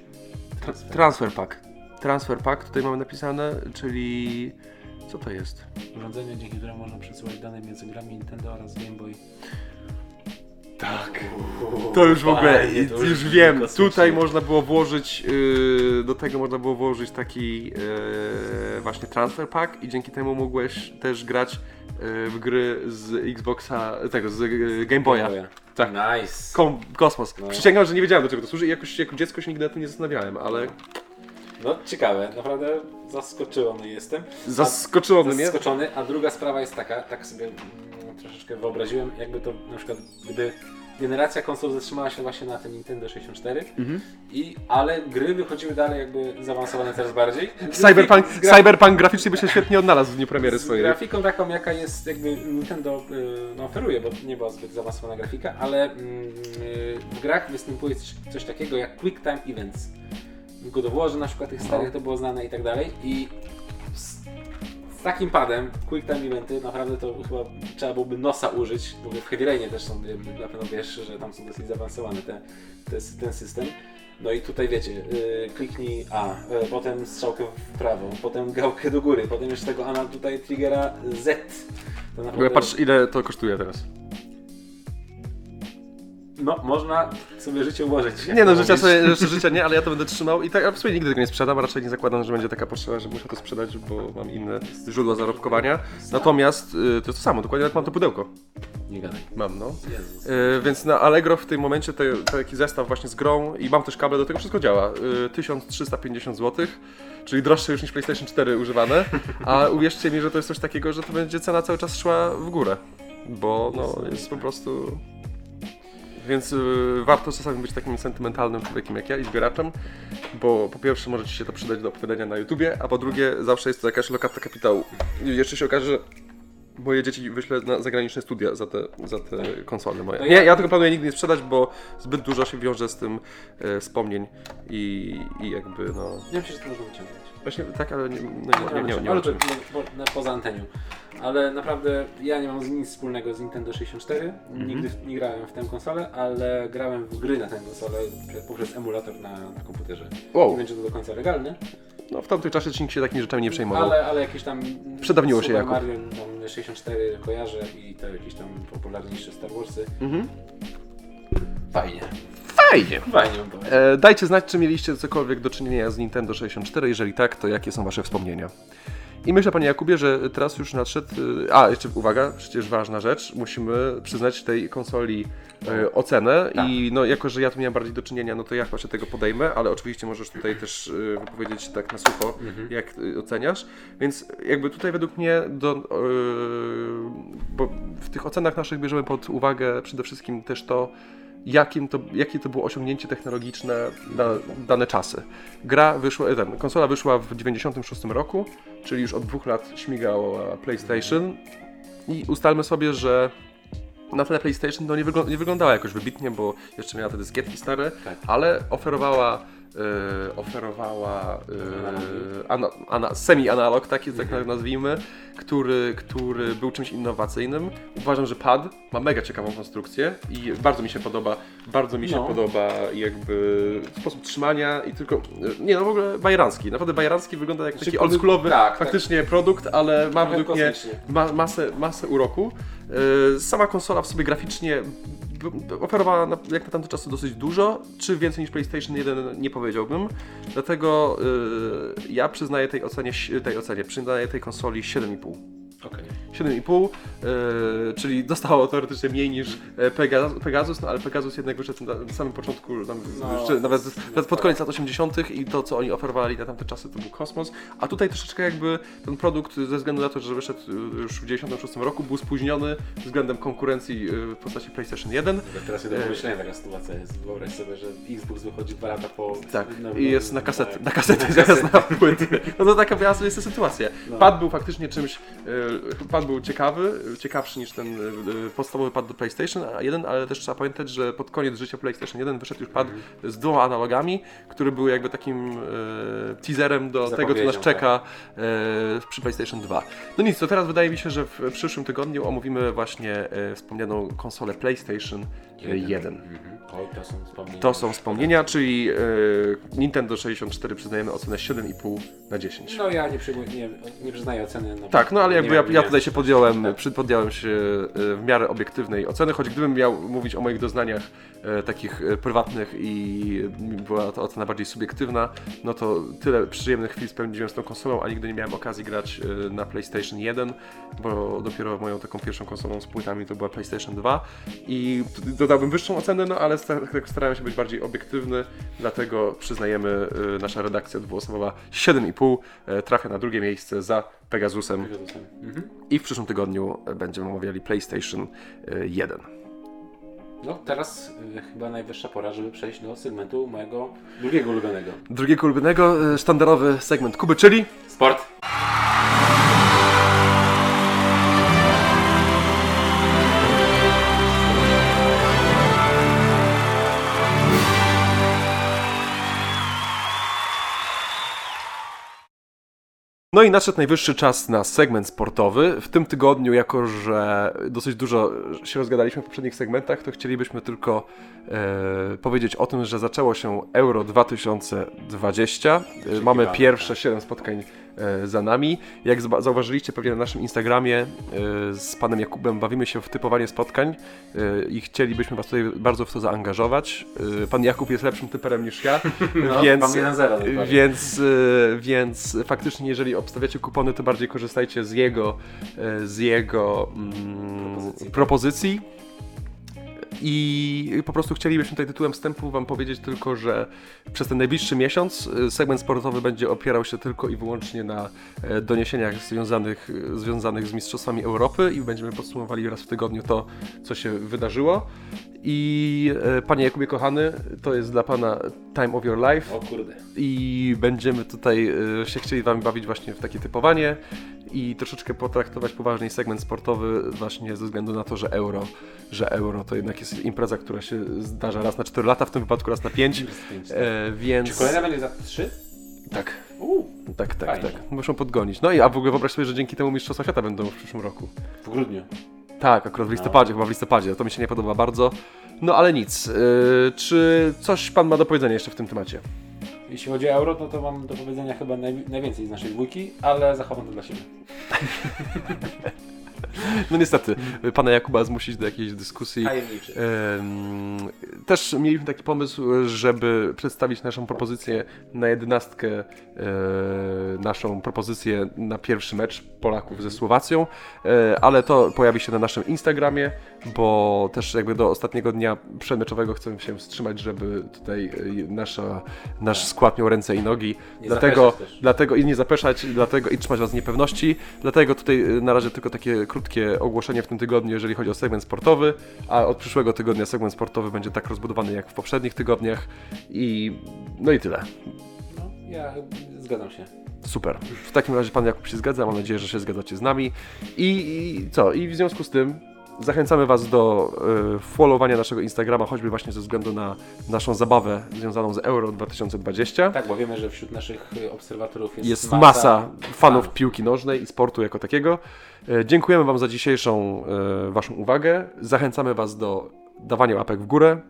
Tra- transfer pack. Transfer pack tutaj mamy napisane, czyli. Co to jest? Urządzenie, dzięki któremu można przesyłać dane między grami Nintendo oraz Game Boy. Tak. To już w ogóle, Fajnie, to już, brzmi wiem, tutaj można było włożyć, yy, do tego można było włożyć taki yy, właśnie transfer pack i dzięki temu mogłeś też grać yy, w gry z Xboxa, tego, z yy, Game Boya. Tak. Nice. Kom, kosmos. No. Przysięgam, że nie wiedziałem do czego to służy i jakoś jako dziecko się nigdy na tym nie zastanawiałem, ale No ciekawe, naprawdę zaskoczony jestem. zaskoczyło mnie. Zaskoczony, a druga sprawa jest taka, tak sobie troszeczkę wyobraziłem, jakby to na przykład, gdyby generacja konsol zatrzymała się właśnie na tym Nintendo 64, Mhm. i, ale gry wychodziły dalej jakby zaawansowane coraz bardziej. Cyberpunk, Z gra- Cyberpunk graficznie by się świetnie odnalazł w dniu premiery z swojej. grafiką taką, jaka jest jakby Nintendo y, no, oferuje, bo nie była zbyt zaawansowana grafika, ale mm, y, w grach występuje coś, coś takiego jak Quick Time Events. W God of Warze na przykład tych starych to było znane i tak dalej i z takim padem Quick Time Eventy naprawdę to chyba trzeba byłoby nosa użyć, bo w Heavy Rainie też są, na pewno wiesz, że tam są dosyć zaawansowane te, te, ten system. No i tutaj wiecie, yy, kliknij A, y, potem strzałkę w prawo, potem gałkę do góry, potem jeszcze tego A na tutaj triggera Z. To ogóle patrz ile to kosztuje teraz. No, można sobie życie ułożyć. Nie no, życia, sobie, jeszcze życia nie, ale ja to będę trzymał i tak ja w sumie nigdy tego nie sprzedam, raczej nie zakładam, że będzie taka potrzeba, że muszę to sprzedać, bo mam inne źródła zarobkowania. Natomiast y, to jest to samo, dokładnie jak mam to pudełko. Nie gadaj. Mam, no. Y, więc na Allegro w tym momencie te, taki zestaw właśnie z grą i mam też kable do tego, wszystko działa. Y, 1350 zł, czyli droższe już niż PlayStation 4 używane, a uwierzcie mi, że to jest coś takiego, że to będzie cena cały czas szła w górę, bo no, jest po prostu... Więc y, warto czasami być takim sentymentalnym człowiekiem jak ja i zbieraczem, bo po pierwsze może Ci się to przydać do opowiadania na YouTubie, a po drugie zawsze jest to jakaś lokata kapitału. I jeszcze się okaże, że moje dzieci wyślę na zagraniczne studia za te, za te konsole moje. Nie, ja- tego planuję nigdy nie sprzedać, bo zbyt dużo się wiąże z tym e, wspomnień i, i jakby no... Nie myślę, że to można wyciągnąć. Właśnie tak, ale nie, no, nie, nie, nie, nie, ale to poza antenią. Ale naprawdę ja nie mam nic wspólnego z Nintendo 64. Mhm. Nigdy nie grałem w tę konsolę, ale grałem w gry na tę konsolę prze- poprzez emulator na, na komputerze. Wow. Nie będzie to do końca legalne, no, w tamtych czasie nikt się takimi rzeczami nie przejmował. Ale, ale jakieś tam... Przedawniło się Jakub. Mario tam 64 kojarzę i te jakieś tam popularniejsze Star Warsy. Mhm. Fajnie. Fajnie. Fajnie. E, dajcie znać, czy mieliście cokolwiek do czynienia z Nintendo 64. Jeżeli tak, to jakie są wasze wspomnienia. I myślę, panie Jakubie, że teraz już nadszedł. y, A, jeszcze uwaga, przecież ważna rzecz. Musimy przyznać tej konsoli y, ocenę. Tak. I no, jako, że ja tu miałem bardziej do czynienia, no to ja chyba się tego podejmę, ale oczywiście możesz tutaj też y, wypowiedzieć tak na sucho, jak y, oceniasz. Więc jakby tutaj według mnie, do, bo w tych ocenach naszych bierzemy pod uwagę przede wszystkim też to, jakim to, jakie to było osiągnięcie technologiczne na dane czasy. Gra wyszła, e, ten, konsola wyszła w 96 roku, czyli już od dwóch lat śmigała PlayStation i ustalmy sobie, że na tle PlayStation no nie, nie wyglądała jakoś wybitnie, bo jeszcze miała te dyskietki stare, Tak. ale oferowała e, oferowała e, ana, ana, semi-analog, taki tak nazwijmy, który, który był czymś innowacyjnym. Uważam, że pad ma mega ciekawą konstrukcję i bardzo mi się podoba, bardzo mi się No. podoba jakby sposób trzymania i tylko, nie no w ogóle bajerancki, naprawdę bajerancki wygląda jak taki oldschoolowy tak, tak. faktycznie produkt, ale ma według mnie ma, masę, masę uroku. Yy, Sama konsola w sobie graficznie oferowała jak na tamte czasy dosyć dużo, czy więcej niż PlayStation 1 nie powiedziałbym. Dlatego yy, ja przyznaję tej ocenie, tej ocenie, przyznaję tej konsoli 7,5. Okej. 7,5, yy, czyli dostało teoretycznie mniej niż e, Pegasus, Pegasus, no ale Pegasus jednak wyszedł na, na samym początku, tam, No, jeszcze, nawet, jest- nawet pod koniec lat 80. i to, co oni oferowali na tamte czasy, to był kosmos. A tutaj troszeczkę jakby ten produkt, ze względu na to, że wyszedł y, już w 96 roku, był spóźniony względem konkurencji y, w postaci PlayStation 1. Dobra, Teraz nie do E. pomyślenia taka sytuacja jest. Wyobraź sobie, że Xbox wychodzi dwa lata po... Tak, no, i jest na kasety, tak. na kasety zamiast na płyty. No to taka miała sobie sytuacja. No. Pad był faktycznie czymś, y, pad był ciekawy, ciekawszy niż ten y, podstawowy pad do PlayStation 1, ale też trzeba pamiętać, że pod koniec życia PlayStation 1 wyszedł już pad z dwoma analogami, który był jakby takim y, teaserem do tego, co nas czeka y, przy PlayStation 2. No nic, to teraz wydaje mi się, że w przyszłym tygodniu omówimy właśnie wspomnianą konsolę PlayStation 1. Mhm. Oj, to są wspomnienia. To są wspomnienia, czyli y, Nintendo 64 przyznajemy ocenę 7,5 na 10. No ja nie, przyjmuję, nie, nie przyznaję oceny. No, Tak, no ale jakby ja, ja tutaj się podjąłem, Tak. podjąłem się y, w miarę obiektywnej oceny, choć gdybym miał mówić o moich doznaniach e, takich e, prywatnych i była to ocena bardziej subiektywna, no to tyle przyjemnych chwil spędziłem z tą konsolą, a nigdy nie miałem okazji grać e, na PlayStation 1, bo dopiero moją taką pierwszą konsolą z płytami to była PlayStation 2 i dodałbym wyższą ocenę, no ale tak starałem się być bardziej obiektywny, dlatego przyznajemy, e, nasza redakcja dwuosobowa 7,5 e, trafia na drugie miejsce za Pegasusem Mhm. i w przyszłym tygodniu e, będziemy omawiali PlayStation e, 1. No teraz y, chyba najwyższa pora, żeby przejść do segmentu mojego drugiego ulubionego. Drugiego ulubionego, e, sztandarowy segment Kuby, czyli Sport. No i nadszedł najwyższy czas na segment sportowy. W tym tygodniu, jako że dosyć dużo się rozgadaliśmy w poprzednich segmentach, to chcielibyśmy tylko e, powiedzieć o tym, że zaczęło się Euro 2020. E, Mamy tak. pierwsze 7 spotkań e, za nami. Jak zauważyliście pewnie na naszym Instagramie e, z panem Jakubem bawimy się w typowanie spotkań e, i chcielibyśmy was tutaj bardzo w to zaangażować. E, Pan Jakub jest lepszym typerem niż ja, No, więc, mam 1-0 dokładnie. więc, e, więc faktycznie jeżeli obstawiacie kupony, to bardziej korzystajcie z jego, e, z jego mm, Propozycji. propozycji. I po prostu chcielibyśmy tutaj tytułem wstępu Wam powiedzieć tylko, że przez ten najbliższy miesiąc e, segment sportowy będzie opierał się tylko i wyłącznie na e, doniesieniach związanych, związanych z Mistrzostwami Europy i będziemy podsumowali raz w tygodniu to, co się wydarzyło. I e, Panie Jakubie kochany, to jest dla Pana Time of Your Life O kurde. i będziemy tutaj e, się chcieli Wam bawić właśnie w takie typowanie i troszeczkę potraktować poważniej segment sportowy właśnie ze względu na to, że euro, że euro to jednak jest impreza, która się zdarza raz na 4 lata, w tym wypadku raz na 5, e, więc... Czy kolejna będzie za 3? Tak, Uuu, tak, tak, Fajnie. tak. Muszą podgonić. No i a w ogóle wyobraź sobie, że dzięki temu Mistrzostwa Świata będą w przyszłym roku. w grudniu. Tak, akurat w listopadzie, chyba w listopadzie, to mi się nie podoba bardzo. No ale nic. E, czy coś Pan ma do powiedzenia jeszcze w tym temacie? Jeśli chodzi o euro, no to mam do powiedzenia chyba naj, najwięcej z naszej dwójki, ale zachowam to dla siebie. No niestety, pana Jakuba zmusić do jakiejś dyskusji. Tajemniczy. Em, Też mieliśmy taki pomysł, żeby przedstawić naszą propozycję na jedenastkę, e, naszą propozycję na pierwszy mecz Polaków ze Słowacją, e, ale to pojawi się na naszym Instagramie, bo też jakby do ostatniego dnia przedmeczowego chcemy się wstrzymać, żeby tutaj e, nasza, nasz skład miał ręce i nogi. Nie dlatego, dlatego i nie zapeszać, dlatego i trzymać was w niepewności. Dlatego tutaj e, na razie tylko takie krótkie ogłoszenie w tym tygodniu, jeżeli chodzi o segment sportowy, a od przyszłego tygodnia segment sportowy będzie tak rozbudowany jak w poprzednich tygodniach i no i tyle. No, ja zgadzam się. Super. W takim razie pan Jakub się zgadza, mam nadzieję, że się zgadzacie z nami. I, i co? I w związku z tym zachęcamy was do y, followowania naszego Instagrama, choćby właśnie ze względu na naszą zabawę związaną z Euro 2020. Tak, bo wiemy, że wśród naszych y, obserwatorów jest, Jest masa fanów fanów. piłki nożnej i sportu jako takiego. E, Dziękujemy Wam za dzisiejszą e, Waszą uwagę. Zachęcamy Was do dawania łapek w górę,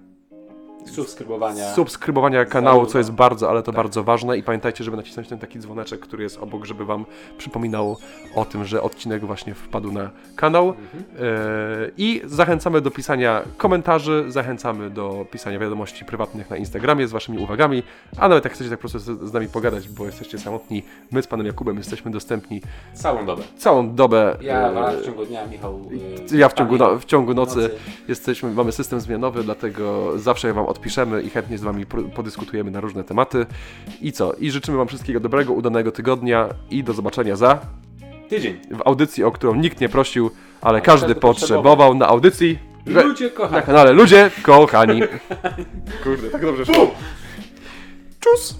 subskrybowania. subskrybowania kanału, co jest bardzo, ale to Tak. bardzo ważne i pamiętajcie, żeby nacisnąć ten taki dzwoneczek, który jest obok, żeby Wam przypominał o tym, że odcinek właśnie wpadł na kanał. Mhm. E, I zachęcamy do pisania komentarzy, zachęcamy do pisania wiadomości prywatnych na Instagramie z Waszymi uwagami, a nawet jak chcecie tak po prostu z, z nami pogadać, bo jesteście samotni, my z Panem Jakubem jesteśmy dostępni Całą dobę. całą dobę. Ja e, w ciągu dnia, Michał. y, ja w ciągu, no, w ciągu nocy, nocy. jesteśmy, mamy system zmianowy, dlatego zawsze Wam odpiszemy i chętnie z Wami podyskutujemy na różne tematy. I co? I życzymy Wam wszystkiego dobrego, udanego tygodnia i do zobaczenia za Tydzień. w audycji, o którą nikt nie prosił, ale każdy każdy potrzebował na audycji. że- Ludzie Na kochani. kanale Ludzie Kochani. Kurde, tak dobrze szło. Czus!